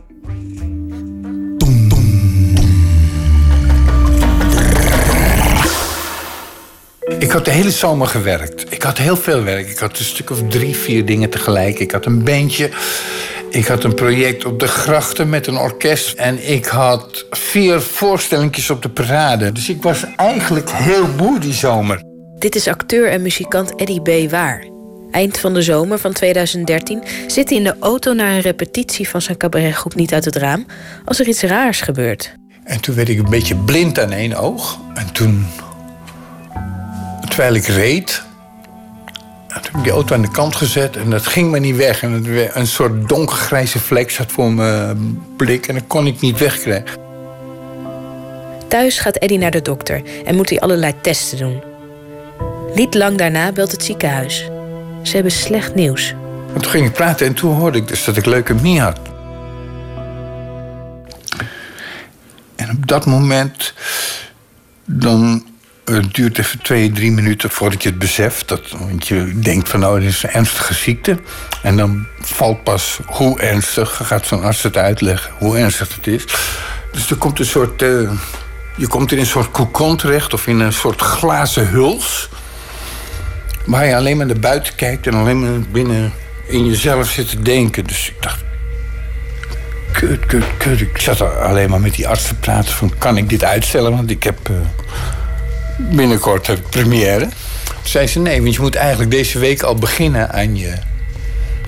Ik had de hele zomer gewerkt. Ik had heel veel werk. Ik had een stuk of drie, vier dingen tegelijk. Ik had een bandje. Ik had een project op de grachten met een orkest. En ik had vier voorstellingjes op de parade. Dus ik was eigenlijk heel moe die zomer. Dit is acteur en muzikant Eddie B. Waar. Eind van de zomer van 2013 zit hij in de auto naar een repetitie van zijn cabaretgroep Niet uit het Raam... als er iets raars gebeurt. En toen werd ik een beetje blind aan één oog. En toen, terwijl ik reed, toen heb ik die auto aan de kant gezet en dat ging maar niet weg. En het werd een soort donkergrijze vlek zat voor mijn blik en dat kon ik niet wegkrijgen. Thuis gaat Eddie naar de dokter en moet hij allerlei testen doen. Niet lang daarna belt het ziekenhuis. Ze hebben slecht nieuws. En toen ging ik praten en toen hoorde ik dus dat ik leukemie had. En op dat moment, dan eh, het duurt even twee, drie minuten voordat je het beseft. Dat, want je denkt van nou, dit is een ernstige ziekte. En dan valt pas hoe ernstig, gaat zo'n arts het uitleggen, hoe ernstig het is. Dus er komt een soort, eh, je komt in een soort kokon terecht of in een soort glazen huls. Waar je alleen maar naar buiten kijkt en alleen maar binnen in jezelf zit te denken. Dus ik dacht, kut, kut, kut. Ik zat alleen maar met die arts te praten van, kan ik dit uitstellen? Want ik heb eh, binnenkort een première. Toen zei ze nee, want je moet eigenlijk deze week al beginnen aan je,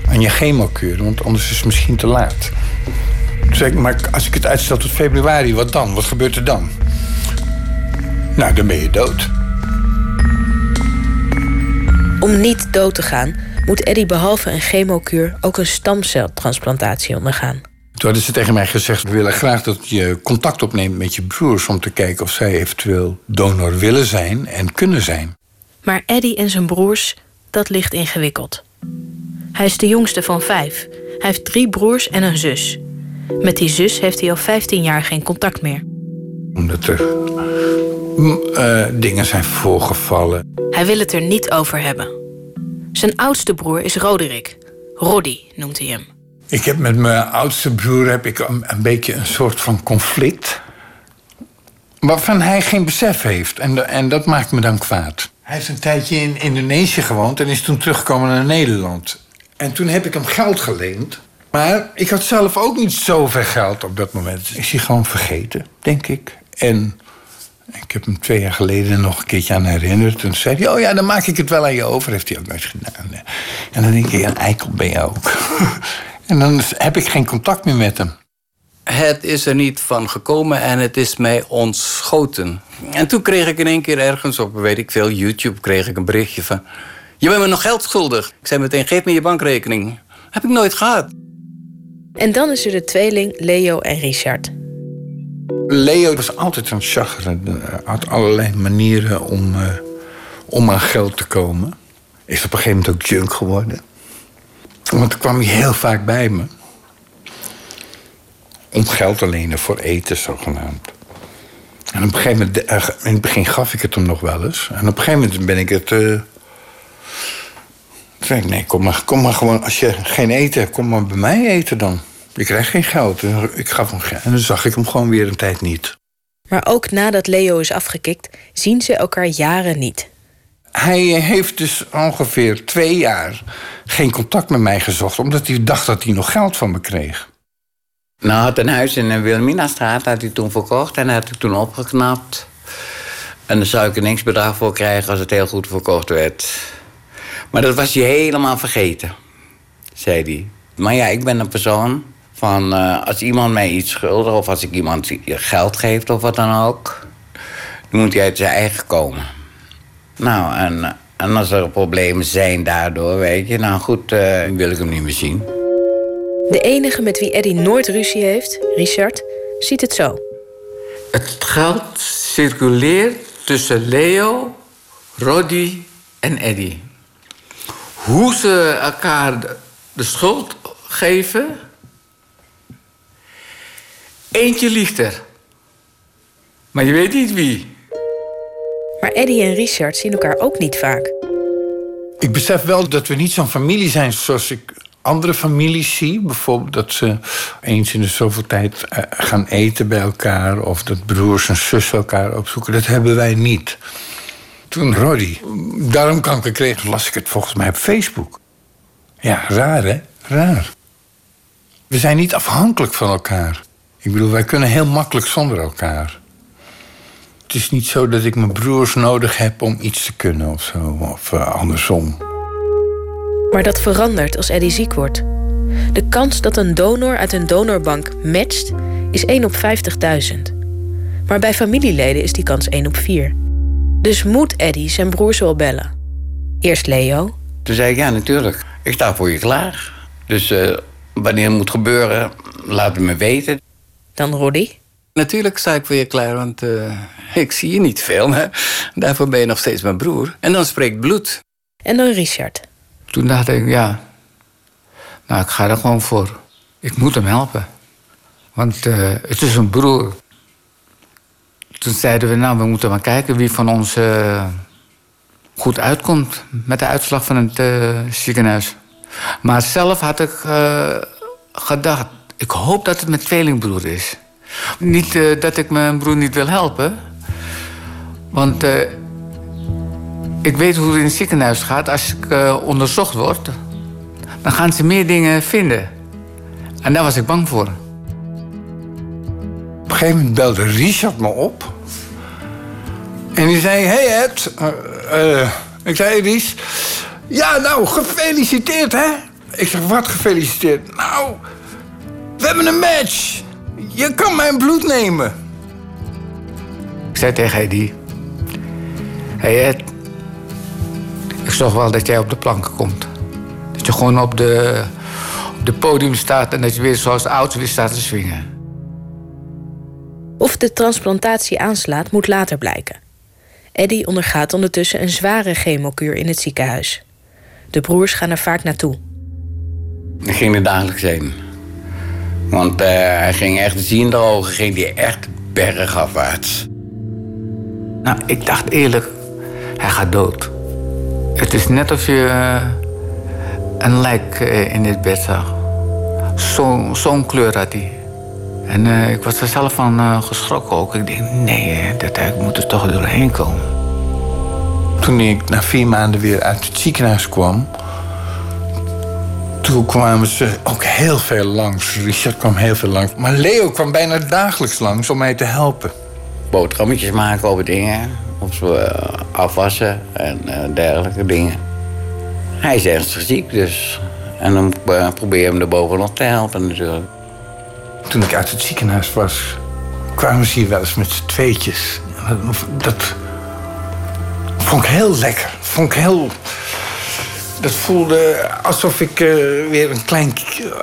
aan je chemokuur. Want anders is het misschien te laat. Toen zei ik, maar als ik het uitstel tot februari, wat dan? Wat gebeurt er dan? Nou, dan ben je dood. Om niet dood te gaan, moet Eddie behalve een chemokuur ook een stamceltransplantatie ondergaan. Toen hadden ze tegen mij gezegd: We willen graag dat je contact opneemt met je broers. om te kijken of zij eventueel donor willen zijn en kunnen zijn. Maar Eddie en zijn broers, dat ligt ingewikkeld. Hij is de jongste van vijf. Hij heeft drie broers en een zus. Met die zus heeft hij al 15 jaar geen contact meer. Omdat er mm, eh, dingen zijn voorgevallen. Hij wil het er niet over hebben. Zijn oudste broer is Roderick. Roddy noemt hij hem. Ik heb met mijn oudste broer heb ik een, beetje een soort van conflict. Waarvan hij geen besef heeft. En, en dat maakt me dan kwaad. Hij heeft een tijdje in Indonesië gewoond en is toen teruggekomen naar Nederland. En toen heb ik hem geld geleend. Maar ik had zelf ook niet zoveel geld op dat moment. Is hij gewoon vergeten, denk ik. En ik heb hem twee jaar geleden nog een keertje aan herinnerd. En toen zei hij, oh ja, dan maak ik het wel aan je over. Heeft hij ook nooit gedaan. En dan denk ik, een eikel ben je ook. en dan heb ik geen contact meer met hem. Het is er niet van gekomen en het is mij ontschoten. En toen kreeg ik in één keer ergens op, weet ik veel, YouTube... kreeg ik een berichtje van... Je bent me nog geld schuldig. Ik zei meteen, geef me je bankrekening. Heb ik nooit gehad. En dan is er de tweeling Leo en Richard. Leo was altijd een chagger. had allerlei manieren om, uh, om aan geld te komen. Is op een gegeven moment ook junk geworden. Want toen kwam hij heel vaak bij me. Om geld te lenen voor eten, zogenaamd. En op een gegeven moment, uh, in het begin gaf ik het hem nog wel eens. En op een gegeven moment ben ik het. Uh, zei nee, kom maar, kom maar gewoon. Als je geen eten hebt, kom maar bij mij eten dan. Ik krijg geen geld. Ik gaf hem. En dan zag ik hem gewoon weer een tijd niet. Maar ook nadat Leo is afgekikt, zien ze elkaar jaren niet. Hij heeft dus ongeveer twee jaar geen contact met mij gezocht... omdat hij dacht dat hij nog geld van me kreeg. Nou, had een huis in de Wilhelminastraat had hij toen verkocht... en dat had hij toen opgeknapt. En daar zou ik er niks bedrag voor krijgen als het heel goed verkocht werd. Maar dat was hij helemaal vergeten, zei hij. Maar ja, ik ben een persoon van uh, als iemand mij iets schuldig of als ik iemand geld geef of wat dan ook, dan moet hij uit zijn eigen komen. Nou, en, en als er problemen zijn daardoor, weet je, nou goed, uh, wil ik hem niet meer zien. De enige met wie Eddie nooit ruzie heeft, Richard, ziet het zo. Het geld circuleert tussen Leo, Roddy en Eddie. Hoe ze elkaar de schuld geven, Eentje liegt er. Maar je weet niet wie. Maar Eddie en Richard zien elkaar ook niet vaak. Ik besef wel dat we niet zo'n familie zijn zoals ik andere families zie. Bijvoorbeeld dat ze eens in de zoveel tijd eh, gaan eten bij elkaar... of dat broers en zussen elkaar opzoeken. Dat hebben wij niet. Toen Roddy darmkanker kreeg, las ik het volgens mij op Facebook. Ja, raar hè? Raar. We zijn niet afhankelijk van elkaar. Ik bedoel, wij kunnen heel makkelijk zonder elkaar. Het is niet zo dat ik mijn broers nodig heb om iets te kunnen of zo, of uh, andersom. Maar dat verandert als Eddie ziek wordt. De kans dat een donor uit een donorbank matcht is 1 op 50.000. Maar bij familieleden is die kans 1 op 4. Dus moet Eddie zijn broers wel bellen. Eerst Leo. Toen zei ik, ja natuurlijk, ik sta voor je klaar. Dus uh, wanneer het moet gebeuren, laat het me weten. Dan Roddy? Natuurlijk sta ik voor je klaar, want uh, ik zie je niet veel. Hè? Daarvoor ben je nog steeds mijn broer. En dan spreekt bloed. En dan Richard? Toen dacht ik, ja, nou, ik ga er gewoon voor. Ik moet hem helpen. Want uh, het is een broer. Toen zeiden we, nou, we moeten maar kijken wie van ons uh, goed uitkomt met de uitslag van het ziekenhuis. Maar zelf had ik gedacht, ik hoop dat het mijn tweelingbroer is. Niet dat ik mijn broer niet wil helpen. Want uh, ik weet hoe het in het ziekenhuis gaat. Als ik uh, onderzocht word, dan gaan ze meer dingen vinden. En daar was ik bang voor. Op een gegeven moment belde Richard me op. En die zei: Hey Ed, Ik zei, Ries, ja nou, gefeliciteerd hè. Ik zeg, wat gefeliciteerd? Nou, we hebben een match. Je kan mijn bloed nemen. Ik zei tegen Eddie... Hé hey Ed, ik zorg wel dat jij op de planken komt. Dat je gewoon op de, op de podium staat en dat je weer zoals de ouders weer staat te swingen. Of de transplantatie aanslaat, moet later blijken. Eddie ondergaat ondertussen een zware chemokuur in het ziekenhuis. De broers gaan er vaak naartoe. Ik ging er dagelijks heen. Want uh, hij ging echt zien de ogen, ging die echt bergafwaarts. Nou, ik dacht eerlijk, hij gaat dood. Het is net of je uh, een lijk uh, in dit bed zag. Zo'n zo kleur had hij. En uh, ik was er zelf van geschrokken ook. Ik denk, nee, dat ik moet er toch doorheen komen. Toen ik na vier maanden weer uit het ziekenhuis kwam... toen kwamen ze ook heel veel langs. Richard kwam heel veel langs. Maar Leo kwam bijna dagelijks langs om mij te helpen. Boterhammetjes maken over dingen. Of ze afwassen en dergelijke dingen. Hij is ernstig ziek, dus... En dan probeer je hem er bovenop te helpen natuurlijk. Toen ik uit het ziekenhuis was, kwamen ze hier wel eens met z'n tweetjes. Dat vond ik heel lekker. Vond ik heel... Dat voelde alsof ik, weer een klein,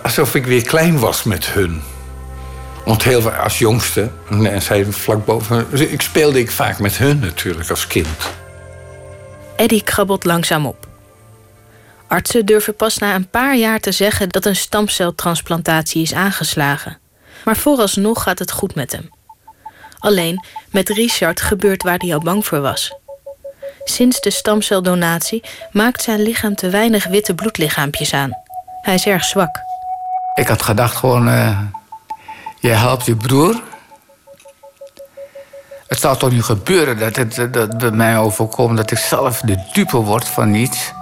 alsof ik weer klein was met hun. Want heel veel als jongste, en zij vlak boven... Ik speelde ik vaak met hun natuurlijk als kind. Eddie krabbelt langzaam op. Artsen durven pas na een paar jaar te zeggen dat een stamceltransplantatie is aangeslagen. Maar vooralsnog gaat het goed met hem. Alleen met Richard gebeurt waar hij al bang voor was. Sinds de stamceldonatie maakt zijn lichaam te weinig witte bloedlichaampjes aan. Hij is erg zwak. Ik had gedacht gewoon, uh, je helpt je broer. Het zal toch niet gebeuren dat het dat bij mij overkomt... dat ik zelf de dupe word van iets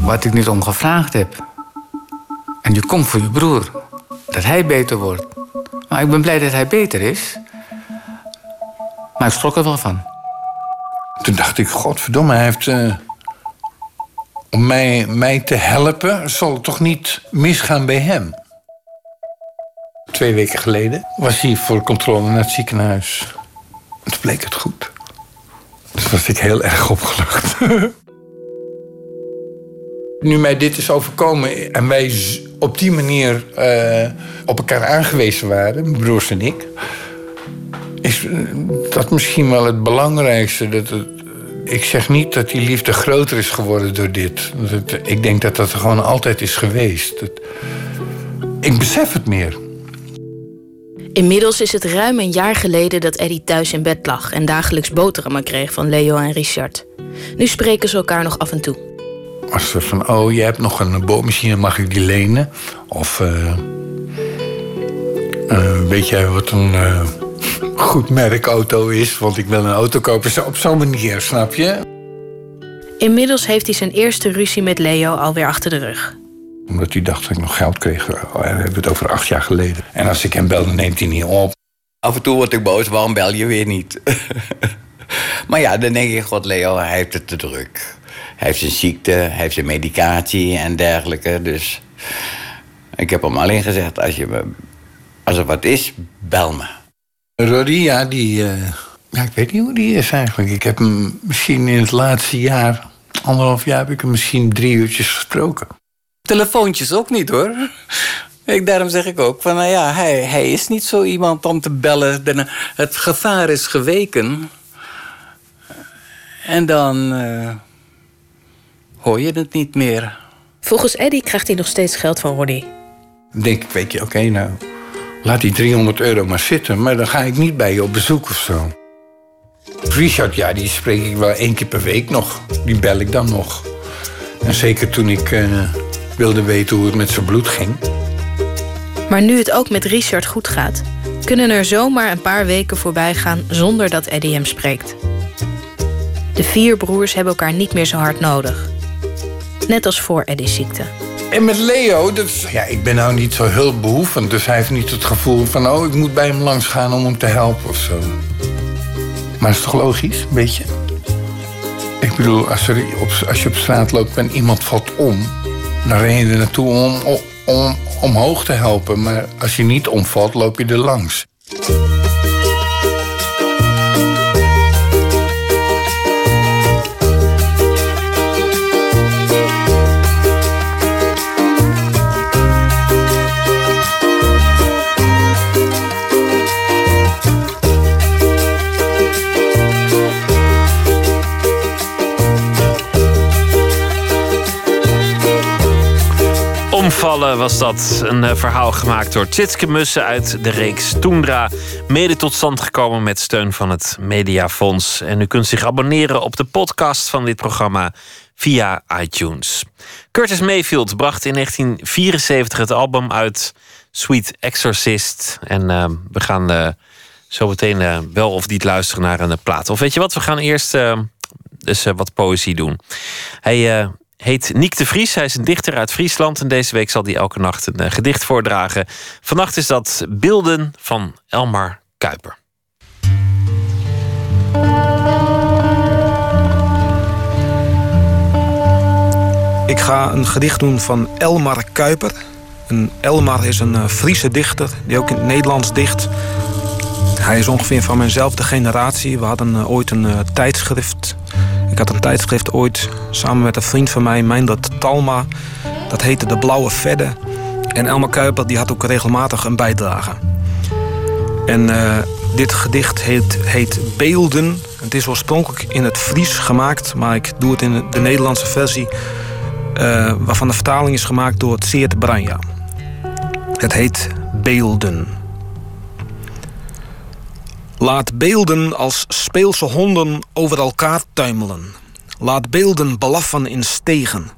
wat ik niet om gevraagd heb. En je komt voor je broer. Dat hij beter wordt. Maar ik ben blij dat hij beter is. Maar ik schrok er wel van. Toen dacht ik, godverdomme, hij heeft... Uh, om mij, mij te helpen, zal het toch niet misgaan bij hem? Twee weken geleden was hij voor controle naar het ziekenhuis. En toen bleek het goed. Dus was ik heel erg opgelucht. nu mij dit is overkomen en wij op die manier uh, op elkaar aangewezen waren, mijn broers en ik, is dat misschien wel het belangrijkste. Dat het, ik zeg niet dat die liefde groter is geworden door dit. Dat, ik denk dat dat er gewoon altijd is geweest. Dat, ik besef het meer. Inmiddels is het ruim een jaar geleden dat Eddie thuis in bed lag en dagelijks boterhammen kreeg van Leo en Richard. Nu spreken ze elkaar nog af en toe. Als ze van, oh, je hebt nog een boormachine, mag ik die lenen? Of, uh, uh, weet jij wat een uh, goed merkauto is? Want ik wil een auto kopen. Op zo'n manier, snap je? Inmiddels heeft hij zijn eerste ruzie met Leo alweer achter de rug. Omdat hij dacht dat ik nog geld kreeg. We hebben het over acht jaar geleden. En als ik hem bel, dan neemt hij niet op. Af en toe word ik boos, waarom bel je weer niet? maar ja, dan denk ik, god Leo, hij heeft het te druk. Hij heeft zijn ziekte, hij heeft zijn medicatie en dergelijke. Dus ik heb hem alleen gezegd, als, je, als er wat is, bel me. Rodia, die... Uh, ja, ik weet niet hoe die is eigenlijk. Ik heb hem misschien in het laatste jaar, anderhalf jaar... heb ik hem misschien drie uurtjes gesproken. Telefoontjes ook niet, hoor. Ik, daarom zeg ik ook van, nou ja, hij, hij is niet zo iemand om te bellen. Het gevaar is geweken. En dan... Uh, hoor je het niet meer. Volgens Eddie krijgt hij nog steeds geld van Roddy. Dan denk ik, weet je, oké, okay, nou, laat die 300 euro maar zitten... maar dan ga ik niet bij je op bezoek of zo. Richard, ja, die spreek ik wel één keer per week nog. Die bel ik dan nog. En zeker toen ik uh, wilde weten hoe het met zijn bloed ging. Maar nu het ook met Richard goed gaat... kunnen er zomaar een paar weken voorbij gaan zonder dat Eddie hem spreekt. De vier broers hebben elkaar niet meer zo hard nodig. Net als voor Eddie's ziekte. En met Leo, dat ja, ik ben nou niet zo hulpbehoevend. Dus hij heeft niet het gevoel van... oh, ik moet bij hem langs gaan om hem te helpen of zo. Maar is toch logisch, een beetje? Ik bedoel, als, er op, als je op straat loopt en iemand valt om... dan ren je er naartoe om, om, om omhoog te helpen. Maar als je niet omvalt, loop je er langs. Omvallen was dat. Een eh, verhaal gemaakt door Tjitske Mussen uit de reeks Toendra. Mede tot stand gekomen met steun van het Mediafonds. En u kunt zich abonneren op de podcast van dit programma via iTunes. Curtis Mayfield bracht in 1974 het album uit Sweet Exorcist. En uh, we gaan uh, zo meteen wel of niet luisteren naar een plaat. Of weet je wat, we gaan eerst dus wat poëzie doen. Hij heet Niek de Vries. Hij is een dichter uit Friesland en deze week zal hij elke nacht een uh, gedicht voordragen. Vannacht is dat Beelden van Elmar Kuiper. Ik ga een gedicht doen van Elmar Kuiper. En Elmar is een uh, Friese dichter die ook in het Nederlands dicht. Hij is ongeveer van mijnzelfde generatie. We hadden uh, ooit een tijdschrift had een tijdschrift ooit samen met een vriend van mij, Meindert Talma. Dat heette De Blauwe Vedde. En Elma Kuiper die had ook regelmatig een bijdrage. En uh, dit gedicht heet, heet Beelden. Het is oorspronkelijk in het Fries gemaakt, maar ik doe het in de Nederlandse versie. Uh, waarvan de vertaling is gemaakt door het Seert Branja. Het heet Beelden. Laat beelden als speelse honden over elkaar tuimelen. Laat beelden blaffen in stegen.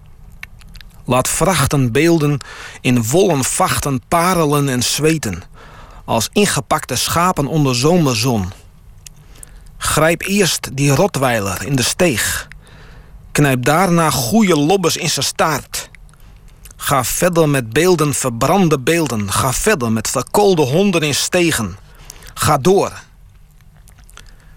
Laat vrachten beelden in wollen vachten parelen en zweten, als ingepakte schapen onder zomerzon. Grijp eerst die rotweiler in de steeg. Knijp daarna goeie lobbes in zijn staart. Ga verder met beelden, verbrande beelden. Ga verder met verkoolde honden in stegen. Ga door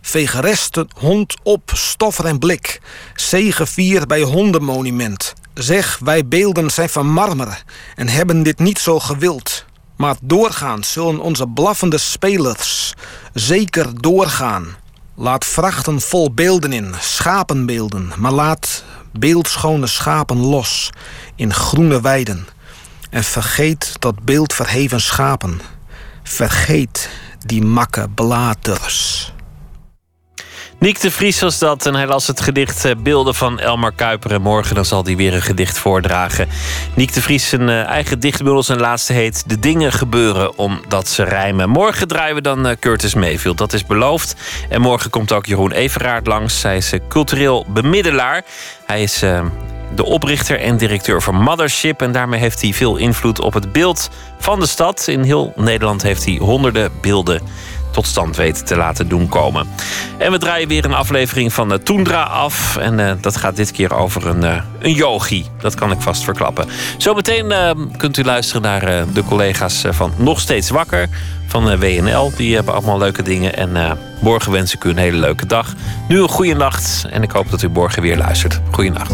Veeg resten hond op, stoffer en blik. Zegevier bij hondenmonument. Zeg, wij beelden zijn van marmer en hebben dit niet zo gewild. Maar doorgaans zullen onze blaffende spelers zeker doorgaan. Laat vrachten vol beelden in, schapenbeelden, maar laat beeldschone schapen los in groene weiden. En vergeet dat beeldverheven schapen. Vergeet die makke bladers. Niek de Vries was dat en hij las het gedicht eh, Beelden van Elmar Kuiper. En morgen dan zal hij weer een gedicht voordragen. Niek de Vries zijn eh, eigen dichtbundel, zijn laatste heet De dingen gebeuren omdat ze rijmen. Morgen draaien we dan eh, Curtis Mayfield, dat is beloofd. En morgen komt ook Jeroen Everaard langs. Hij is cultureel bemiddelaar. Hij is de oprichter en directeur van Mothership. En daarmee heeft hij veel invloed op het beeld van de stad. In heel Nederland heeft hij honderden beelden tot stand weten te laten doen komen. En we draaien weer een aflevering van uh, Toendra af. En uh, dat gaat dit keer over een, uh, een yogi. Dat kan ik vast verklappen. Zometeen kunt u luisteren naar de collega's van Nog Steeds Wakker. Van WNL. Die hebben allemaal leuke dingen. En morgen wens ik u een hele leuke dag. Nu een goede nacht. En ik hoop dat u morgen weer luistert. Goeienacht.